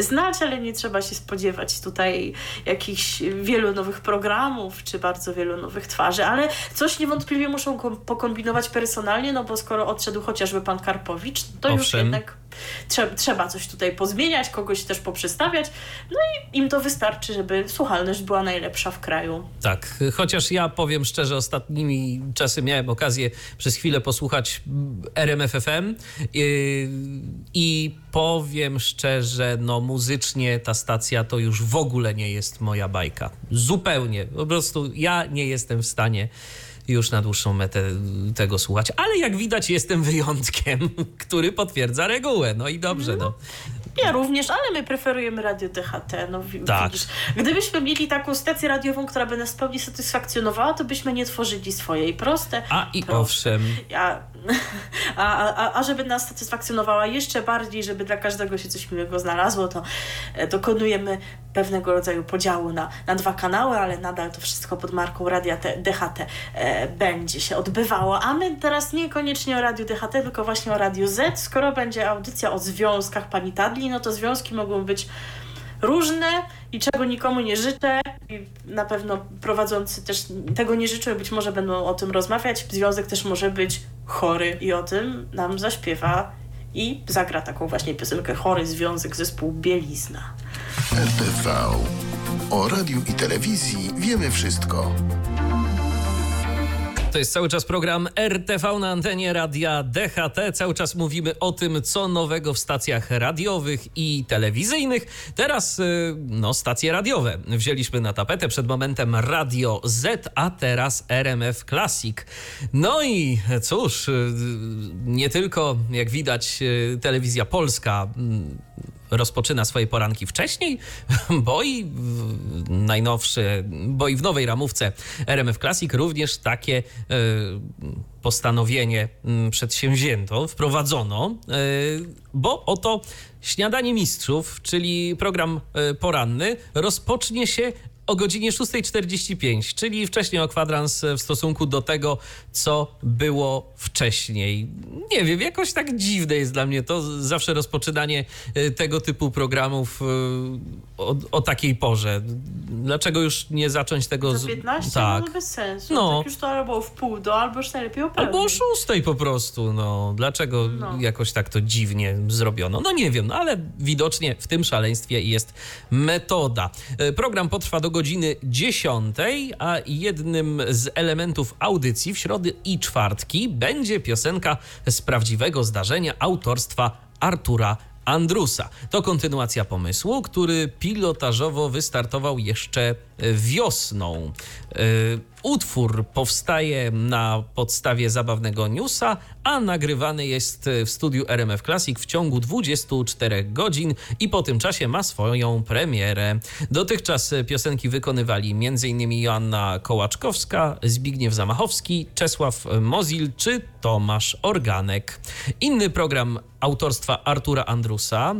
Speaker 2: znać, ale nie trzeba się spodziewać tutaj jakichś wielu nowych programów, czy bardzo wielu nowych twarzy, ale coś niewątpliwie muszą kom- pokombinować personalnie, no bo skoro odszedł chociażby Pan Karpowicz, to już
Speaker 1: Owszem.
Speaker 2: jednak trzeba, trzeba coś tutaj pozmieniać, kogoś też poprzestawiać, no i im to wystarczy, żeby słuchalność była najlepsza w kraju.
Speaker 1: Tak, chociaż ja powiem szczerze, ostatnimi czasy miałem okazję przez chwilę posłuchać RMF FM yy, i powiem szczerze, no muzycznie ta stacja to już w ogóle nie jest moja bajka. Zupełnie. Po prostu ja nie jestem w stanie już na dłuższą metę tego słuchać, ale jak widać jestem wyjątkiem, (laughs) który potwierdza regułę. No i dobrze, no.
Speaker 2: Ja również, ale my preferujemy radio DHT. No,
Speaker 1: Tak.
Speaker 2: widzisz, gdybyśmy mieli taką stację radiową, która by nas w pełni satysfakcjonowała, to byśmy nie tworzyli swojej. Proste.
Speaker 1: A i
Speaker 2: proste.
Speaker 1: owszem,
Speaker 2: A, (laughs) a, a, a żeby nas satysfakcjonowała jeszcze bardziej, żeby dla każdego się coś miłego znalazło, to e, dokonujemy pewnego rodzaju podziału na, na dwa kanały, ale nadal to wszystko pod marką Radia DHT e, będzie się odbywało. A my teraz niekoniecznie o Radiu DHT, tylko właśnie o Radiu Z. Skoro będzie audycja o związkach pani Tadli, no to związki mogą być różne i czego nikomu nie życzę. I na pewno prowadzący też tego nie życzą, być może będą o tym rozmawiać. Związek też może być chory i o tym nam zaśpiewa i zagra taką właśnie piosenkę Chory Związek Zespół Bielizna.
Speaker 3: RTV. O radiu i telewizji wiemy wszystko.
Speaker 1: To jest cały czas program RTV na antenie radia DHT. Cały czas mówimy o tym, co nowego w stacjach radiowych i telewizyjnych. Teraz, y, no, stacje radiowe. Wzięliśmy na tapetę przed momentem Radio Z, a teraz RMF Classic. No i cóż, y, nie tylko, jak widać, y, telewizja polska mm, rozpoczyna swoje poranki wcześniej, (laughs) bo i w najnowszy, bo i w nowej ramówce RMF Classic również takie e, postanowienie mm, przedsięwzięto, wprowadzono, e, bo oto Śniadanie Mistrzów, czyli program e, poranny, rozpocznie się o godzinie 6.45, czyli wcześniej o kwadrans w stosunku do tego, co było wcześniej. Nie wiem, jakoś tak dziwne jest dla mnie to zawsze rozpoczynanie e, tego typu programów e, o, o takiej porze. Dlaczego już nie zacząć tego...
Speaker 2: Za 15
Speaker 1: Tak.
Speaker 2: bez sensu.
Speaker 1: No.
Speaker 2: Tak już to albo w pół do, albo już najlepiej o
Speaker 1: Albo o
Speaker 2: pełnej.
Speaker 1: szóstej po prostu, no. Dlaczego
Speaker 2: No.
Speaker 1: jakoś tak to dziwnie zrobiono? No nie wiem, no, ale widocznie w tym szaleństwie jest metoda. E, Program potrwa do godziny 10, a jednym z elementów audycji w środy i czwartki będzie piosenka z prawdziwego zdarzenia autorstwa Artura Andrusa. To kontynuacja pomysłu, który pilotażowo wystartował jeszcze wiosną. E, Utwór powstaje na podstawie zabawnego newsa, a nagrywany jest w studiu RMF Classic w ciągu 24 godzin i po tym czasie ma swoją premierę. Dotychczas piosenki wykonywali m.in. Joanna Kołaczkowska, Zbigniew Zamachowski, Czesław Mozil czy Tomasz Organek. Inny program autorstwa Artura Andrusa,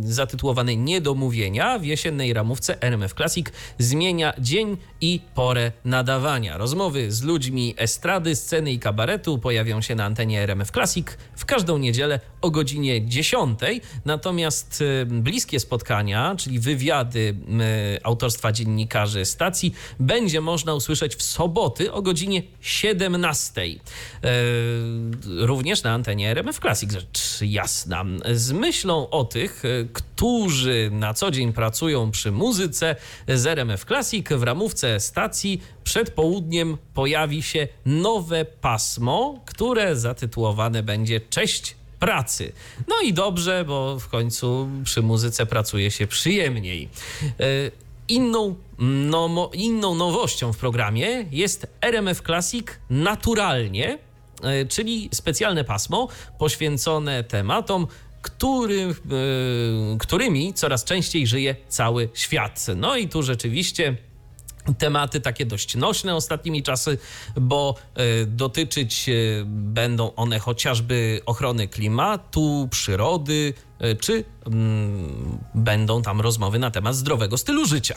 Speaker 1: zatytułowany Niedomówienia w jesiennej ramówce RMF Classic zmienia dzień i porę nadawania. Rozmowy z ludźmi estrady, sceny i kabaretu pojawią się na antenie RMF Classic w każdą niedzielę o godzinie 10. Natomiast y, bliskie spotkania, czyli wywiady autorstwa dziennikarzy stacji, będzie można usłyszeć w soboty o godzinie 17. Y, Również na antenie RMF Classic, rzecz jasna. Z myślą o tych, y, którzy na co dzień pracują przy muzyce z RMF Classic w ramówce stacji przed południem pojawi się nowe pasmo, które zatytułowane będzie Cześć pracy. No i dobrze, bo w końcu przy muzyce pracuje się przyjemniej. E, Inną, no, inną nowością w programie jest RMF Classic naturalnie, e, czyli specjalne pasmo poświęcone tematom, który, e, którymi coraz częściej żyje cały świat. No i tu rzeczywiście tematy takie dość nośne ostatnimi czasy, bo e, dotyczyć e, będą one chociażby ochrony klimatu, przyrody, e, czy mm, będą tam rozmowy na temat zdrowego stylu życia.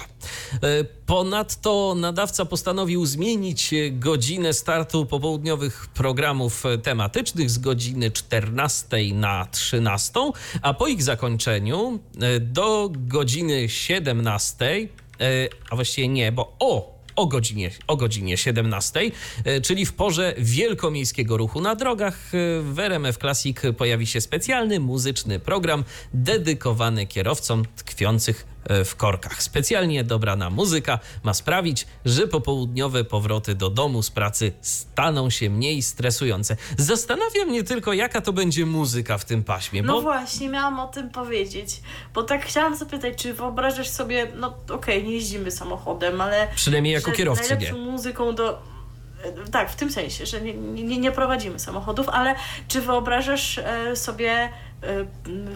Speaker 1: Ponadto nadawca postanowił zmienić godzinę startu popołudniowych programów tematycznych z godziny 14 na 13, a po ich zakończeniu do godziny 17 E, a właściwie nie, bo o o godzinie, o godzinie 17, e, czyli w porze wielkomiejskiego ruchu na drogach. E, w RMF Classic pojawi się specjalny muzyczny program dedykowany kierowcom tkwiących E, w korkach. Specjalnie dobrana muzyka ma sprawić, że popołudniowe powroty do domu z pracy staną się mniej stresujące. Zastanawia mnie tylko, jaka to będzie muzyka w tym paśmie.
Speaker 2: No bo... No właśnie, miałam o tym powiedzieć, bo tak chciałam zapytać, czy wyobrażasz sobie, no okej, okay, nie jeździmy samochodem, ale...
Speaker 1: Przynajmniej jako kierowcy
Speaker 2: nie. muzyką do e, tak, w tym sensie, że nie, nie, nie, prowadzimy samochodów, ale czy wyobrażasz e, sobie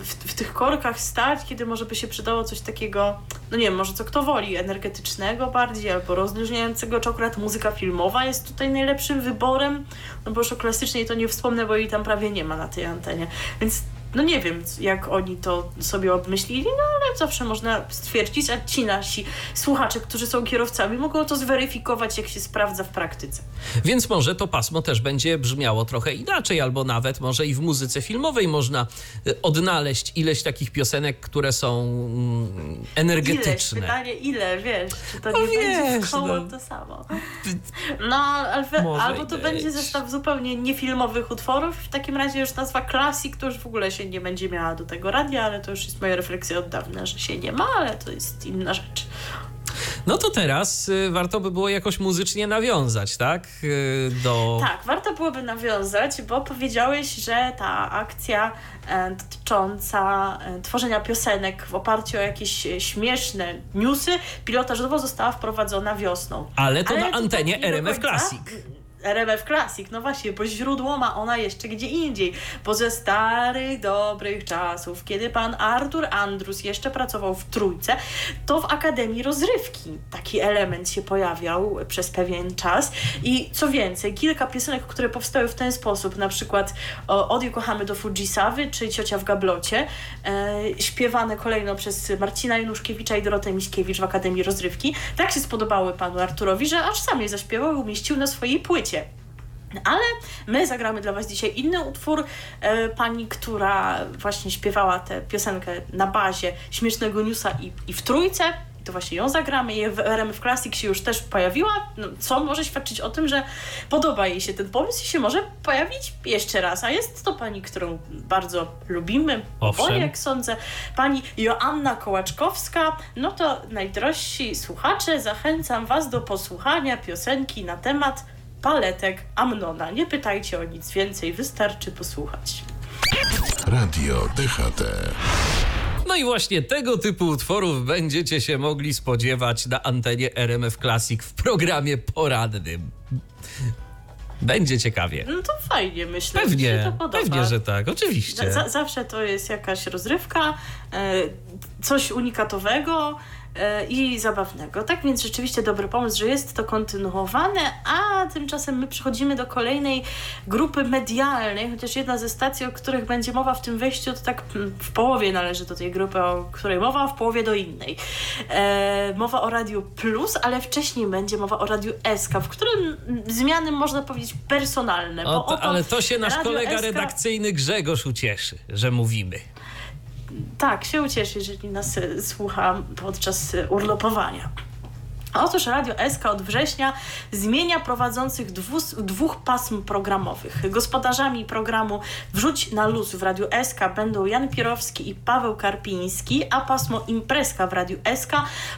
Speaker 2: w, w, tych korkach stać, kiedy może by się przydało coś takiego, no nie wiem, może co kto woli, energetycznego bardziej, albo rozluźniającego, akurat muzyka filmowa jest tutaj najlepszym wyborem, no bo już o klasycznej to nie wspomnę, bo jej tam prawie nie ma na tej antenie, więc no nie wiem, jak oni to sobie obmyślili, no ale zawsze można stwierdzić, a ci nasi słuchacze, którzy są kierowcami, mogą to zweryfikować, jak się sprawdza w praktyce.
Speaker 1: Więc może to pasmo też będzie brzmiało trochę inaczej, albo nawet może i w muzyce filmowej można y, odnaleźć ileś takich piosenek, które są mm, energetyczne. Ileś,
Speaker 2: pytanie ile, wiesz, czy to no nie wiesz, będzie w koło no. to samo. No, albo, albo to będzie zestaw zupełnie niefilmowych utworów, w takim razie już nazwa klasik to już w ogóle się się nie będzie miała do tego radia, ale to już jest moja refleksja od dawna, że się nie ma, ale to jest inna rzecz.
Speaker 1: No to teraz y, warto by było jakoś muzycznie nawiązać, tak? Y, do...
Speaker 2: Tak, warto byłoby nawiązać, bo powiedziałeś, że ta akcja e, dotycząca e, tworzenia piosenek w oparciu o jakieś e, śmieszne newsy pilotażowo została wprowadzona wiosną.
Speaker 1: Ale to Ale na antenie RMF Classic.
Speaker 2: RMF Classic, no właśnie, bo źródło ma ona jeszcze gdzie indziej, bo ze starych, dobrych czasów, kiedy pan Artur Andrus jeszcze pracował w Trójce, to w Akademii Rozrywki taki element się pojawiał przez pewien czas. I co więcej, kilka piosenek, które powstały w ten sposób, na przykład Odiu kochamy do Fujisawy, czy Ciocia w gablocie, e, śpiewane kolejno przez Marcina Januszkiewicza i Dorotę Miśkiewicz w Akademii Rozrywki, tak się spodobały panu Arturowi, że aż sam je zaśpiewał i umieścił na swojej płycie. Ale my zagramy dla Was dzisiaj inny utwór. E, pani, która właśnie śpiewała tę piosenkę na bazie śmiesznego newsa i, i w trójce, to właśnie ją zagramy. I w RMF Classic się już też pojawiła, no, co może świadczyć o tym, że podoba jej się ten pomysł i się może pojawić jeszcze raz. A jest to pani, którą bardzo lubimy, bo jak sądzę, pani Joanna Kołaczkowska. No to najdrożsi słuchacze, zachęcam Was do posłuchania piosenki na temat paletek Amnona. Nie pytajcie o nic więcej, wystarczy posłuchać.
Speaker 3: Radio DHT.
Speaker 1: No i właśnie tego typu utworów będziecie się mogli spodziewać na antenie RMF Classic w programie poradnym. Będzie ciekawie.
Speaker 2: No to fajnie, myślę.
Speaker 1: Pewnie, pewnie, że tak, oczywiście.
Speaker 2: zawsze to jest jakaś rozrywka, e, coś unikatowego. E, i zabawnego. Tak więc rzeczywiście dobry pomysł, że jest to kontynuowane, a tymczasem my przechodzimy do kolejnej grupy medialnej, chociaż jedna ze stacji, o których będzie mowa w tym wejściu, to tak w połowie należy do tej grupy, o której mowa, a w połowie do innej. E, mowa o Radiu Plus, ale wcześniej będzie mowa o Radiu SK, w którym zmiany można powiedzieć personalne.
Speaker 1: O, to, ale to się nasz kolega SK... redakcyjny Grzegorz ucieszy, że mówimy
Speaker 2: tak, się ucieszy, jeżeli nas e, słucha podczas e, urlopowania. Otóż Radio SK od września zmienia prowadzących dwóch pasm programowych. Gospodarzami programu Wrzuć na luz w Radiu SK będą Jan Pierowski i Paweł Karpiński, a pasmo Imprezka w Radiu SK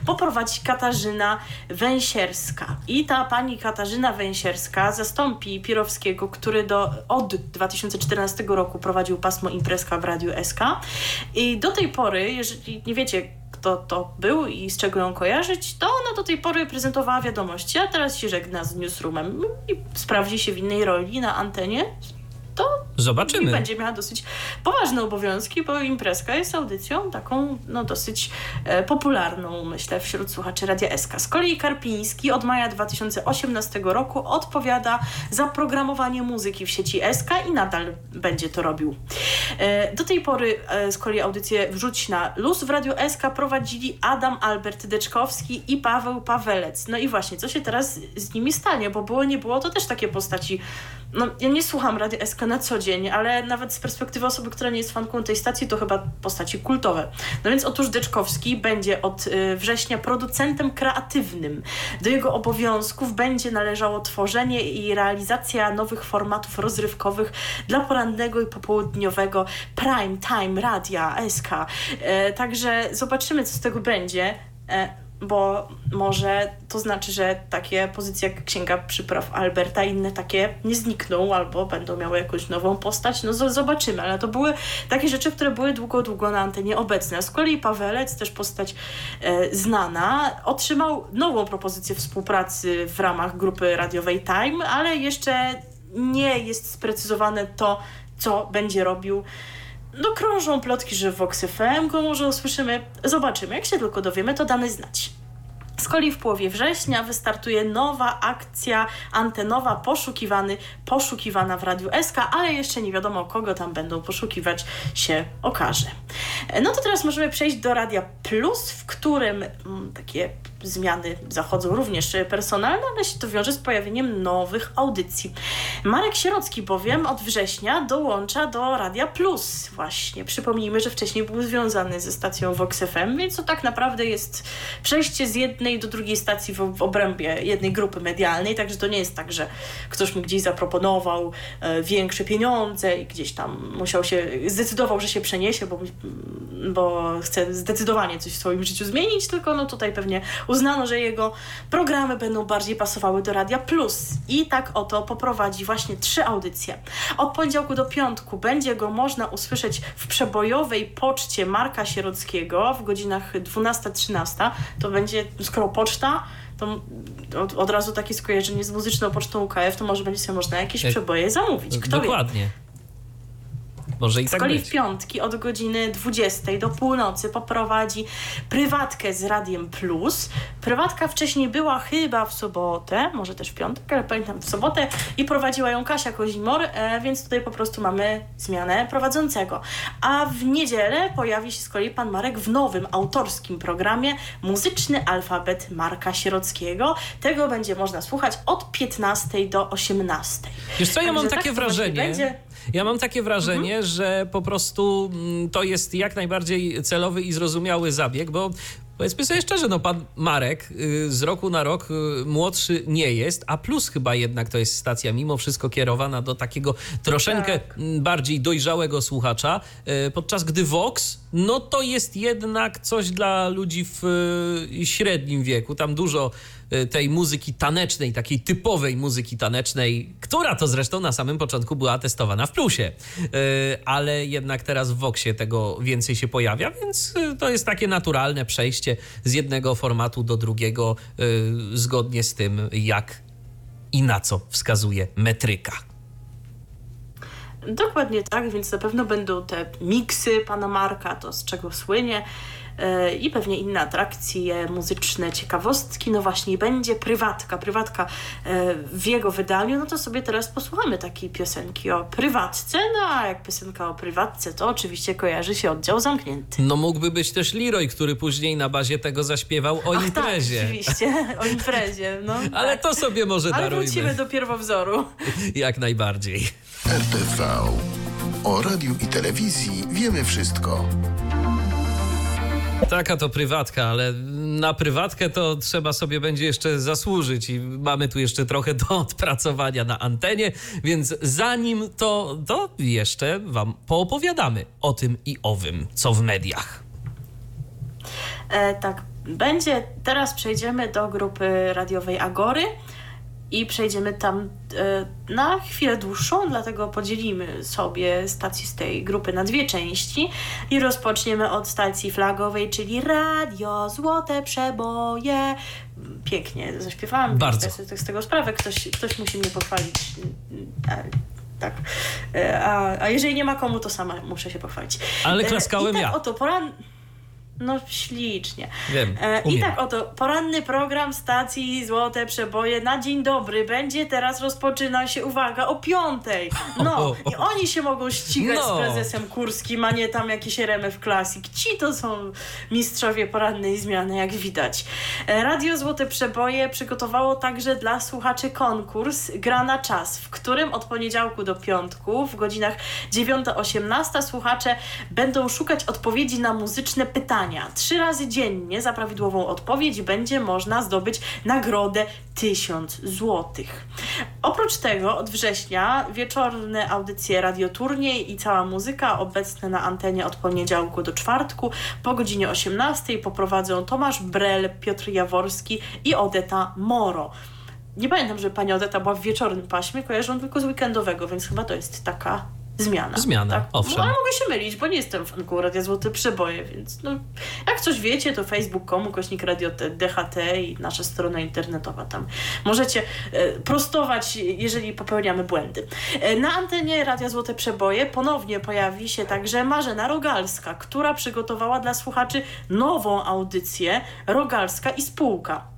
Speaker 2: poprowadzi Katarzyna Węsierska. I ta pani Katarzyna Węsierska zastąpi Pierowskiego, który do, od 2014 roku prowadził pasmo Imprezka w Radiu SK. I do tej pory, jeżeli nie wiecie, kto to był i z czego ją kojarzyć, to ona do tej pory prezentowała wiadomości, a teraz się żegna z newsroomem i sprawdzi się w innej roli na antenie, to
Speaker 1: Zobaczymy.
Speaker 2: I będzie miała dosyć poważne obowiązki, bo imprezka jest audycją taką no, dosyć e, popularną, myślę, wśród słuchaczy Radia SK. Z kolei Karpiński od maja 2018 roku odpowiada za programowanie muzyki w sieci SK i nadal będzie to robił. E, do tej pory e, z kolei audycję Wrzuć na luz w Radiu SK prowadzili Adam Albert Deczkowski i Paweł Pawelec. No i właśnie, co się teraz z nimi stanie, bo było nie było, to też takie postaci no, ja nie słucham Radia SK na co dzień, ale nawet z perspektywy osoby, która nie jest fanką tej stacji, to chyba postaci kultowe. No więc otóż Deczkowski będzie od y, września producentem kreatywnym. Do jego obowiązków będzie należało tworzenie i realizacja nowych formatów rozrywkowych dla porannego i popołudniowego prime time radia SK. E, także zobaczymy, co z tego będzie. Bo może to znaczy, że takie pozycje jak Księga Przypraw Alberta i inne takie nie znikną albo będą miały jakąś nową postać. No zobaczymy, ale to były takie rzeczy, które były długo, długo na antenie obecne. Z kolei Pawelec, też postać e, znana, otrzymał nową propozycję współpracy w ramach grupy radiowej Time, ale jeszcze nie jest sprecyzowane to, co będzie robił no krążą plotki, że w FM go może usłyszymy. Zobaczymy. Jak się tylko dowiemy, to damy znać. Z kolei w połowie września wystartuje nowa akcja antenowa poszukiwany, poszukiwana w Radiu SK, ale jeszcze nie wiadomo kogo tam będą poszukiwać się okaże. No to teraz możemy przejść do Radia Plus, w którym mm, takie zmiany zachodzą również personalne, ale się to wiąże z pojawieniem nowych audycji. Marek Sierocki bowiem od września dołącza do Radia Plus właśnie. Przypomnijmy, że wcześniej był związany ze stacją Vox FM, więc to tak naprawdę jest przejście z jednej do drugiej stacji w, obrębie jednej grupy medialnej, także to nie jest tak, że ktoś mi gdzieś zaproponował e, większe pieniądze i gdzieś tam musiał się, zdecydował, że się przeniesie, bo, bo chce zdecydowanie coś w swoim życiu zmienić, tylko no tutaj pewnie uznano, że jego programy będą bardziej pasowały do Radia Plus. I tak oto poprowadzi właśnie trzy audycje. Od poniedziałku do piątku będzie go można usłyszeć w przebojowej poczcie Marka Sierockiego w godzinach 12-13. To będzie, skoro poczta, to od, od, razu takie skojarzenie z muzyczną pocztą UKF, to może będzie sobie można jakieś przeboje zamówić. Kto
Speaker 1: Dokładnie.
Speaker 2: Wie?
Speaker 1: Może i
Speaker 2: z
Speaker 1: tak
Speaker 2: kolei
Speaker 1: być.
Speaker 2: w piątki od godziny 20 do północy poprowadzi prywatkę z Radiem Plus. Prywatka wcześniej była chyba w sobotę, może też w piątek, ale pamiętam w sobotę i prowadziła ją Kasia Kozimor, e, więc tutaj po prostu mamy zmianę prowadzącego. A w niedzielę pojawi się z kolei pan Marek w nowym autorskim programie Muzyczny Alfabet Marka Sierockiego. Tego będzie można słuchać od 15 do 18.
Speaker 1: Wiesz co, ja mam takie
Speaker 2: tak właśnie
Speaker 1: wrażenie,
Speaker 2: będzie.
Speaker 1: Ja mam takie wrażenie, że po prostu mm, to jest jak najbardziej celowy i zrozumiały zabieg, bo Powiedzmy sobie szczerze, no pan Marek y, z roku na rok y, młodszy nie jest, a plus chyba jednak to jest stacja mimo wszystko kierowana do takiego troszeczkę
Speaker 2: Tak.
Speaker 1: m, bardziej dojrzałego słuchacza, y, podczas gdy Vox, no to jest jednak coś dla ludzi w średnim wieku. Tam dużo tej muzyki tanecznej, takiej typowej muzyki tanecznej, która to zresztą na samym początku była testowana w plusie. Y, Ale jednak teraz w Voxie tego więcej się pojawia, więc y, to jest takie naturalne przejście z jednego formatu do drugiego, y, zgodnie z tym, jak i na co wskazuje metryka.
Speaker 2: Dokładnie tak, więc na pewno będą te miksy pana Marka, to z czego słynie i pewnie inne atrakcje muzyczne, ciekawostki. No właśnie, będzie prywatka. Prywatka e, w jego wydaniu, no to sobie teraz posłuchamy takiej piosenki o prywatce. No a jak piosenka o prywatce, to oczywiście kojarzy się oddział zamknięty.
Speaker 1: No mógłby być też Leroy, który później na bazie tego zaśpiewał o
Speaker 2: Ach,
Speaker 1: imprezie.
Speaker 2: Tak, oczywiście, o imprezie. No, (laughs)
Speaker 1: Ale
Speaker 2: tak.
Speaker 1: to sobie może
Speaker 2: Ale
Speaker 1: darujmy.
Speaker 2: wrócimy do pierwowzoru. (laughs)
Speaker 1: Jak najbardziej.
Speaker 3: RTV. O radiu i telewizji wiemy wszystko.
Speaker 1: Taka to prywatka, ale na prywatkę to trzeba sobie będzie jeszcze zasłużyć i mamy tu jeszcze trochę do odpracowania na antenie, więc zanim to, to jeszcze wam poopowiadamy o tym i owym, co w mediach.
Speaker 2: E, tak, będzie. Teraz przejdziemy do grupy radiowej Agory i przejdziemy tam e, na chwilę dłuższą, dlatego podzielimy sobie stacje z tej grupy na dwie części i rozpoczniemy od stacji flagowej, czyli Radio Złote Przeboje. Pięknie zaśpiewałam,
Speaker 1: Bardzo.
Speaker 2: zdaję sobie z tego sprawę, ktoś, ktoś musi mnie pochwalić. E, Tak. E, a, a jeżeli nie ma komu, to sama muszę się pochwalić.
Speaker 1: Ale klaskałem
Speaker 2: i tak
Speaker 1: ja.
Speaker 2: Oto poran... No ślicznie.
Speaker 1: Wiem,
Speaker 2: E, I tak oto poranny program stacji Złote Przeboje na dzień dobry będzie teraz rozpoczyna się, uwaga, o piątej. No, i oni się mogą ścigać
Speaker 1: No.
Speaker 2: z prezesem Kurskim, a nie tam jakiś RMF Classic. Ci to są mistrzowie porannej zmiany, jak widać. E, Radio Złote Przeboje przygotowało także dla słuchaczy konkurs Gra na czas, w którym od poniedziałku do piątku w godzinach 9-18 słuchacze będą szukać odpowiedzi na muzyczne pytania. Trzy razy dziennie za prawidłową odpowiedź będzie można zdobyć nagrodę 1000 złotych. Oprócz tego od września wieczorne audycje Radioturniej i cała muzyka obecne na antenie od poniedziałku do czwartku po godzinie 18 poprowadzą Tomasz Brel, Piotr Jaworski i Odeta Moro. Nie pamiętam, że pani Odeta była w wieczornym paśmie, kojarzą tylko z weekendowego, więc chyba to jest taka zmiana.
Speaker 1: Zmiana, owszem.
Speaker 2: No, ale mogę się mylić, bo nie jestem fanką Radia Złote Przeboje, więc no, jak coś wiecie, to facebook.com, kośnik radio DHT i nasza strona internetowa tam. Możecie e, prostować, jeżeli popełniamy błędy. E, na antenie Radia Złote Przeboje ponownie pojawi się także Marzena Rogalska, która przygotowała dla słuchaczy nową audycję Rogalska i Spółka.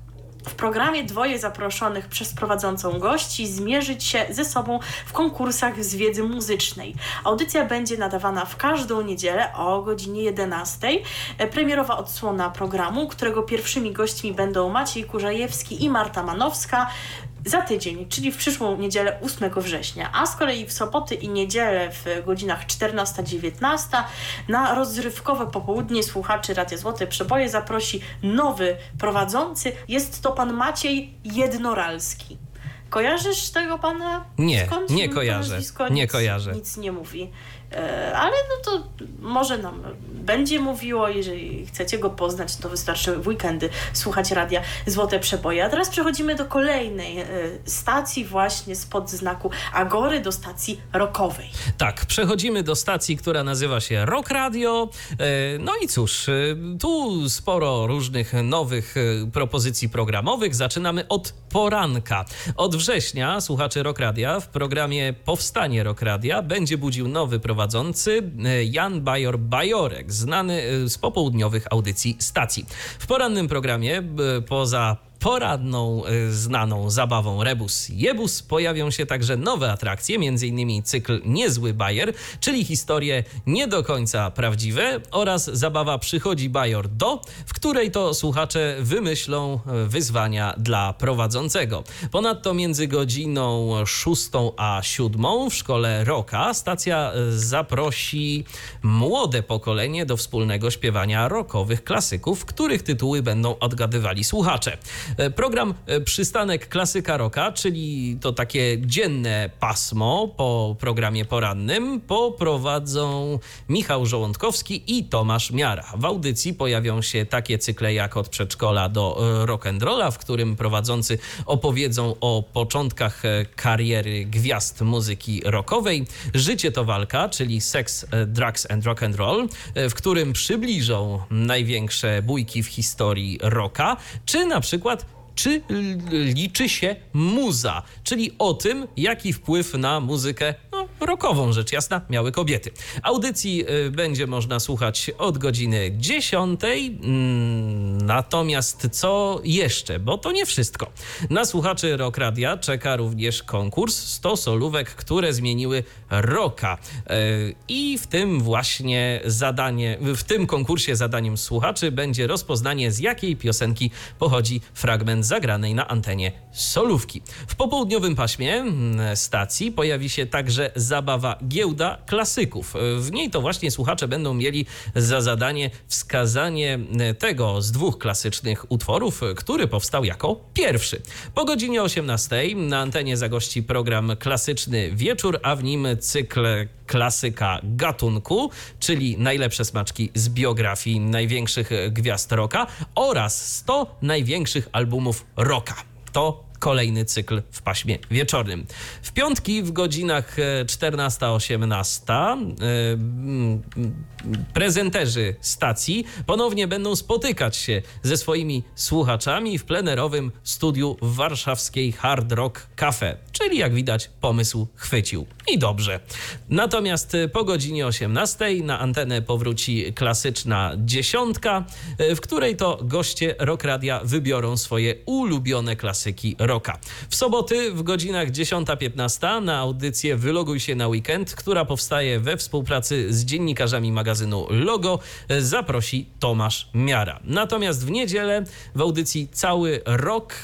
Speaker 2: W programie dwoje zaproszonych przez prowadzącą gości zmierzyć się ze sobą w konkursach z wiedzy muzycznej. Audycja będzie nadawana w każdą niedzielę o godzinie 11. E, Premierowa odsłona programu, którego pierwszymi gośćmi będą Maciej Kurzajewski i Marta Manowska za tydzień, czyli w przyszłą niedzielę 8 września, a z kolei w soboty i niedzielę w godzinach 14-19 na rozrywkowe popołudnie słuchaczy Radia Złote Przeboje zaprosi nowy prowadzący. Jest to pan Maciej Jednoralski. Kojarzysz tego pana?
Speaker 1: Nie,
Speaker 2: Skąd
Speaker 1: nie kojarzę,
Speaker 2: nazwisko?
Speaker 1: nie
Speaker 2: nic,
Speaker 1: kojarzę.
Speaker 2: Nic nie mówi. E, ale no to może nam będzie mówiło, jeżeli chcecie go poznać, to wystarczy w weekendy słuchać radia Złote Przeboje. A teraz przechodzimy do kolejnej e, stacji właśnie spod znaku Agory, do stacji rockowej.
Speaker 1: Tak, przechodzimy do stacji, która nazywa się Rock Radio. E, No i cóż, tu sporo różnych nowych propozycji programowych. Zaczynamy od poranka. Od września słuchaczy Rock Radia w programie Powstanie Rock Radia będzie budził nowy prowadzący e, Jan Bajor Bajorek, znany e, z popołudniowych audycji stacji. W porannym programie e, poza poradną y, znaną zabawą Rebus Jebus pojawią się także nowe atrakcje, m.in. cykl Niezły Bajer, czyli historie nie do końca prawdziwe oraz zabawa Przychodzi Bajor do, w której to słuchacze wymyślą y, wyzwania dla prowadzącego. Ponadto między godziną 6 a 7 w szkole Roka stacja y, zaprosi młode pokolenie do wspólnego śpiewania rockowych klasyków, których tytuły będą odgadywali słuchacze. E, Program e, Przystanek Klasyka Roka, czyli to takie dzienne pasmo po programie porannym, poprowadzą Michał Żołądkowski i Tomasz Miara. W audycji pojawią się takie cykle jak od przedszkola do e, rock'n'rolla, w którym prowadzący opowiedzą o początkach kariery gwiazd muzyki rockowej. Życie to walka, czyli Sex, Drugs and Rock and Roll, e, w którym przybliżą największe bójki w historii rocka, czy na przykład czy liczy się muza, czyli o tym, jaki wpływ na muzykę rockową, rzecz jasna, miały kobiety. Audycji y, będzie można słuchać od godziny 10. Mm, Natomiast co jeszcze? Bo to nie wszystko. Na słuchaczy Rock Radia czeka również konkurs 100 solówek, które zmieniły rocka. Y, I w tym właśnie zadanie, w tym konkursie zadaniem słuchaczy będzie rozpoznanie z jakiej piosenki pochodzi fragment zagranej na antenie solówki. W popołudniowym paśmie mm, stacji pojawi się także zabawa Giełda Klasyków. W niej to właśnie słuchacze będą mieli za zadanie wskazanie mm, tego z dwóch klasycznych utworów, który powstał jako pierwszy. Po godzinie 18 na antenie zagości program Klasyczny Wieczór, a w nim cykl klasyka gatunku, czyli najlepsze smaczki z biografii największych gwiazd rocka oraz 100 największych albumów rocka. To kolejny cykl w paśmie wieczornym. W piątki w godzinach 14-18 prezenterzy stacji ponownie będą spotykać się ze swoimi słuchaczami w plenerowym studiu warszawskiej Hard Rock Cafe, czyli jak widać pomysł chwycił. I dobrze. Natomiast y, po godzinie 18 na antenę powróci klasyczna dziesiątka, w której to goście Rock Radia wybiorą swoje ulubione klasyki rocka. W soboty w godzinach 10-15 na audycję Wyloguj się na weekend, która powstaje we współpracy z dziennikarzami magazynu Logo, zaprosi Tomasz Miara. Natomiast w niedzielę w audycji Cały Rok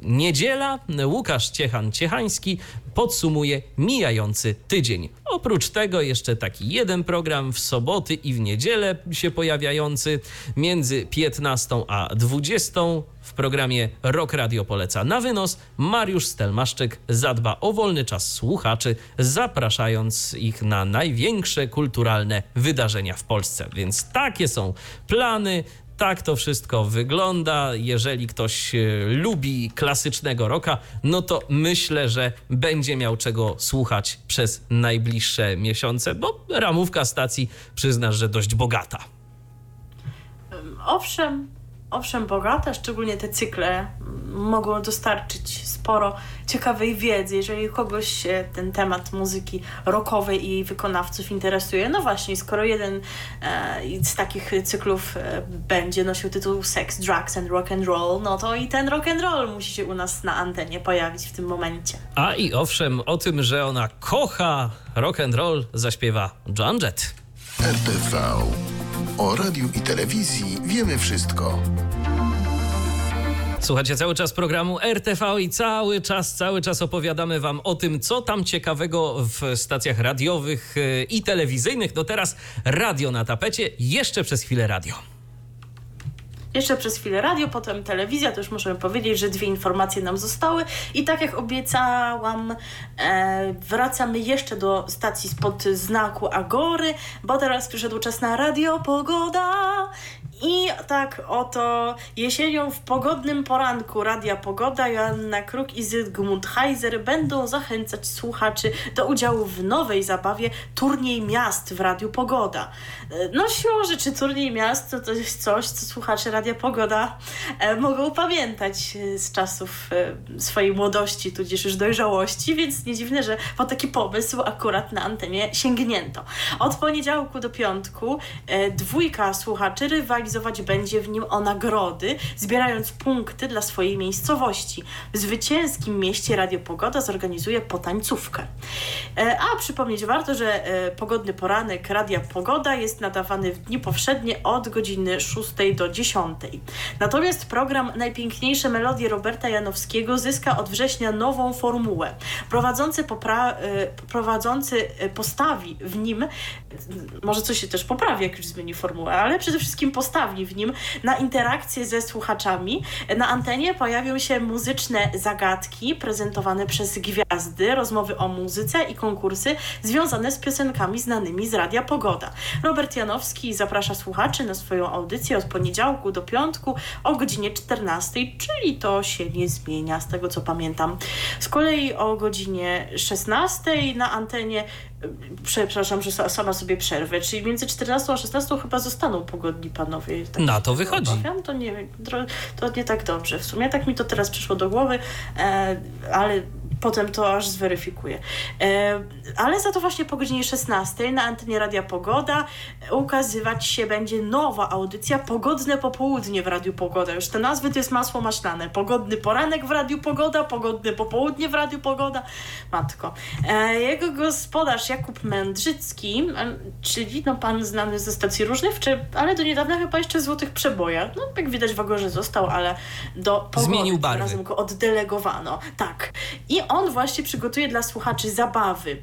Speaker 1: Niedziela Łukasz Ciechan-Ciechański podsumuje mijający tydzień. Oprócz tego jeszcze taki jeden program w soboty i w niedzielę się pojawiający między 15 a 20 w programie Rock Radio poleca na wynos. Mariusz Stelmaszczyk zadba o wolny czas słuchaczy, zapraszając ich na największe kulturalne wydarzenia w Polsce. Więc takie są plany tak to wszystko wygląda. Jeżeli ktoś e, lubi klasycznego rocka, no to myślę, że będzie miał czego słuchać przez najbliższe miesiące, bo ramówka stacji przyznasz, że dość bogata.
Speaker 2: Owszem, owszem bogate, szczególnie te cykle mogą dostarczyć sporo ciekawej wiedzy, jeżeli kogoś ten temat muzyki rockowej i jej wykonawców interesuje. No właśnie, skoro jeden e, z takich cyklów e, będzie nosił tytuł Sex, Drugs and Rock and Roll, no to i ten rock and roll musi się u nas na antenie pojawić w tym momencie.
Speaker 1: A i owszem, o tym, że ona kocha rock and roll zaśpiewa Joan Jett.
Speaker 3: RTV. O radiu i telewizji wiemy wszystko.
Speaker 1: Słuchajcie cały czas programu RTV i cały czas, cały czas opowiadamy Wam o tym, co tam ciekawego w stacjach radiowych e, i telewizyjnych. No teraz radio na tapecie, jeszcze przez chwilę radio.
Speaker 2: Jeszcze przez chwilę radio, potem telewizja, to już możemy powiedzieć, że dwie informacje nam zostały. I tak jak obiecałam, e, wracamy jeszcze do stacji spod znaku Agory, bo teraz przyszedł czas na radio Pogoda. I tak oto jesienią w pogodnym poranku Radia Pogoda Joanna Kruk i Zygmunt Heiser będą zachęcać słuchaczy do udziału w nowej zabawie Turniej Miast w Radiu Pogoda. No siłą rzeczy Turniej Miast to, jest coś, co słuchacze Radia Pogoda e, mogą pamiętać e, z czasów e, swojej młodości, tudzież już dojrzałości, więc nie dziwne, że po taki pomysł akurat na antenie sięgnięto. Od poniedziałku do piątku e, dwójka słuchaczy rywali realizować będzie w nim o nagrody, zbierając punkty dla swojej miejscowości. W zwycięskim mieście Radio Pogoda zorganizuje potańcówkę. E, a przypomnieć warto, że e, pogodny poranek Radia Pogoda jest nadawany w dni powszednie od godziny 6 do 10. Natomiast program Najpiękniejsze melodie Roberta Janowskiego zyska od września nową formułę. Prowadzący, popra- e, prowadzący postawi w nim, może coś się też poprawi, jak już zmieni formułę, ale przede wszystkim postawi w nim na interakcję ze słuchaczami. Na antenie pojawią się muzyczne zagadki prezentowane przez gwiazdy, rozmowy o muzyce i konkursy związane z piosenkami znanymi z Radia Pogoda. Robert Janowski zaprasza słuchaczy na swoją audycję od poniedziałku do piątku o godzinie 14, czyli to się nie zmienia z tego co pamiętam. Z kolei o godzinie 16 na antenie przepraszam, że sama sobie przerwę, czyli między 14 a 16 chyba zostaną pogodni panowie.
Speaker 1: Tak Na to wychodzi.
Speaker 2: Obawiam, to nie, to nie tak dobrze. W sumie tak mi to teraz przyszło do głowy, e, ale potem to aż zweryfikuję. E, ale za to właśnie po godzinie 16 na antenie Radia Pogoda ukazywać się będzie nowa audycja Pogodne Popołudnie w Radiu Pogoda. Już te nazwy to jest masło maślane. Pogodny poranek w Radiu Pogoda, Pogodne Popołudnie w Radiu Pogoda. Matko. E, jego gospodarz Jakub Mędrzycki, e, czyli no pan znany ze stacji różnych, ale do niedawna chyba jeszcze Złotych Przebojach. No jak widać w Agorze został, ale do Pogody
Speaker 1: Zmienił barwy.
Speaker 2: razem go oddelegowano. Tak. I on właśnie przygotuje dla słuchaczy zabawy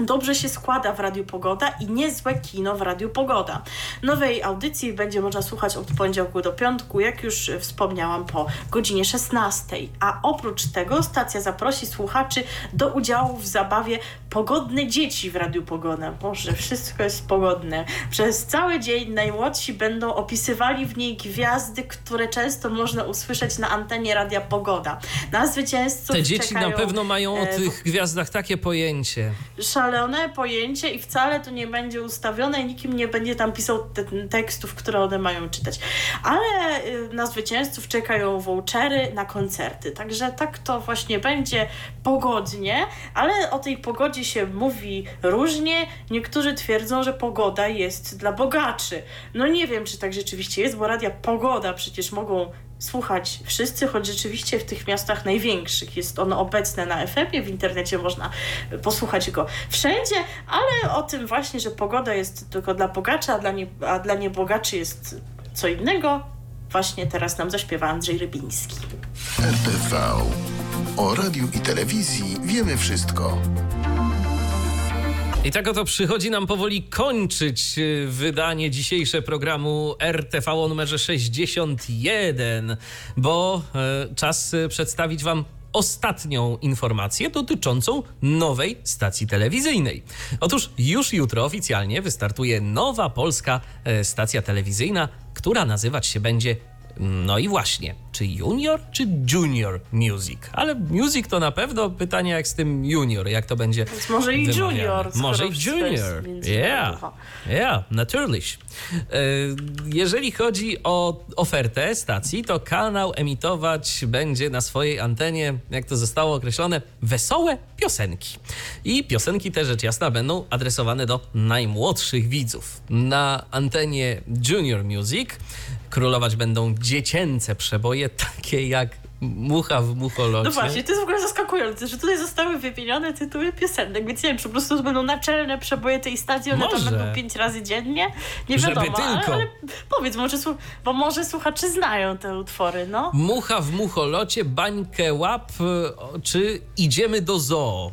Speaker 2: Dobrze się składa w Radiu Pogoda i niezłe kino w Radiu Pogoda. Nowej audycji będzie można słuchać od poniedziałku do piątku, jak już wspomniałam, po godzinie 16. A oprócz tego stacja zaprosi słuchaczy do udziału w zabawie Pogodne Dzieci w Radiu Pogoda. Boże, wszystko jest pogodne. Przez cały dzień najmłodsi będą opisywali w niej gwiazdy, które często można usłyszeć na antenie Radia Pogoda. Na zwycięzców
Speaker 1: Te dzieci
Speaker 2: czekają,
Speaker 1: na pewno mają o
Speaker 2: e,
Speaker 1: tych gwiazdach takie pojęcie.
Speaker 2: Szalone pojęcie i wcale to nie będzie ustawione i nikim nie będzie tam pisał te, tekstów, które one mają czytać. Ale y, na zwycięzców czekają vouchery na koncerty. Także tak to właśnie będzie pogodnie, ale o tej pogodzie się mówi różnie. Niektórzy twierdzą, że pogoda jest dla bogaczy. No nie wiem, czy tak rzeczywiście jest, bo radia Pogoda przecież mogą słuchać wszyscy, choć rzeczywiście w tych miastach największych jest ono obecne na FM-ie, w internecie można posłuchać go wszędzie, ale o tym właśnie, że pogoda jest tylko dla bogaczy, a dla, nie, a dla niebogaczy jest co innego, właśnie teraz nam zaśpiewa Andrzej Rybiński.
Speaker 3: RTV. O radiu i telewizji wiemy wszystko.
Speaker 1: I tak oto przychodzi nam powoli kończyć y, wydanie dzisiejsze programu RTV o numerze 61, bo e, czas y, przedstawić Wam ostatnią informację dotyczącą nowej stacji telewizyjnej. Otóż już jutro oficjalnie wystartuje nowa polska e, stacja telewizyjna, która nazywać się będzie no i właśnie, czy junior, czy junior music? Ale music to na pewno pytanie jak z tym junior, jak to będzie
Speaker 2: Więc może i
Speaker 1: wymawiane.
Speaker 2: junior,
Speaker 1: Może i junior. Yeah, yeah, natürlich. E, Jeżeli chodzi o ofertę stacji, to kanał emitować będzie na swojej antenie, jak to zostało określone, wesołe piosenki. I piosenki te, rzecz jasna, będą adresowane do najmłodszych widzów. Na antenie Junior Music królować będą dziecięce przeboje, (laughs) takie jak Mucha w mucholocie.
Speaker 2: No właśnie, to jest w ogóle zaskakujące, że tutaj zostały wymienione tytuły piosenek, więc nie wiem, czy po prostu to będą naczelne przeboje tej stacji, one
Speaker 1: Może.
Speaker 2: tam będą pięć razy dziennie, nie
Speaker 1: Żeby
Speaker 2: wiadomo, ale,
Speaker 1: tylko.
Speaker 2: ale powiedz, może, bo może słuchacze znają te utwory, no.
Speaker 1: Mucha w mucholocie, bańkę łap, e, czy idziemy do zoo.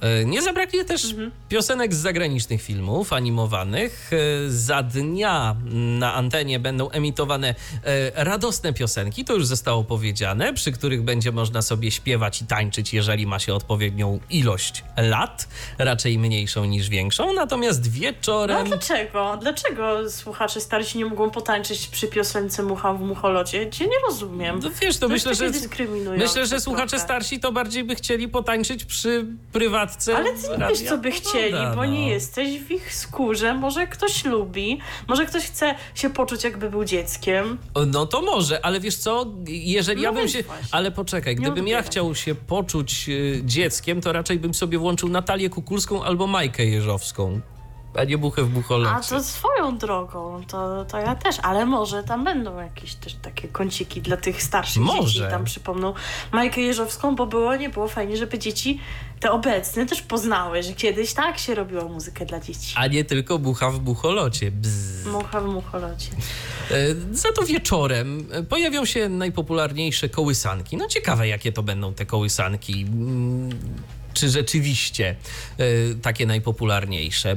Speaker 1: E, Nie zabraknie też piosenek z zagranicznych filmów animowanych. E, Za dnia na antenie będą emitowane e, radosne piosenki, to już zostało powiedziane, przy których będzie można sobie śpiewać i tańczyć, jeżeli ma się odpowiednią ilość lat, raczej mniejszą niż większą. Natomiast
Speaker 2: No
Speaker 1: wieczorem.
Speaker 2: dlaczego? Dlaczego słuchacze starsi nie mogą potańczyć przy piosence Mucha w mucholocie? Cię nie rozumiem.
Speaker 1: No wiesz, to,
Speaker 2: To
Speaker 1: myślę, że myślę, że słuchacze starsi to bardziej by chcieli potańczyć przy
Speaker 2: Ale ty nie wiesz, co by chcieli, bo
Speaker 1: no.
Speaker 2: nie jesteś w ich skórze. Może ktoś lubi, może ktoś chce się poczuć, jakby był dzieckiem.
Speaker 1: No to może, ale wiesz co, jeżeli
Speaker 2: No
Speaker 1: ja bym się...
Speaker 2: właśnie.
Speaker 1: Ale poczekaj,
Speaker 2: Nie
Speaker 1: gdybym ja chciał się poczuć y, dzieckiem, to raczej bym sobie włączył Natalię Kukulską albo Majkę Jeżowską, a nie Buchę w Bucholocie.
Speaker 2: A to swoją drogą, to, to ja też, ale może tam będą jakieś też takie kąciki dla tych starszych
Speaker 1: Może.
Speaker 2: dzieci. Tam przypomną Majkę Jeżowską, bo było, nie było fajnie, żeby dzieci te obecne też poznały, że kiedyś tak się robiło muzykę dla dzieci.
Speaker 1: A nie tylko Bucha w Bucholocie. Bzz.
Speaker 2: Mucha w mucholocie.
Speaker 1: E, Za to wieczorem pojawią się najpopularniejsze kołysanki. No ciekawe, jakie to będą te kołysanki. Czy rzeczywiście e, takie najpopularniejsze? E,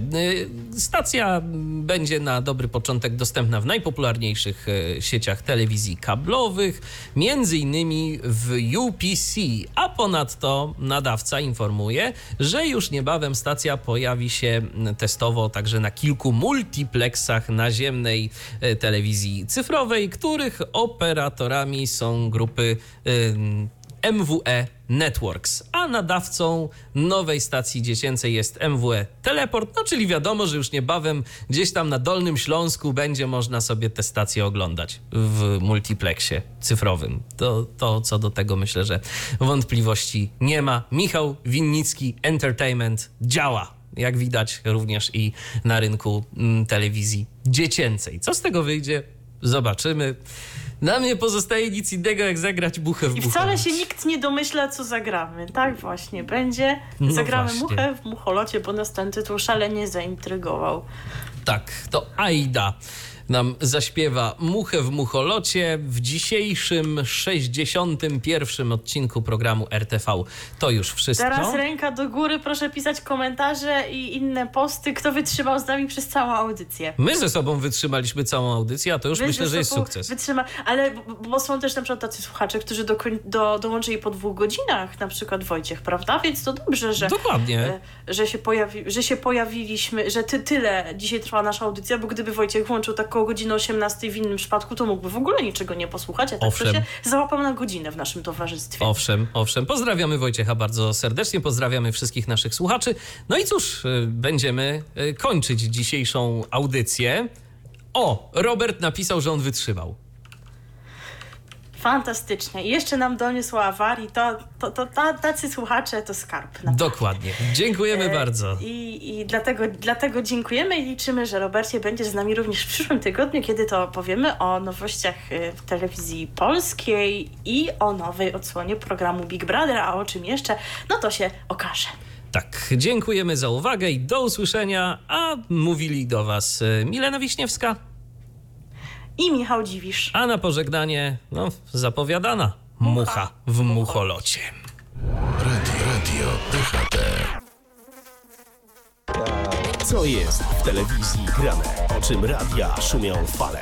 Speaker 1: Stacja będzie na dobry początek dostępna w najpopularniejszych e, sieciach telewizji kablowych, między innymi w UPC, a ponadto nadawca informuje, że już niebawem stacja pojawi się testowo także na kilku multiplexach naziemnej telewizji cyfrowej, których operatorami są grupy MWE Networks, a nadawcą nowej stacji dziecięcej jest MWE Teleport, no czyli wiadomo, że już niebawem gdzieś tam na Dolnym Śląsku będzie można sobie te stacje oglądać w multiplexie cyfrowym. To, to co do tego myślę, że wątpliwości nie ma. Michał Winnicki Entertainment działa jak widać również i na rynku mm, telewizji dziecięcej. Co z tego wyjdzie? Zobaczymy. Nam nie pozostaje nic innego, jak zagrać buchę w
Speaker 2: I
Speaker 1: buchę.
Speaker 2: wcale się nikt nie domyśla, co zagramy. Tak właśnie będzie.
Speaker 1: No
Speaker 2: Zagramy
Speaker 1: właśnie.
Speaker 2: muchę w mucholocie, bo nas ten tytuł szalenie zaintrygował.
Speaker 1: Tak, to Aida. Nam zaśpiewa Muchę w Mucholocie w dzisiejszym 61. odcinku programu RTV. To już wszystko.
Speaker 2: Teraz ręka do góry, proszę pisać komentarze i inne posty, kto wytrzymał z nami przez całą audycję.
Speaker 1: My ze sobą wytrzymaliśmy całą audycję, a to już
Speaker 2: Wy
Speaker 1: myślę, że jest sukces.
Speaker 2: Wytrzyma, ale bo są też na przykład tacy słuchacze, którzy do, do, dołączyli po dwóch godzinach, na przykład Wojciech, prawda? Więc to dobrze, że,
Speaker 1: Dokładnie.
Speaker 2: e, że, się, pojawi, że się pojawiliśmy, że ty, tyle dzisiaj trwa nasza audycja, bo gdyby Wojciech włączył tak koło godziny 18 w innym przypadku, to mógłby w ogóle niczego nie posłuchać, a tak
Speaker 1: Owszem.
Speaker 2: to się załapał na godzinę w naszym towarzystwie.
Speaker 1: Owszem, owszem. Pozdrawiamy Wojciecha bardzo serdecznie, pozdrawiamy wszystkich naszych słuchaczy. No i cóż, y, będziemy y, kończyć dzisiejszą audycję. O, Robert napisał, że on wytrzymał.
Speaker 2: Fantastycznie. I jeszcze nam doniósł o awarii, to, to, to, ta- tacy słuchacze to skarb. naprawdę.
Speaker 1: Dokładnie. Dziękujemy bardzo.
Speaker 2: I, i dlatego, dlatego dziękujemy i liczymy, że Robercie będziesz z nami również w przyszłym tygodniu, kiedy to opowiemy o nowościach y, w telewizji polskiej i o nowej odsłonie programu Big Brother, a o czym jeszcze, no to się okaże.
Speaker 1: Tak, dziękujemy za uwagę i do usłyszenia. A mówili do Was y, Milena Wiśniewska,
Speaker 2: I Michał Dziwisz.
Speaker 1: a na pożegnanie, no, zapowiadana mucha w mucholocie.
Speaker 3: Radio, radio DHT.
Speaker 4: Co jest w telewizji grane? O czym radia szumią fale?